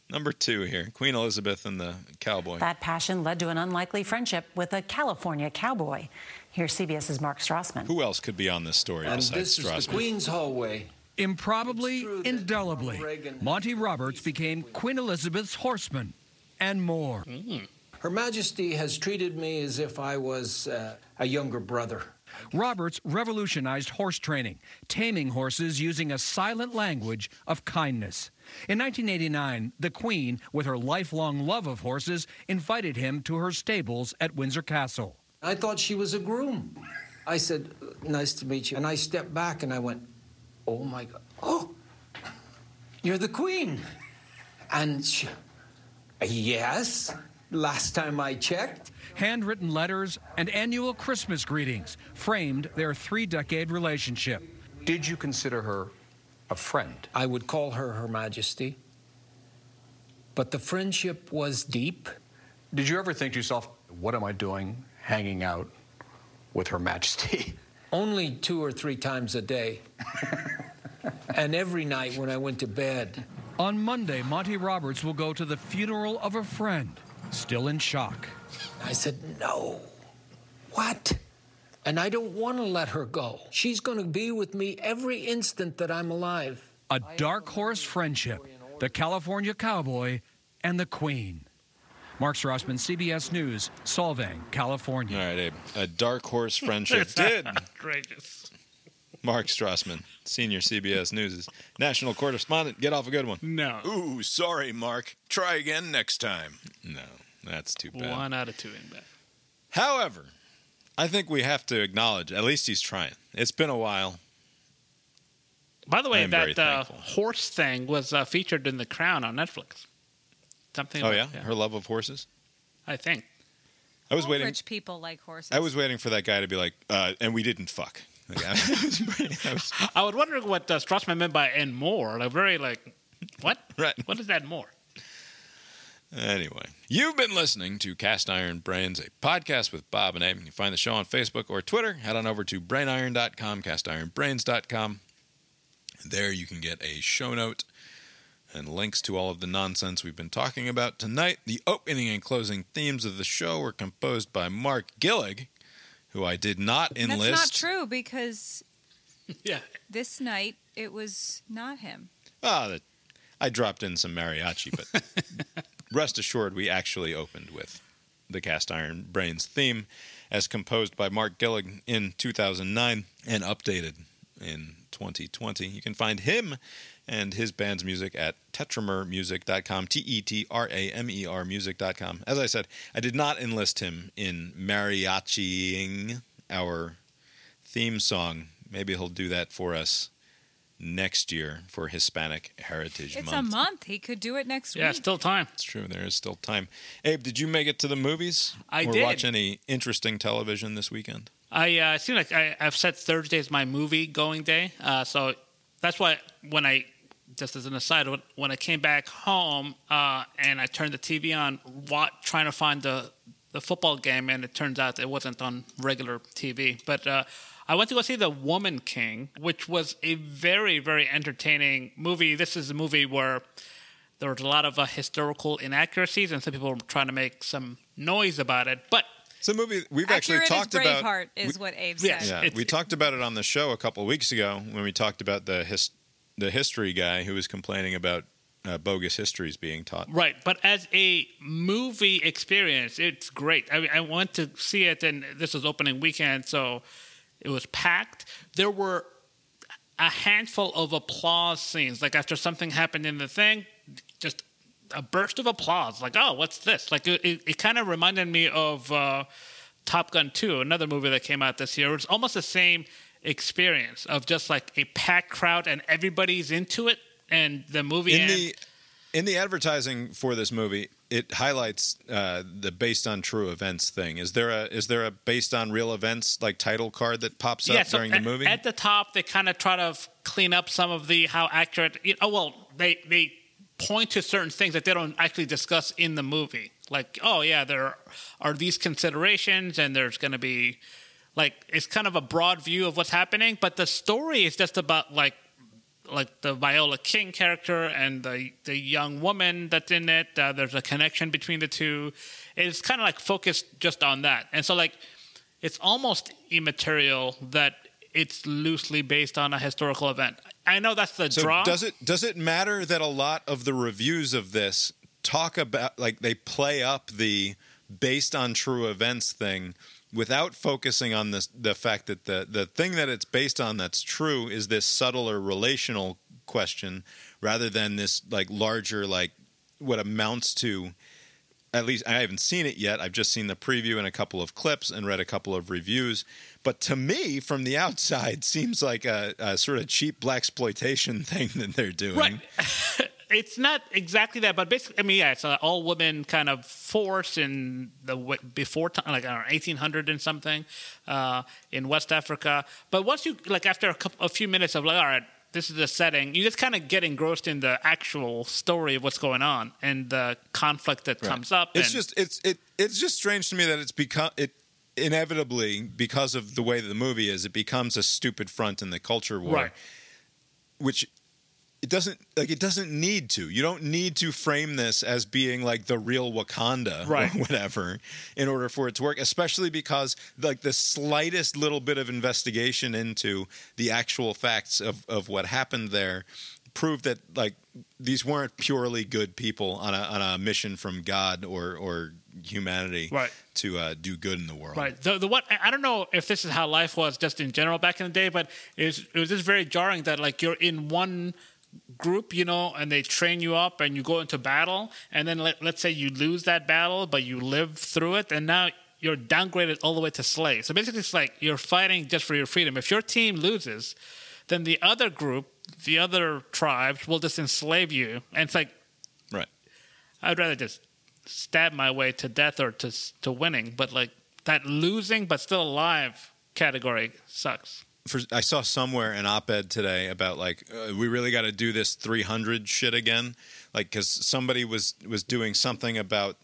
Number two here Queen Elizabeth and the cowboy. That passion led to an unlikely friendship with a California cowboy. Here's CBS's Mark Strassman. Who else could be on this story And besides this is the Queen's hallway. Improbably, indelibly, Monty Roberts became Queen Elizabeth's horseman and more. Her Majesty has treated me as if I was uh, a younger brother. Roberts revolutionized horse training, taming horses using a silent language of kindness. In 1989, the Queen, with her lifelong love of horses, invited him to her stables at Windsor Castle. I thought she was a groom. I said, Nice to meet you. And I stepped back and I went, Oh my God. Oh, you're the Queen. And she, yes, last time I checked. Handwritten letters and annual Christmas greetings framed their three decade relationship. Did you consider her a friend? I would call her Her Majesty. But the friendship was deep. Did you ever think to yourself, what am I doing hanging out with Her Majesty? Only two or three times a day. and every night when I went to bed. On Monday, Monty Roberts will go to the funeral of a friend, still in shock. I said, No. What? And I don't want to let her go. She's going to be with me every instant that I'm alive. A dark horse friendship, the California cowboy and the Queen. Mark Strassman, CBS News, Solvang, California. All right, Abe. A dark horse friendship did. outrageous. Mark Strassman, senior CBS News' national correspondent. Get off a good one. No. Ooh, sorry, Mark. Try again next time. No, that's too bad. One out of two in bad. However, I think we have to acknowledge at least he's trying. It's been a while. By the way, that uh, horse thing was uh, featured in The Crown on Netflix. Something. Oh like- yeah? her love of horses. I think. I was All waiting. Rich people like horses. I was waiting for that guy to be like, uh, and we didn't fuck. Like, I was pretty- I was- I was wondering what uh, Strassman meant by "and more." Like very like, what? Right. What is that more? Anyway, you've been listening to Cast Iron Brains, a podcast with Bob and Abe. You can find the show on Facebook or Twitter. Head on over to brainiron.com, castironbrains.com. There you can get a show note and links to all of the nonsense we've been talking about tonight. The opening and closing themes of the show were composed by Mark Gillig, who I did not enlist. That's not true because yeah. this night it was not him. Ah, that I dropped in some mariachi, but rest assured, we actually opened with the Cast Iron Brains theme, as composed by Mark Gillig in 2009 and updated in 2020. You can find him and his band's music at tetramermusic.com, T E T R A M E R music.com. As I said, I did not enlist him in mariachiing our theme song. Maybe he'll do that for us next year for Hispanic Heritage It's Month. a month. He could do it next Yeah, week. Yeah, still time. It's true. There is still time. Abe, did you make it to the movies? I or did. watch any interesting television this weekend? I uh, seem like I, I've set Thursday as my movie going day, uh, so that's why when I just as an aside, when, I came back home uh, and I turned the TV on, wa trying to find the the football game, and it turns out it wasn't on regular TV. But uh, I went to go see The Woman King, which was a very very entertaining movie. This is a movie where there was a lot of uh, historical inaccuracies, and some people were trying to make some noise about it, but. It's a movie we've Accurate actually talked as about. Braveheart is what Abe said. Yes. Yeah, It's- we talked about it on the show a couple of weeks ago when we talked about the his, the history guy who was complaining about uh, bogus histories being taught. Right, but as a movie experience, it's great. I, I went to see it, and this was opening weekend, so it was packed. There were a handful of applause scenes, like after something happened in the thing, just a burst of applause. Like, oh, what's this? Like, it, it, it kind of reminded me of uh, Top Gun 2, another movie that came out this year. It's almost the same experience of just like a packed crowd and everybody's into it, and the movie In ends. the in the advertising for this movie, it highlights uh, the based on true events thing. Is there a is there a based on real events like title card that pops up so during the movie? At the top, they kind of try to clean up some of the how accurate. You oh well, they they point to certain things that they don't actually discuss in the movie. Like, oh yeah, there are these considerations, and there's going to be like it's kind of a broad view of what's happening, but the story is just about like like the Viola King character and the the young woman that's in it. Uh, there's a connection between the two. It's kind of like focused just on that, and so like it's almost immaterial that it's loosely based on a historical event. I know that's the so draw. does it does it matter that a lot of the reviews of this talk about like they play up the based on true events thing without focusing on the the fact that the the thing that it's based on that's true is this subtler relational question rather than this like larger like what amounts to at least I haven't seen it yet. I've just seen the preview and a couple of clips and read a couple of reviews. But to me, from the outside, seems like a, a sort of cheap blaxploitation thing that they're doing. Right. it's not exactly that, but basically, I mean, yeah, it's an all women kind of force in the before time, like I don't know, 1800 and something uh, in West Africa. But once you like after a, couple, a few minutes of like, all right, this is the setting, you just kind of get engrossed in the actual story of what's going on and the conflict that Right. comes up. It's and- just it's it it's just strange to me that it's become it inevitably because of the way the movie is, it becomes a stupid front in the culture war, Right. which it doesn't like it doesn't need to. You don't need to frame this as being like the real Wakanda Right. or whatever in order for it to work, especially because like the slightest little bit of investigation into the actual facts of, of what happened there proved that like these weren't purely good people on a on a mission from God or or humanity Right. to uh, do good in the world. Right. The the what I don't know if this is how life was just in general back in the day, but it was, it was just very jarring that like you're in one group, you know, and they train you up and you go into battle, and then let, let's say you lose that battle, but you live through it, and now you're downgraded all the way to slave. So basically, it's like you're fighting just for your freedom. If your team loses, then the other group the other tribes will just enslave you. And it's like, right. I'd rather just stab my way to death or to to winning. But like that losing but still alive category sucks. For, I saw somewhere an op-ed today about like uh, we really got to do this 300 shit again, like because somebody was was doing something about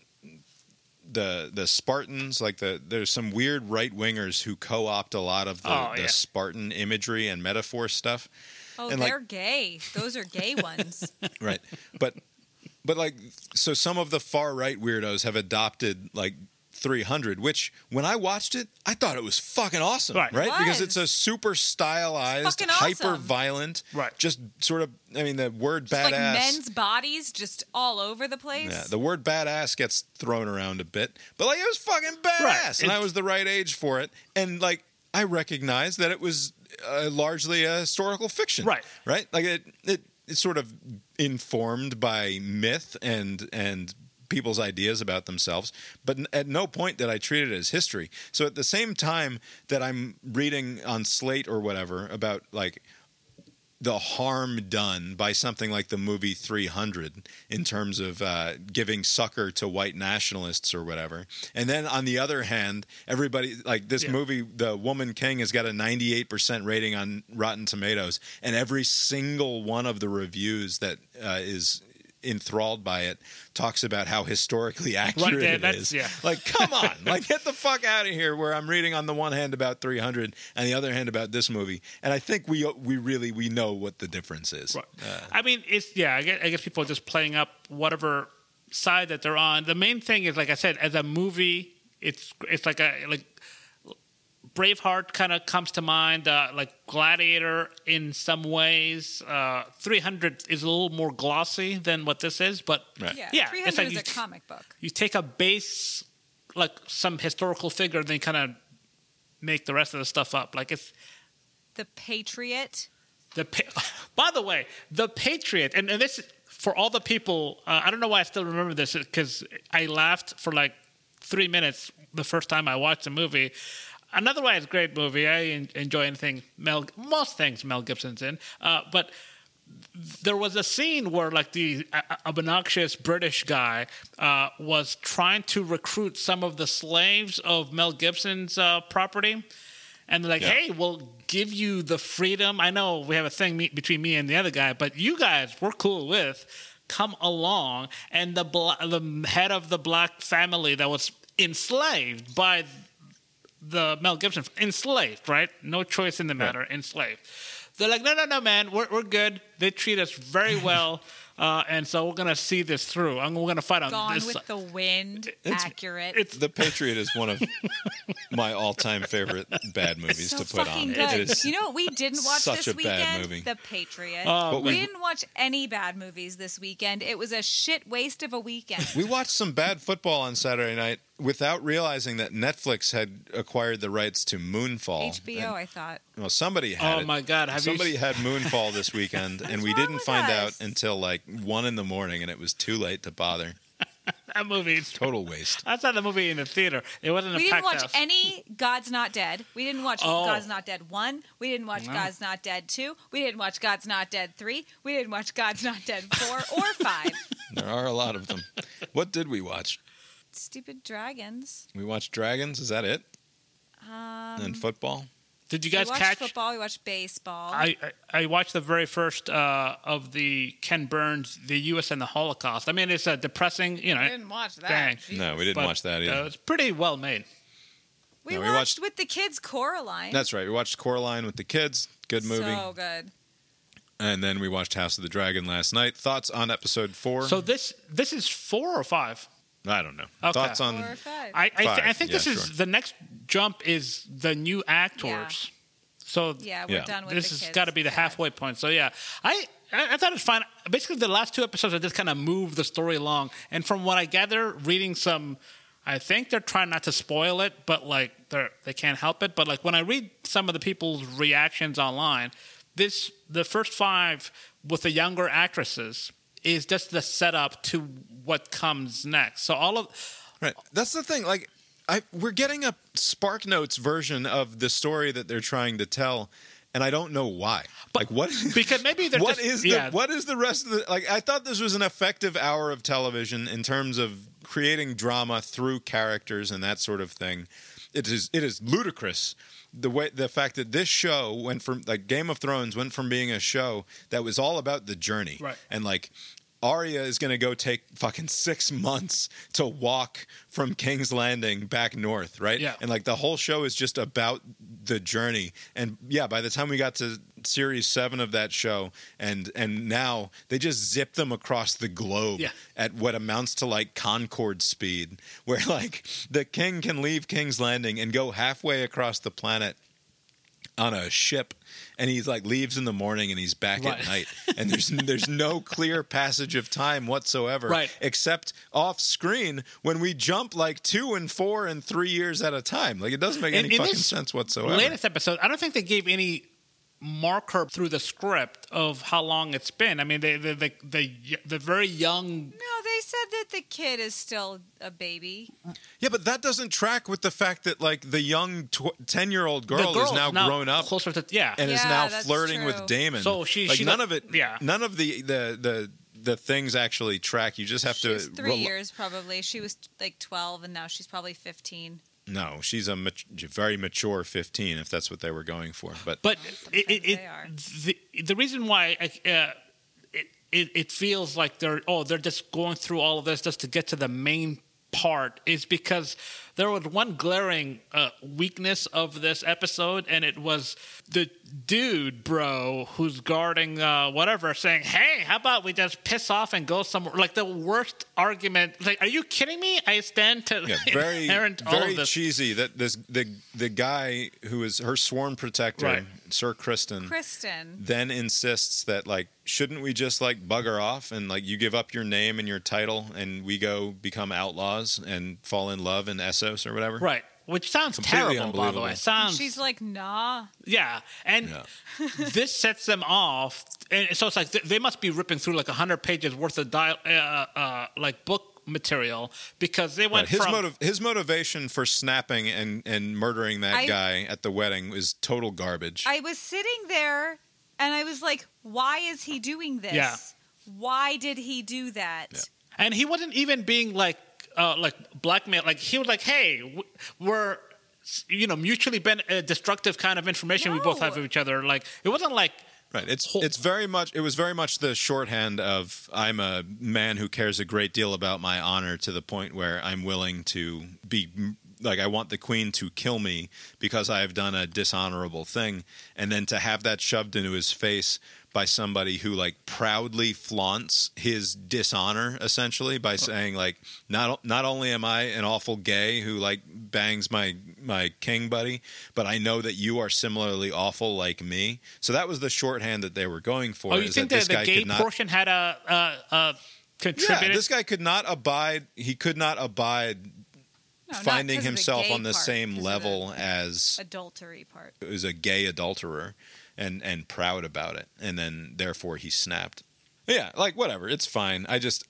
the the Spartans. Like the there's some weird right wingers who co-opt a lot of the, Oh, the yeah. Spartan imagery and metaphor stuff. Oh, And, they're gay. Those are gay ones. right but but like so some of the far right weirdos have adopted like 300 which when i watched it i thought it was fucking awesome Right. right, It because it's a super stylized fucking hyper violent right just sort of i mean the word Just badass like men's bodies just all over the place. yeah, the word badass gets thrown around a bit, but like it was fucking badass, Right. and I was the right age for it, and like I recognized that it was uh, largely a historical fiction, Right. Right, like it, it, it's sort of informed by myth and and people's ideas about themselves, but at no point did I treat it as history. So at the same time that I'm reading on Slate or whatever about like the harm done by something like the movie 300 in terms of uh, giving succor to white nationalists or whatever. And then on the other hand, everybody like this Yeah. movie, The Woman King, has got a 98% rating on Rotten Tomatoes, and every single one of the reviews that uh, is enthralled by it talks about how historically accurate yeah, it that's- yeah. Like, come on, like get the fuck out of here. Where I'm reading on the one hand about 300 and the other hand about this movie, and I think we we really we know what the difference is. Uh, I mean, it's yeah. I guess, I guess people are just playing up whatever side that they're on. The main thing is, like I said, as a movie, it's it's like a like Braveheart kind of comes to mind, uh, like Gladiator in some ways. Uh, 300 is a little more glossy than what this is, but Yeah, yeah, 300 it's like is you, a comic book. you take a base, like some historical figure, and then kind of make the rest of the stuff up. Like it's The Patriot. the pa- by the way, the Patriot, and, and this for all the people. Uh, I don't know why I still remember this because I laughed for like three minutes the first time I watched the movie. An otherwise great movie. I enjoy anything Mel, most things Mel Gibson's in, uh, but there was a scene where like the uh, obnoxious British guy uh, was trying to recruit some of the slaves of Mel Gibson's uh, property. And they're like, Yeah. hey, we'll give you the freedom. I know we have a thing me- between me and the other guy, but you guys, we're cool with. Come along. And the, bla- the head of the black family that was enslaved by the Mel Gibson, enslaved, right? No choice in the matter, enslaved. They're like, no, no, no, man, we're, we're good. They treat us very well. Uh, and so we're gonna see this through. I'm, we're gonna fight on Gone this. with the Wind. It's- accurate. It's The Patriot is one of my all-time favorite bad movies so to put on. good. It is you know what we didn't watch such this a bad weekend? movie. The Patriot. Oh, But we, we- didn't watch any bad movies this weekend. It was a shit waste of a weekend. We watched some bad football on Saturday night without realizing that Netflix had acquired the rights to Moonfall. HBO, And- I thought. well, somebody had Oh it. my God, have you somebody s- had Moonfall this weekend, and we didn't find us? out until like one in the morning, and it was too late to bother. that movie. is- Total waste. I saw the movie in the theater. It wasn't We a didn't watch house. any God's Not Dead. We didn't watch Oh. God's Not Dead 1. We didn't watch No. God's Not Dead 2. We didn't watch God's Not Dead 3. We didn't watch God's Not Dead 4 or 5. There are a lot of them. What did we watch? Stupid dragons. We watched Dragons. Is that it? Um, and football. Did you we guys watched catch? football. We watched baseball. I, I I watched the very first uh, of the Ken Burns, the U.S. and the Holocaust. I mean, it's a depressing, you know. We didn't watch that. Dang. No, we didn't But, watch that either. Uh, it's pretty well made. we, No, we watched watched- with the kids Coraline. That's right. We watched Coraline with the kids. Good movie. So good. And then we watched House of the Dragon last night. Thoughts on episode four? So this this is four or five. I don't know. Okay. Thoughts on Four or five. I I, th- I think yeah, this is sure. the next jump is the new actors. So Yeah, we're Yeah. done with this the has got to be the halfway point. So yeah, I I, I thought it was fine. Basically, the last two episodes I just kind of moved the story along, and from what I gather, reading some, I think they're trying not to spoil it, but like they are they can't help it. But like when I read some of the people's reactions online, this the first five with the younger actresses is just the setup to what comes next. So all of Right. That's the thing. Like, I we're getting a Spark Notes version of the story that they're trying to tell, and I don't know why. like what? Because maybe they're what just- is the yeah. what is the rest of the like? I thought this was an effective hour of television in terms of creating drama through characters and that sort of thing. It is it is ludicrous the way the fact that this show went from like Game of Thrones went from being a show that was all about the journey Right. and like Arya is going to go take fucking six months to walk from King's Landing back north, right? Yeah. And like the whole show is just about the journey. And yeah, by the time we got to series seven of that show, and and now they just zip them across the globe Yeah. at what amounts to like Concorde speed, where like the king can leave King's Landing and go halfway across the planet on a ship and he's like leaves in the morning and he's back Right. at night and there's there's no clear passage of time whatsoever Right. except off screen when we jump like 2 and 4 and 3 years at a time like it doesn't make any in fucking sense whatsoever Latest episode, I don't think they gave any marker through the script of how long it's been. I mean, they, the the the the very young. No, they said that the kid is still a baby. yeah but that doesn't track with the fact that like the young 10 year old girl, is now, grown up closer to yeah, and is now flirting true. with Daemon. So she- like she none of it. yeah. none of the the the the things actually track. You just have She to three rel- years probably. She was like twelve, and now she's probably fifteen. No, she's a mat- very mature fifteen, if that's what they were going for. But But it, it, it, the the reason why I, uh, it, it it feels like they're oh they're just going through all of this just to get to the main part is because there was one glaring uh, weakness of this episode, and it was the dude, bro, who's guarding uh, whatever, saying, "Hey, how about we just piss off and go somewhere?" Like the worst argument. Like, are you kidding me? I stand to yeah, very very cheesy. That this the the guy who is her sworn protector, Right. Sir Criston, Criston. then insists that like shouldn't we just like bugger off and like you give up your name and your title and we go become outlaws and fall in love in Essos or whatever. Right. Which sounds Completely terrible, by the way. unbelievable. Sounds She's like, nah. yeah, and this sets them off, and so it's like they must be ripping through like hundred pages worth of dial, uh, uh, like book material because they went Right. His from motive, his motivation for snapping and, and murdering that I- guy at the wedding was total garbage. I was sitting there, and I was like, why is he doing this? Yeah. Why did he do that? and he wasn't even being like uh, like blackmail. Like he was like, "Hey, we're." You know, mutually ben- uh, destructive kind of information we both have of each other. Like it wasn't like Right. It's it's very much it was very much the shorthand of I'm a man who cares a great deal about my honor to the point where I'm willing to be like I want the queen to kill me because I have done a dishonorable thing and then to have that shoved into his face by somebody who like proudly flaunts his dishonor essentially by saying like not not only am I an awful gay who like bangs my my king buddy but I know that you are similarly awful like me so that was the shorthand that they were going for oh, you think that that the gay not portion had a uh, uh, contributed? yeah, this guy could not abide. He could not abide No, not finding 'cause of the himself on the part, same 'cause of the level as Adultery part. as a gay adulterer, and and proud about it, and then therefore he snapped. Yeah, like whatever, it's fine. I just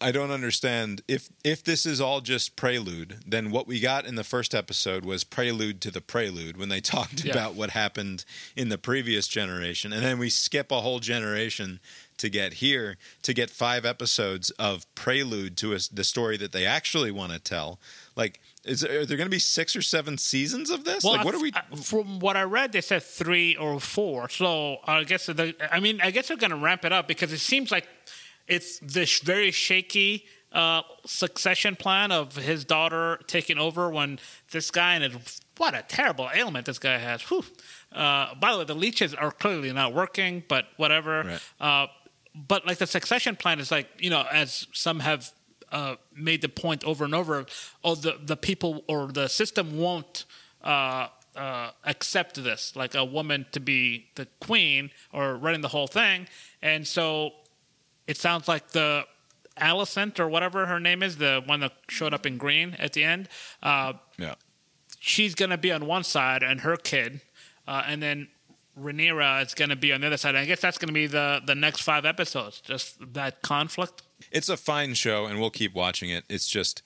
I don't understand if if this is all just prelude, then what we got in the first episode was prelude to the prelude when they talked Yeah. about what happened in the previous generation, and then we skip a whole generation to get here to get five episodes of prelude to a, the story that they actually want to tell. Like, is there, are there going to be six or seven seasons of this? like, what are we? From what I read, they said three or four. So I guess the, I mean, I guess they're going to ramp it up because it seems like it's this very shaky uh, succession plan of his daughter taking over when this guy and what a terrible ailment this guy has. Whew. Uh, by the way, the leeches are clearly not working, but whatever. Uh, but like the succession plan is like you know, as some have uh, made the point over and over, oh, the the people or the system won't uh, uh, accept this, like a woman to be the queen or running the whole thing, and so it sounds like the Alicent or whatever her name is, the one that showed up in green at the end. Uh, yeah, she's gonna be on one side and her kid, uh, and then Rhaenyra is gonna be on the other side. I guess that's gonna be the the next five episodes, just that conflict. It's a fine show, and we'll keep watching it. It's just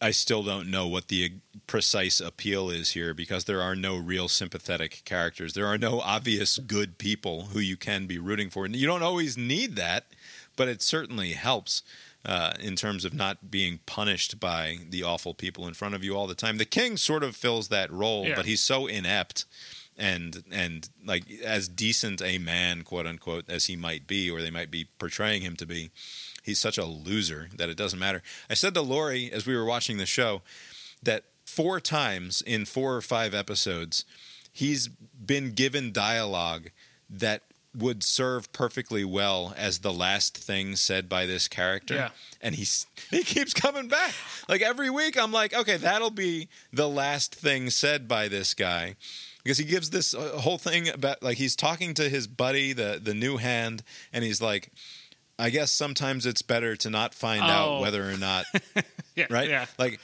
I still don't know what the precise appeal is here because there are no real sympathetic characters. There are no obvious good people who you can be rooting for. And you don't always need that, but it certainly helps uh, in terms of not being punished by the awful people in front of you all the time. The king sort of fills that role, Yeah. but he's so inept and and like as decent a man, quote unquote, as he might be, or they might be portraying him to be. He's such a loser that it doesn't matter. I said to Lori as we were watching the show that four times in four or five episodes, he's been given dialogue that would serve perfectly well as the last thing said by this character. Yeah. And he's he keeps coming back. Like every week I'm like, okay, that'll be the last thing said by this guy. Because he gives this uh, whole thing about like he's talking to his buddy, the the new hand, and he's like, I guess sometimes it's better to not find out Oh. whether or not Yeah, right? yeah. Like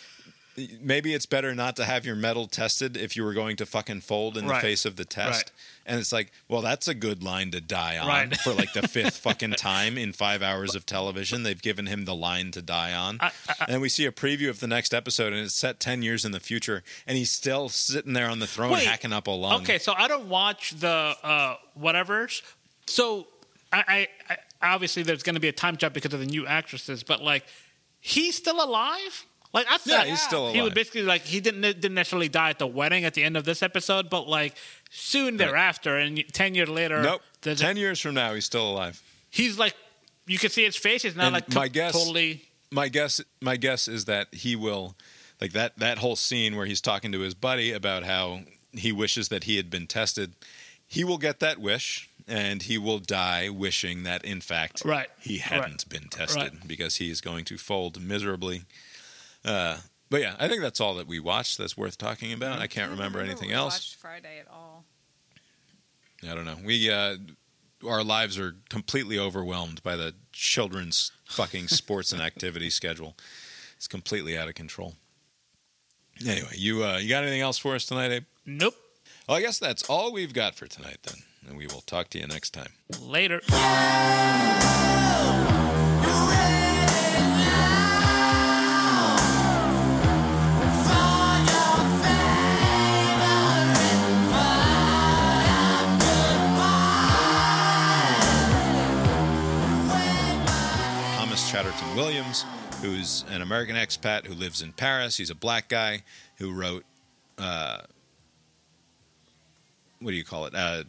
maybe it's better not to have your mettle tested if you were going to fucking fold in Right. the face of the test. Right. And it's like, well, that's a good line to die on Right. for like the fifth fucking time in five hours of television. They've given him the line to die on. and we see a preview of the next episode, and it's set 10 years in the future, and he's still sitting there on the throne Wait. hacking up a lung. Okay, so I don't watch the uh, whatever's. So I, I, I obviously there's going to be a time jump because of the new actresses, but like he's still alive. Like I thought, Yeah, he's still alive. He would basically like he didn't didn't necessarily die at the wedding at the end of this episode, but like soon thereafter, and ten years later, Nope. 10 years from now, he's still alive. he's like you can see his face. He's not And like my guess, totally. my guess, my guess is that he will, like that that whole scene where he's talking to his buddy about how he wishes that he had been tested. He will get that wish, and he will die wishing that in fact Right. he hadn't been tested Right. because he is going to fold miserably. Uh, but yeah, I think that's all that we watched. That's worth talking about. I can't remember anything we else. Watched Friday at all? I don't know. We uh, our lives are completely overwhelmed by the children's fucking sports and activity schedule. It's completely out of control. Anyway, you uh, you got anything else for us tonight, Abe? Nope. Well, I guess that's all we've got for tonight then, and we will talk to you next time. Later. Williams, who's an American expat who lives in Paris. He's a black guy who wrote, uh, what do you call it? Uh,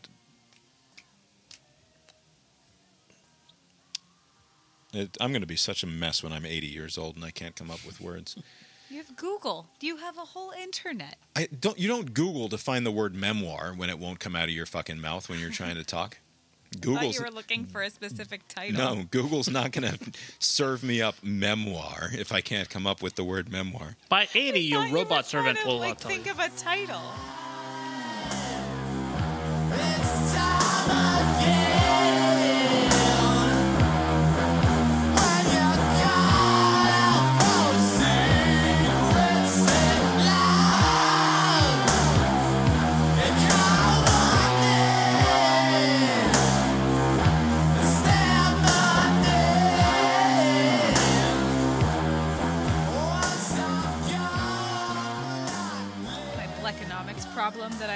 it I'm going to be such a mess when I'm 80 years old and I can't come up with words. You have Google. You have a whole internet. I don't. You don't Google to find the word memoir when it won't come out of your fucking mouth when you're trying to talk. I thought you were looking for a specific title. no. Google's not going to serve me up memoir if I can't come up with the word memoir. By eighty, your robot servant will Like, think of a title.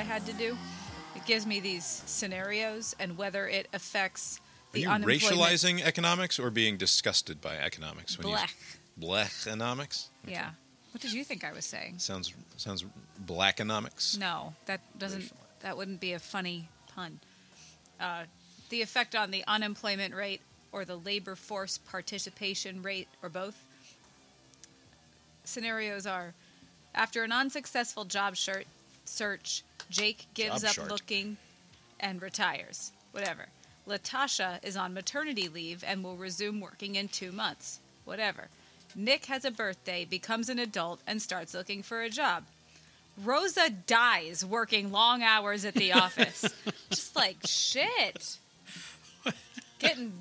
Had to do. It gives me these scenarios and whether it affects the Are you racializing economics or being disgusted by economics? Blech. You, blech economics Yeah. What did you think I was saying? sounds sounds blackonomics. No, that doesn't. That wouldn't be a funny pun. Uh, the effect on the unemployment rate or the labor force participation rate or both. Scenarios are after an unsuccessful job search, Jake gives Job up shart. looking and retires. Whatever. Latasha is on maternity leave and will resume working in two months. Whatever. Nick has a birthday, becomes an adult, and starts looking for a job. Rosa dies working long hours at the office. Just like shit. Getting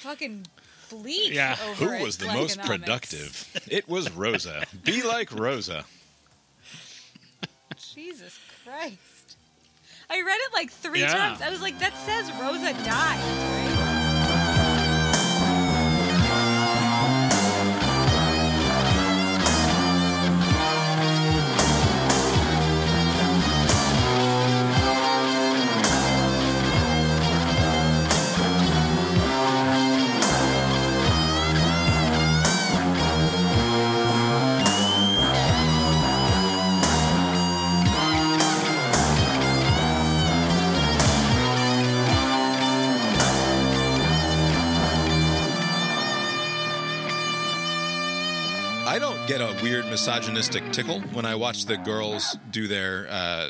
fucking bleak over Who was the most economics. productive? It was Rosa. Be like Rosa. Jesus Christ. I read it like three Yeah. times. I was like, that says Rosa died. right? Misogynistic tickle when I watch the girls do their uh,